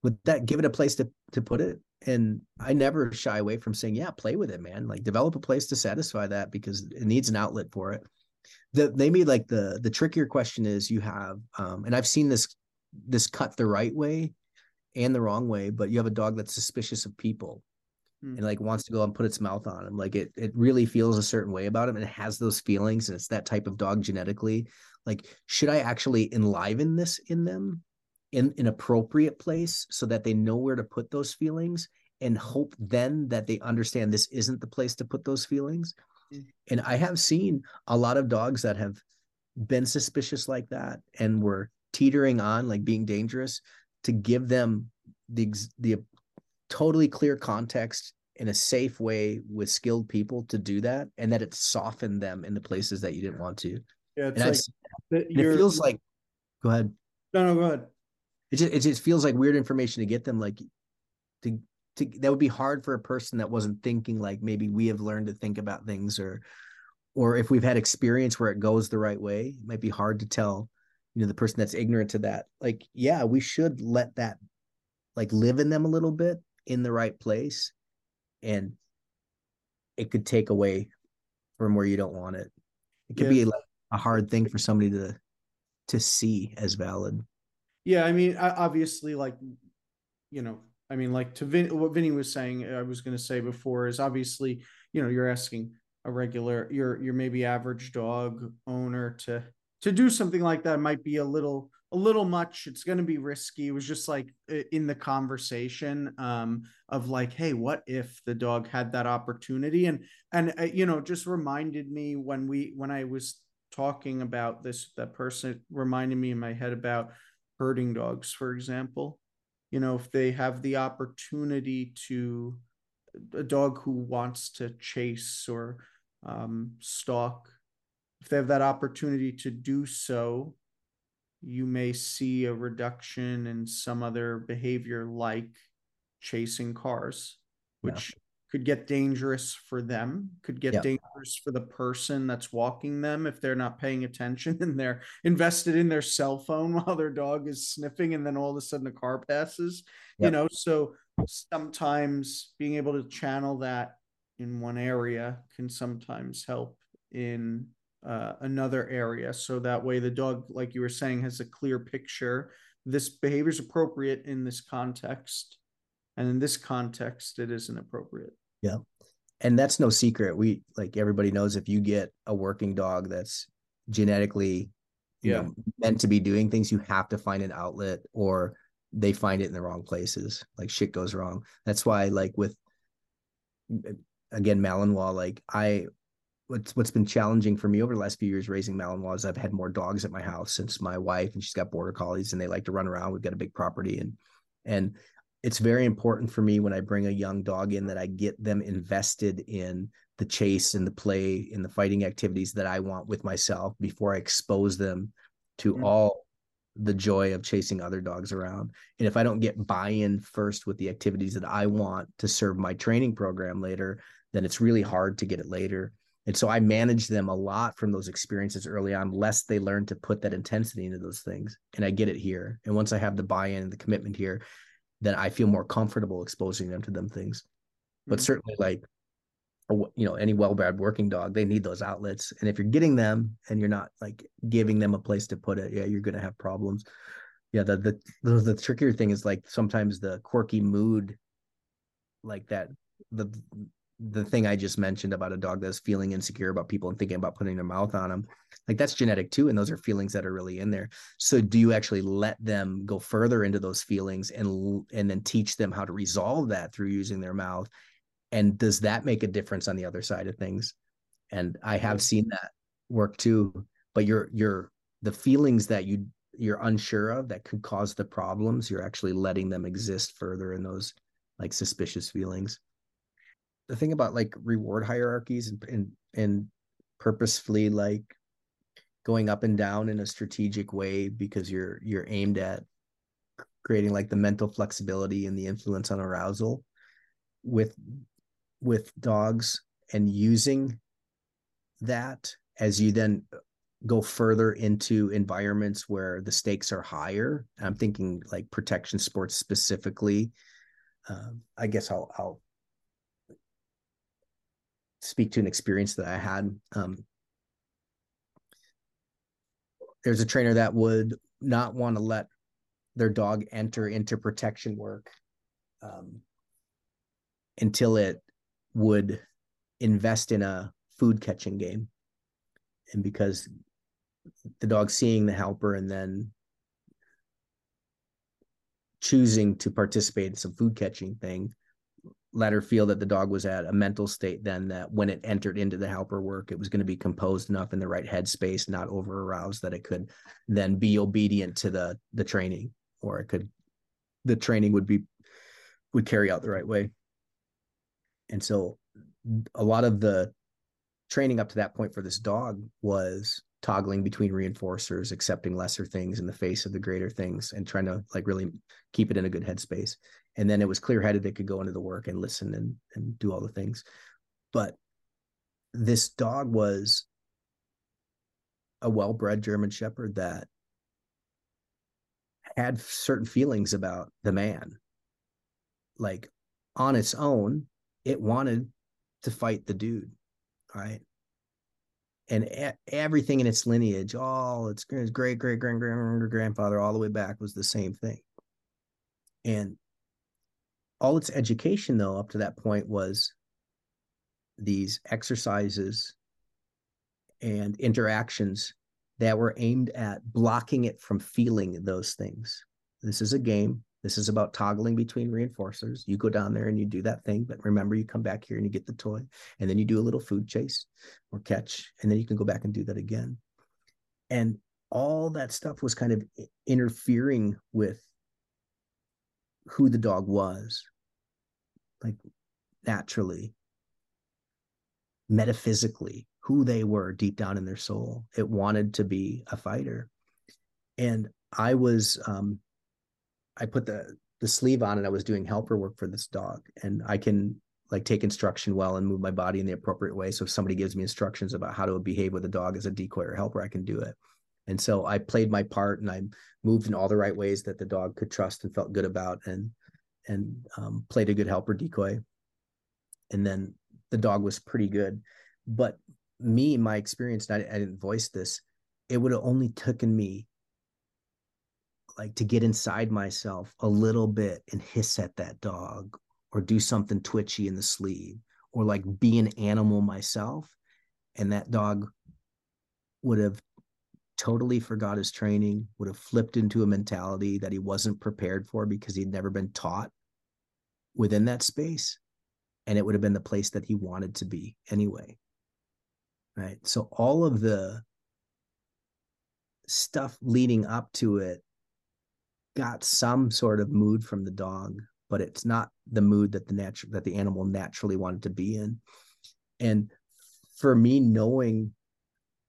would that give it a place to to put it? And I never shy away from saying, yeah, play with it, man. Like develop a place to satisfy that because it needs an outlet for it. The maybe like the the trickier question is you have, um, and I've seen this this cut the right way and the wrong way, but you have a dog that's suspicious of people Hmm. and like wants to go and put its mouth on him. Like it it really feels a certain way about him and it has those feelings and it's that type of dog genetically. Like, should I actually enliven this in them in an appropriate place so that they know where to put those feelings and hope then that they understand this isn't the place to put those feelings? Mm. And I have seen a lot of dogs that have been suspicious like that and were teetering on like being dangerous to give them the the totally clear context in a safe way with skilled people to do that and that it softened them in the places that you didn't want to yeah it's like and it feels like go ahead no no go ahead it just, it just feels like weird information to get them like to to that would be hard for a person that wasn't thinking like maybe we have learned to think about things or or if we've had experience where it goes the right way it might be hard to tell you know the person that's ignorant to that. Like yeah we should let that like live in them a little bit in the right place and it could take away from where you don't want it. It could Yeah. be like a hard thing for somebody to to see as valid Yeah, I mean, obviously, like, you know, I mean, like to Vin, what Vinny was saying, I was going to say before is obviously, you know, you're asking a regular, your your maybe average dog owner to to do something like that might be a little a little much. It's going to be risky. It was just like in the conversation um of like, hey, what if the dog had that opportunity? And and uh, you know, just reminded me when we when I was talking about this, that person reminded me in my head about herding dogs, for example. You know, if they have the opportunity to, a dog who wants to chase or um, stalk, if they have that opportunity to do so, you may see a reduction in some other behavior like chasing cars, which could get dangerous for them, could get Yeah. dangerous for the person that's walking them if they're not paying attention and they're invested in their cell phone while their dog is sniffing and then all of a sudden a car passes. You know, so sometimes being able to channel that in one area can sometimes help in uh, another area. So that way the dog, like you were saying, has a clear picture. This behavior is appropriate in this context. And in this context, it isn't appropriate. And that's no secret. We like everybody knows if you get a working dog that's genetically you Yeah. know, meant to be doing things, you have to find an outlet or they find it in the wrong places. Like shit goes wrong. That's why like with again Malinois, like I what's what's been challenging for me over the last few years raising Malinois is I've had more dogs at my house since my wife and she's got border collies and they like to run around. We've got a big property and and it's very important for me when I bring a young dog in that I get them invested in the chase and the play and the fighting activities that I want with myself before I expose them to mm-hmm. all the joy of chasing other dogs around. And if I don't get buy-in first with the activities that I want to serve my training program later, then it's really hard to get it later. And so I manage them a lot from those experiences early on, lest they learn to put that intensity into those things. And I get it here. And once I have the buy-in and the commitment here, then I feel more comfortable exposing them to them things. But mm-hmm. certainly like you know any well-bred working dog they need those outlets and if you're getting them and you're not like giving them a place to put it yeah you're going to have problems yeah the, the the the trickier thing is like sometimes the quirky mood like that the the thing I just mentioned about a dog that's feeling insecure about people and thinking about putting their mouth on them, like that's genetic too. And those are feelings that are really in there. So do you actually let them go further into those feelings and and then teach them how to resolve that through using their mouth? And does that make a difference on the other side of things? And I have seen that work too. But you're you're the feelings that you you're unsure of that could cause the problems, you're actually letting them exist further in those like suspicious feelings the thing about like reward hierarchies and and, and purposefully like going up and down in a strategic way because you're you're aimed at creating like the mental flexibility and the influence on arousal with with dogs and using that as you then go further into environments where the stakes are higher. I'm thinking like protection sports specifically. Um, i guess i'll i'll speak to an experience that I had. Um, there's a trainer that would not want to let their dog enter into protection work um, until it would invest in a food catching game. And because the dog seeing the helper and then choosing to participate in some food catching thing let her feel that the dog was at a mental state then that when it entered into the helper work, it was going to be composed enough in the right headspace, not over aroused that it could then be obedient to the the training, or it could the training would be would carry out the right way. And so a lot of the training up to that point for this dog was toggling between reinforcers, accepting lesser things in the face of the greater things, and trying to like really keep it in a good headspace. And then it was clear headed; it could go into the work and listen and and do all the things. But this dog was a well-bred German Shepherd that had certain feelings about the man. Like on its own, it wanted to fight the dude, right? and everything in its lineage, all its, great great great great grandfather, all the way back was the same thing. And all its education, though, up to that point was these exercises and interactions that were aimed at blocking it from feeling those things. This is a game. This is about toggling between reinforcers. You go down there and you do that thing, but remember, you come back here and you get the toy, and then you do a little food chase or catch, and then you can go back and do that again. And all that stuff was kind of interfering with who the dog was, like naturally, metaphysically, who they were deep down in their soul. It wanted to be a fighter. And I was um, I put the the sleeve on and I was doing helper work for this dog. And I can like take instruction well and move my body in the appropriate way. So if somebody gives me instructions about how to behave with a dog as a decoy or helper, I can do it. And so I played my part and I moved in all the right ways that the dog could trust and felt good about and and um, played a good helper decoy. And then the dog was pretty good. But me, my experience, I, I didn't voice this, it would have only taken me like to get inside myself a little bit and hiss at that dog or do something twitchy in the sleeve or like be an animal myself and that dog would have totally forgot his training would have flipped into a mentality that he wasn't prepared for because he'd never been taught within that space and it would have been the place that he wanted to be anyway right so all of the stuff leading up to it got some sort of mood from the dog, but it's not the mood that the natural that the animal naturally wanted to be in. And for me, knowing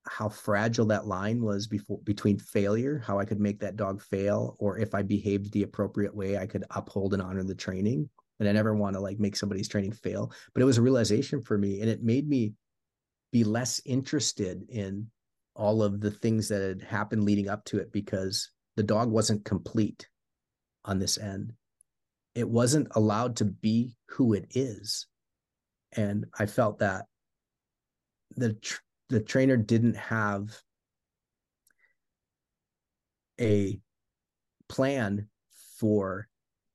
how fragile that line was before between failure, how I could make that dog fail, or if I behaved the appropriate way, I could uphold and honor the training. And I never want to like make somebody's training fail. But it was a realization for me, and it made me be less interested in all of the things that had happened leading up to it because the dog wasn't complete on this end. It wasn't allowed to be who it is. And I felt that the tr- the trainer didn't have a plan for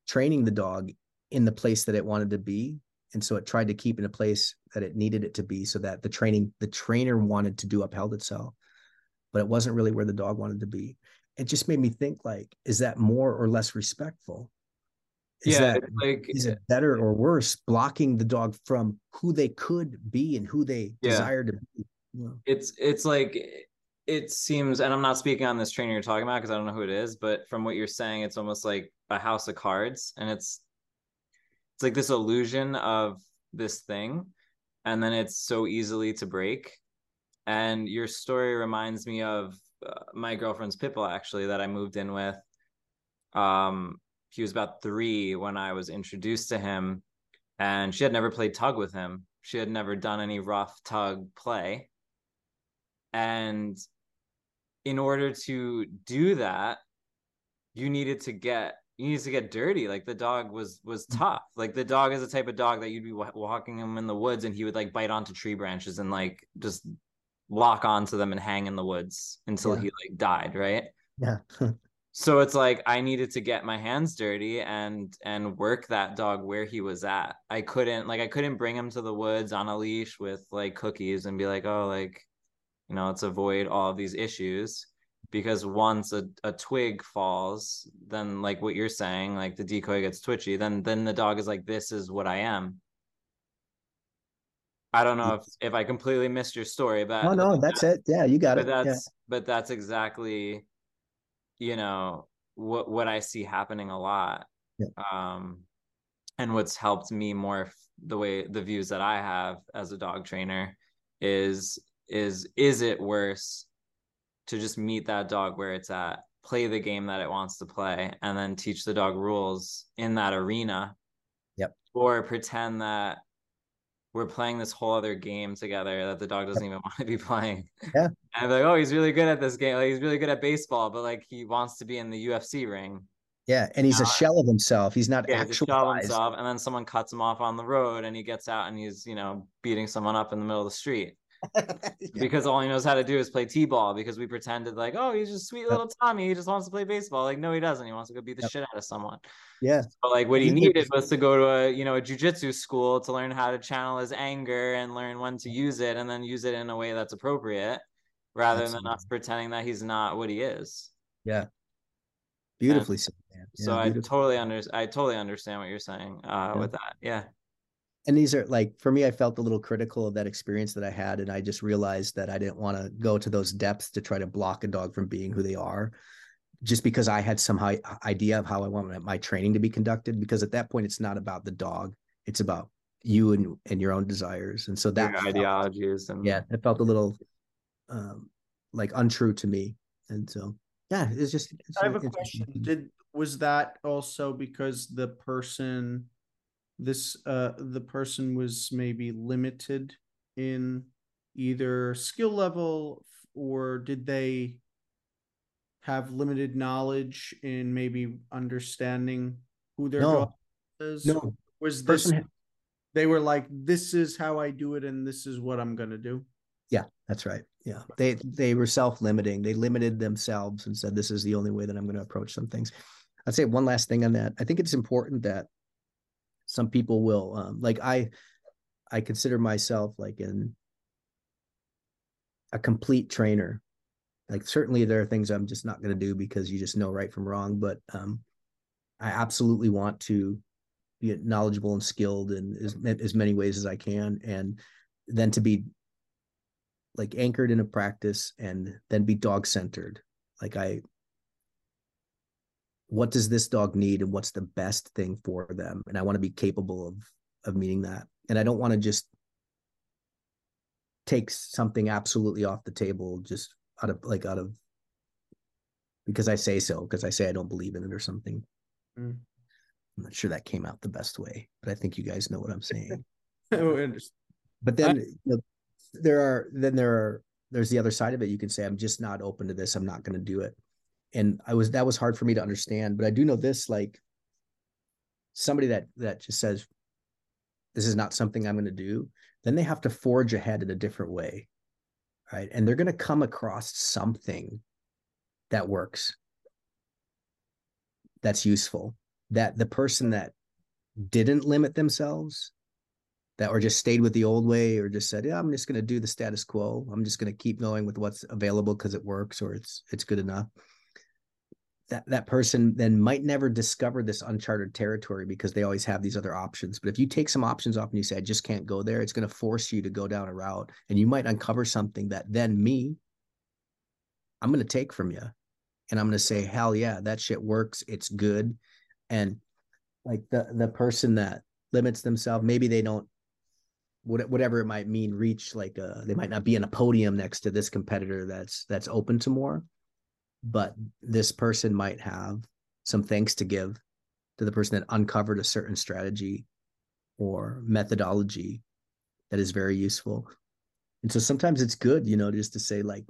training the dog in the place that it wanted to be. And so it tried to keep in a place that it needed it to be so that the training the trainer wanted to do upheld itself but it wasn't really where the dog wanted to be. It just made me think like is that more or less respectful? Is yeah that like is it eh, better eh or worse blocking the dog from who they could be and who they Yeah. desire to be It's it's like it seems and i'm not speaking on this trainer you're talking about because i don't know who it is but from what you're saying it's almost like a house of cards and it's it's like this illusion of this thing and then it's so easily to break. And your story reminds me of uh, my girlfriend's pitbull actually that i moved in with um he was about three when i was introduced to him and she had never played tug with him. She had never done any rough tug play and in order to do that, you needed to get you needed to get dirty. Like the dog was was mm-hmm. tough. Like the dog is the type of dog that you'd be walking him in the woods and he would like bite onto tree branches and like just lock onto them and hang in the woods until Yeah. he like died, right? yeah so it's like i needed to get my hands dirty and and work that dog where he was at i couldn't like i couldn't bring him to the woods on a leash with like cookies and be like oh like you know let's avoid all of these issues. Because once a, a twig falls then like what you're saying like the decoy gets twitchy then then the dog is like this is what i am. I don't know if if i completely missed your story but oh no that's it. Yeah you got but it. Yeah. that's but that's exactly you know what what i see happening a lot. Yeah. um and what's helped me morph the way the views that i have as a dog trainer is is is it worse to just meet that dog where it's at play the game that it wants to play and then teach the dog rules in that arena Yep. or pretend that we're playing this whole other game together that the dog doesn't even want to be playing. Yeah. And like, oh, he's really good at this game. Like he's really good at baseball, but like he wants to be in the UFC ring. yeah and he's a uh, shell of himself he's not Yeah, he's a shell himself, and then someone cuts him off on the road, and he gets out and he's you know beating someone up in the middle of the street Yeah. because all he knows how to do is play t-ball. Because we pretended like, oh, he's just sweet little Tommy. He just wants to play baseball. Like, no, he doesn't. He wants to go beat the Yep. shit out of someone. yeah But like what he needed was to go to a you know a jujitsu school to learn how to channel his anger and learn when to use it and then use it in a way that's appropriate rather than us pretending that he's not what he is. yeah beautifully said man. So Yeah, I totally under I totally understand what you're saying uh Yeah. with that. Yeah. And these are like for me i felt a little critical of that experience that i had and i just realized that i didn't want to go to those depths to try to block a dog from being who they are just because i had some hi- idea of how i want my training to be conducted because at that point it's not about the dog it's about you and, and your own desires and so that Your felt- ideologies and yeah it felt a little um like untrue to me and so yeah it's just it's I have a question. Did was that also because the person this uh the person was maybe limited in either skill level or did they have limited knowledge in maybe understanding who their No. dog is? no Was this person they were like this is how I do it and this is what I'm going to do? Yeah, that's right. Yeah. They they were self-limiting. They limited themselves and said this is the only way that I'm going to approach some things. I'd say one last thing on that. I think it's important that some people will um like I I consider myself like an a complete trainer. Like certainly there are things I'm just not going to do because you just know right from wrong, but um I absolutely want to be knowledgeable and skilled in as, as many ways as I can and then to be like anchored in a practice and then be dog centered like i what does this dog need and what's the best thing for them and i want to be capable of of meeting that and i don't want to just take something absolutely off the table just out of like out of because I say so, because I say I don't believe in it or something. Mm. I'm not sure that came out the best way, but I think you guys know what I'm saying. Oh, I. But then you know, there are then there are there's the other side of it. You can say I'm just not open to this. I'm not going to do it. And I was that was hard for me to understand. But I do know this: like somebody that that just says this is not something I'm going to do, then they have to forge ahead in a different way, right? And they're going to come across something that works, that's useful. That the person that didn't limit themselves that or just stayed with the old way or just said yeah i'm just going to do the status quo i'm just going to keep going with what's available because it works or it's it's good enough that that person then might never discover this uncharted territory because they always have these other options. But if you take some options off and you say i just can't go there it's going to force you to go down a route and you might uncover something that then me i'm going to take from you and i'm going to say hell yeah that shit works it's good and like the the person that limits themselves maybe they don't whatever it might mean reach like uh they might not be in a podium next to this competitor that's that's open to more but this person might have some thanks to give to the person that uncovered a certain strategy or methodology that is very useful and so sometimes it's good you know just to say like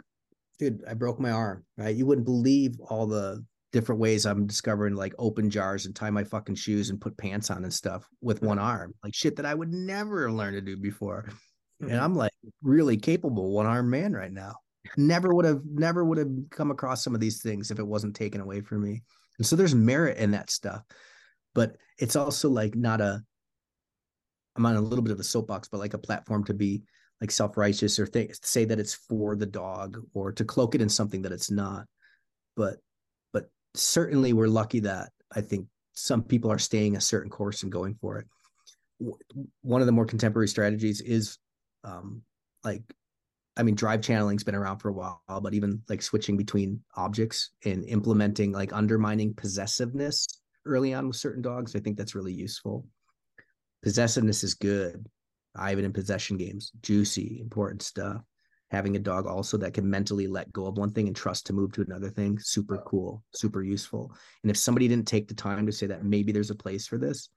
dude i broke my arm right you wouldn't believe all the different ways I'm discovering like open jars and tie my fucking shoes and put pants on and stuff with one arm, like shit that I would never learn to do before. And Mm-hmm. I'm like really capable one armed man right now. Never would have, never would have come across some of these things if it wasn't taken away from me. And so there's merit in that stuff, but it's also like not a, I'm on a little bit of a soapbox, but like a platform to be like self righteous or th- say that it's for the dog or to cloak it in something that it's not. But but certainly we're lucky that I think some people are staying a certain course and going for it. One of the more contemporary strategies is um, like, I mean, drive channeling's been around for a while, but even like switching between objects and implementing like undermining possessiveness early on with certain dogs, I think that's really useful. Possessiveness is good. I have it in possession games, juicy, important stuff having a dog also that can mentally let go of one thing and trust to move to another thing super cool super useful and if somebody didn't take the time to say that maybe there's a place for this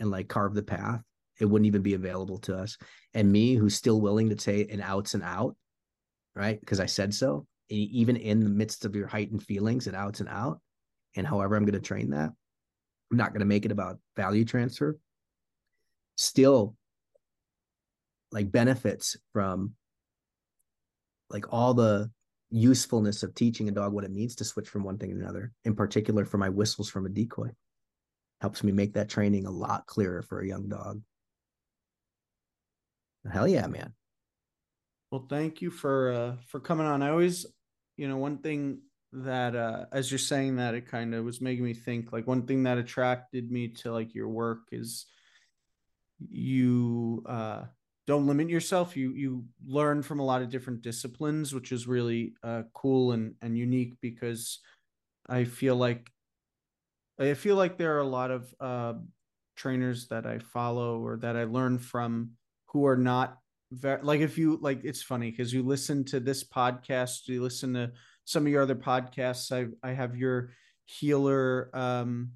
and like carve the path it wouldn't even be available to us and me who's still willing to say an outs and out right because i said so even in the midst of your heightened feelings and outs and out and however i'm going to train that i'm not going to make it about value transfer still like benefits from like all the usefulness of teaching a dog what it means to switch from one thing to another, in particular for my whistles from a decoy. Helps me make that training a lot clearer for a young dog. Hell yeah, man. Well, thank you for uh for coming on. I always, you know, one thing that uh as you're saying that it kind of was making me think like one thing that attracted me to like your work is you uh don't limit yourself you you learn from a lot of different disciplines which is really uh cool and and unique because i feel like i feel like there are a lot of uh trainers that i follow or that i learn from who are not very like if you like it's funny because you listen to this podcast you listen to some of your other podcasts i i have your healer um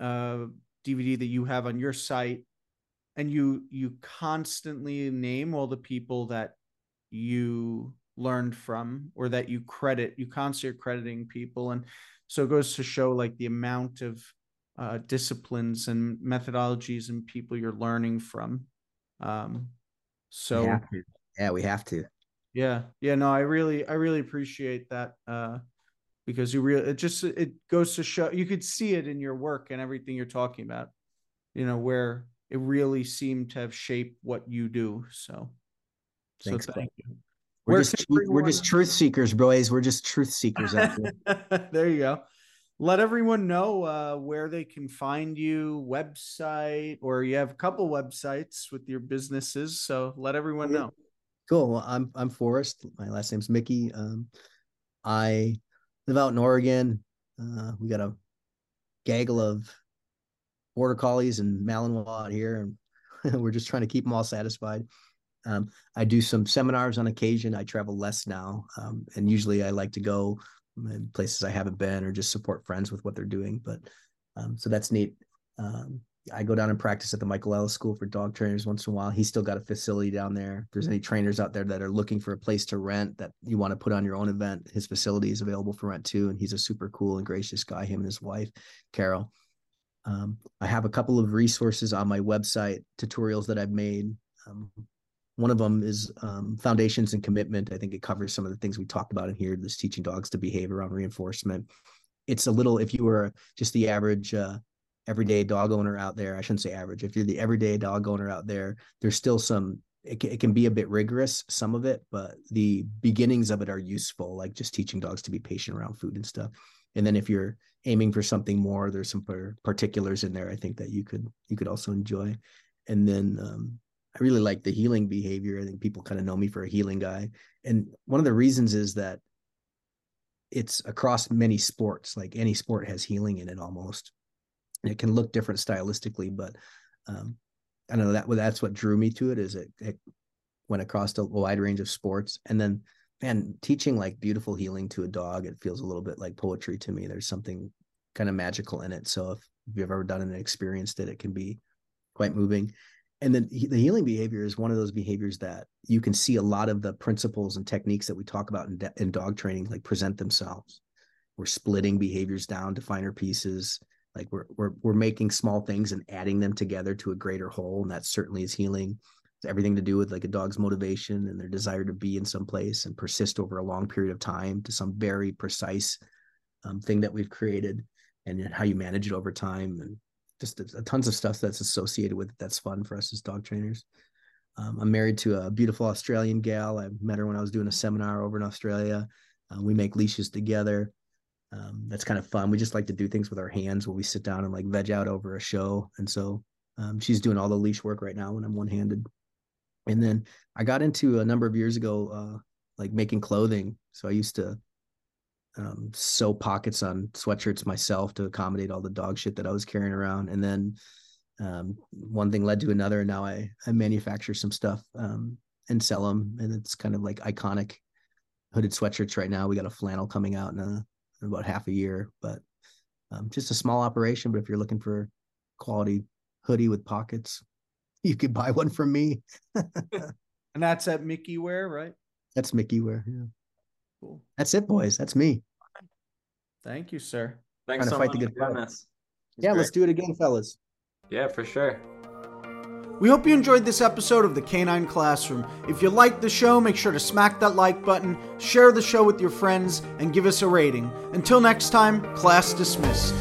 uh dvd that you have on your site and you you constantly name all the people that you learned from or that you credit you constantly are crediting people and so it goes to show like the amount of uh, disciplines and methodologies and people you're learning from um so yeah. yeah we have to yeah yeah no i really i really appreciate that uh because you really it just it goes to show you could see it in your work and everything you're talking about you know where it really seemed to have shaped what you do. So, Thanks, so thank you. We're just we're just truth seekers, boys. We're just truth seekers out there. there you go. Let everyone know uh, where they can find you, website, or you have a couple websites with your businesses. So let everyone know. Cool. Well, I'm I'm Forrest. My last name's Micke. Um, I live out in Oregon. Uh, we got a gaggle of border collies and Malinois out here, and we're just trying to keep them all satisfied. Um, I do some seminars on occasion. I travel less now, um, and usually I like to go places I haven't been or just support friends with what they're doing. But um, so that's neat. Um, I go down and practice at the Michael Ellis School for dog trainers once in a while. He's still got a facility down there. If there's any trainers out there that are looking for a place to rent that you want to put on your own event, his facility is available for rent too. And he's a super cool and gracious guy, him and his wife, Carol. Um, I have a couple of resources on my website, tutorials that I've made. Um, one of them is um, foundations and commitment. I think it covers some of the things we talked about in here. This teaching dogs to behave around reinforcement. It's a little, if you were just the average uh, everyday dog owner out there, I shouldn't say average, if you're the everyday dog owner out there, there's still some, it, it can be a bit rigorous, some of it, but the beginnings of it are useful, like just teaching dogs to be patient around food and stuff. And then if you're aiming for something more, there's some particulars in there I think that you could you could also enjoy. And then um, I really like the heeling behavior. I think people kind of know me for a heeling guy. And one of the reasons is that it's across many sports. Like any sport has heeling in it almost. It can look different stylistically, but um, I don't know that that's what drew me to it. Is it, it went across a wide range of sports, and then man, teaching like beautiful heeling to a dog, it feels a little bit like poetry to me. There's something kind of magical in it. So if, if you've ever done it and experienced it, it can be quite moving. And then the heeling behavior is one of those behaviors that you can see a lot of the principles and techniques that we talk about in, in dog training, like present themselves. We're splitting behaviors down to finer pieces. Like we're, we're, we're making small things and adding them together to a greater whole. And that certainly is heeling It's everything to do with like a dog's motivation and their desire to be in some place and persist over a long period of time to some very precise um, thing that we've created and how you manage it over time and just tons of stuff that's associated with it that's fun for us as dog trainers. Um, i'm married to a beautiful australian gal. I met her when i was doing a seminar over in australia. Uh, we make leashes together. Um, that's kind of fun. We just like to do things with our hands when we sit down and like veg out over a show. And so um, she's doing all the leash work right now when i'm one-handed. And then I got into a number of years ago, uh, like making clothing. So I used to um, sew pockets on sweatshirts myself to accommodate all the dog shit that I was carrying around. And then um, one thing led to another. And now I, I manufacture some stuff um, and sell them. And it's kind of like iconic hooded sweatshirts right now. We got a flannel coming out in, a, in about half a year, but um, just a small operation. But if you're looking for quality hoodie with pockets, you could buy one from me. and that's at Micke Wear, right? That's Micke Wear. Yeah. Cool. That's it, boys. That's me. Thank you, sir. Thanks so much for doing this. Yeah, great. let's do it again, fellas. Yeah, for sure. We hope you enjoyed this episode of the Canine Classroom. If you liked the show, make sure to smack that like button, share the show with your friends, and give us a rating. Until next time, class dismissed.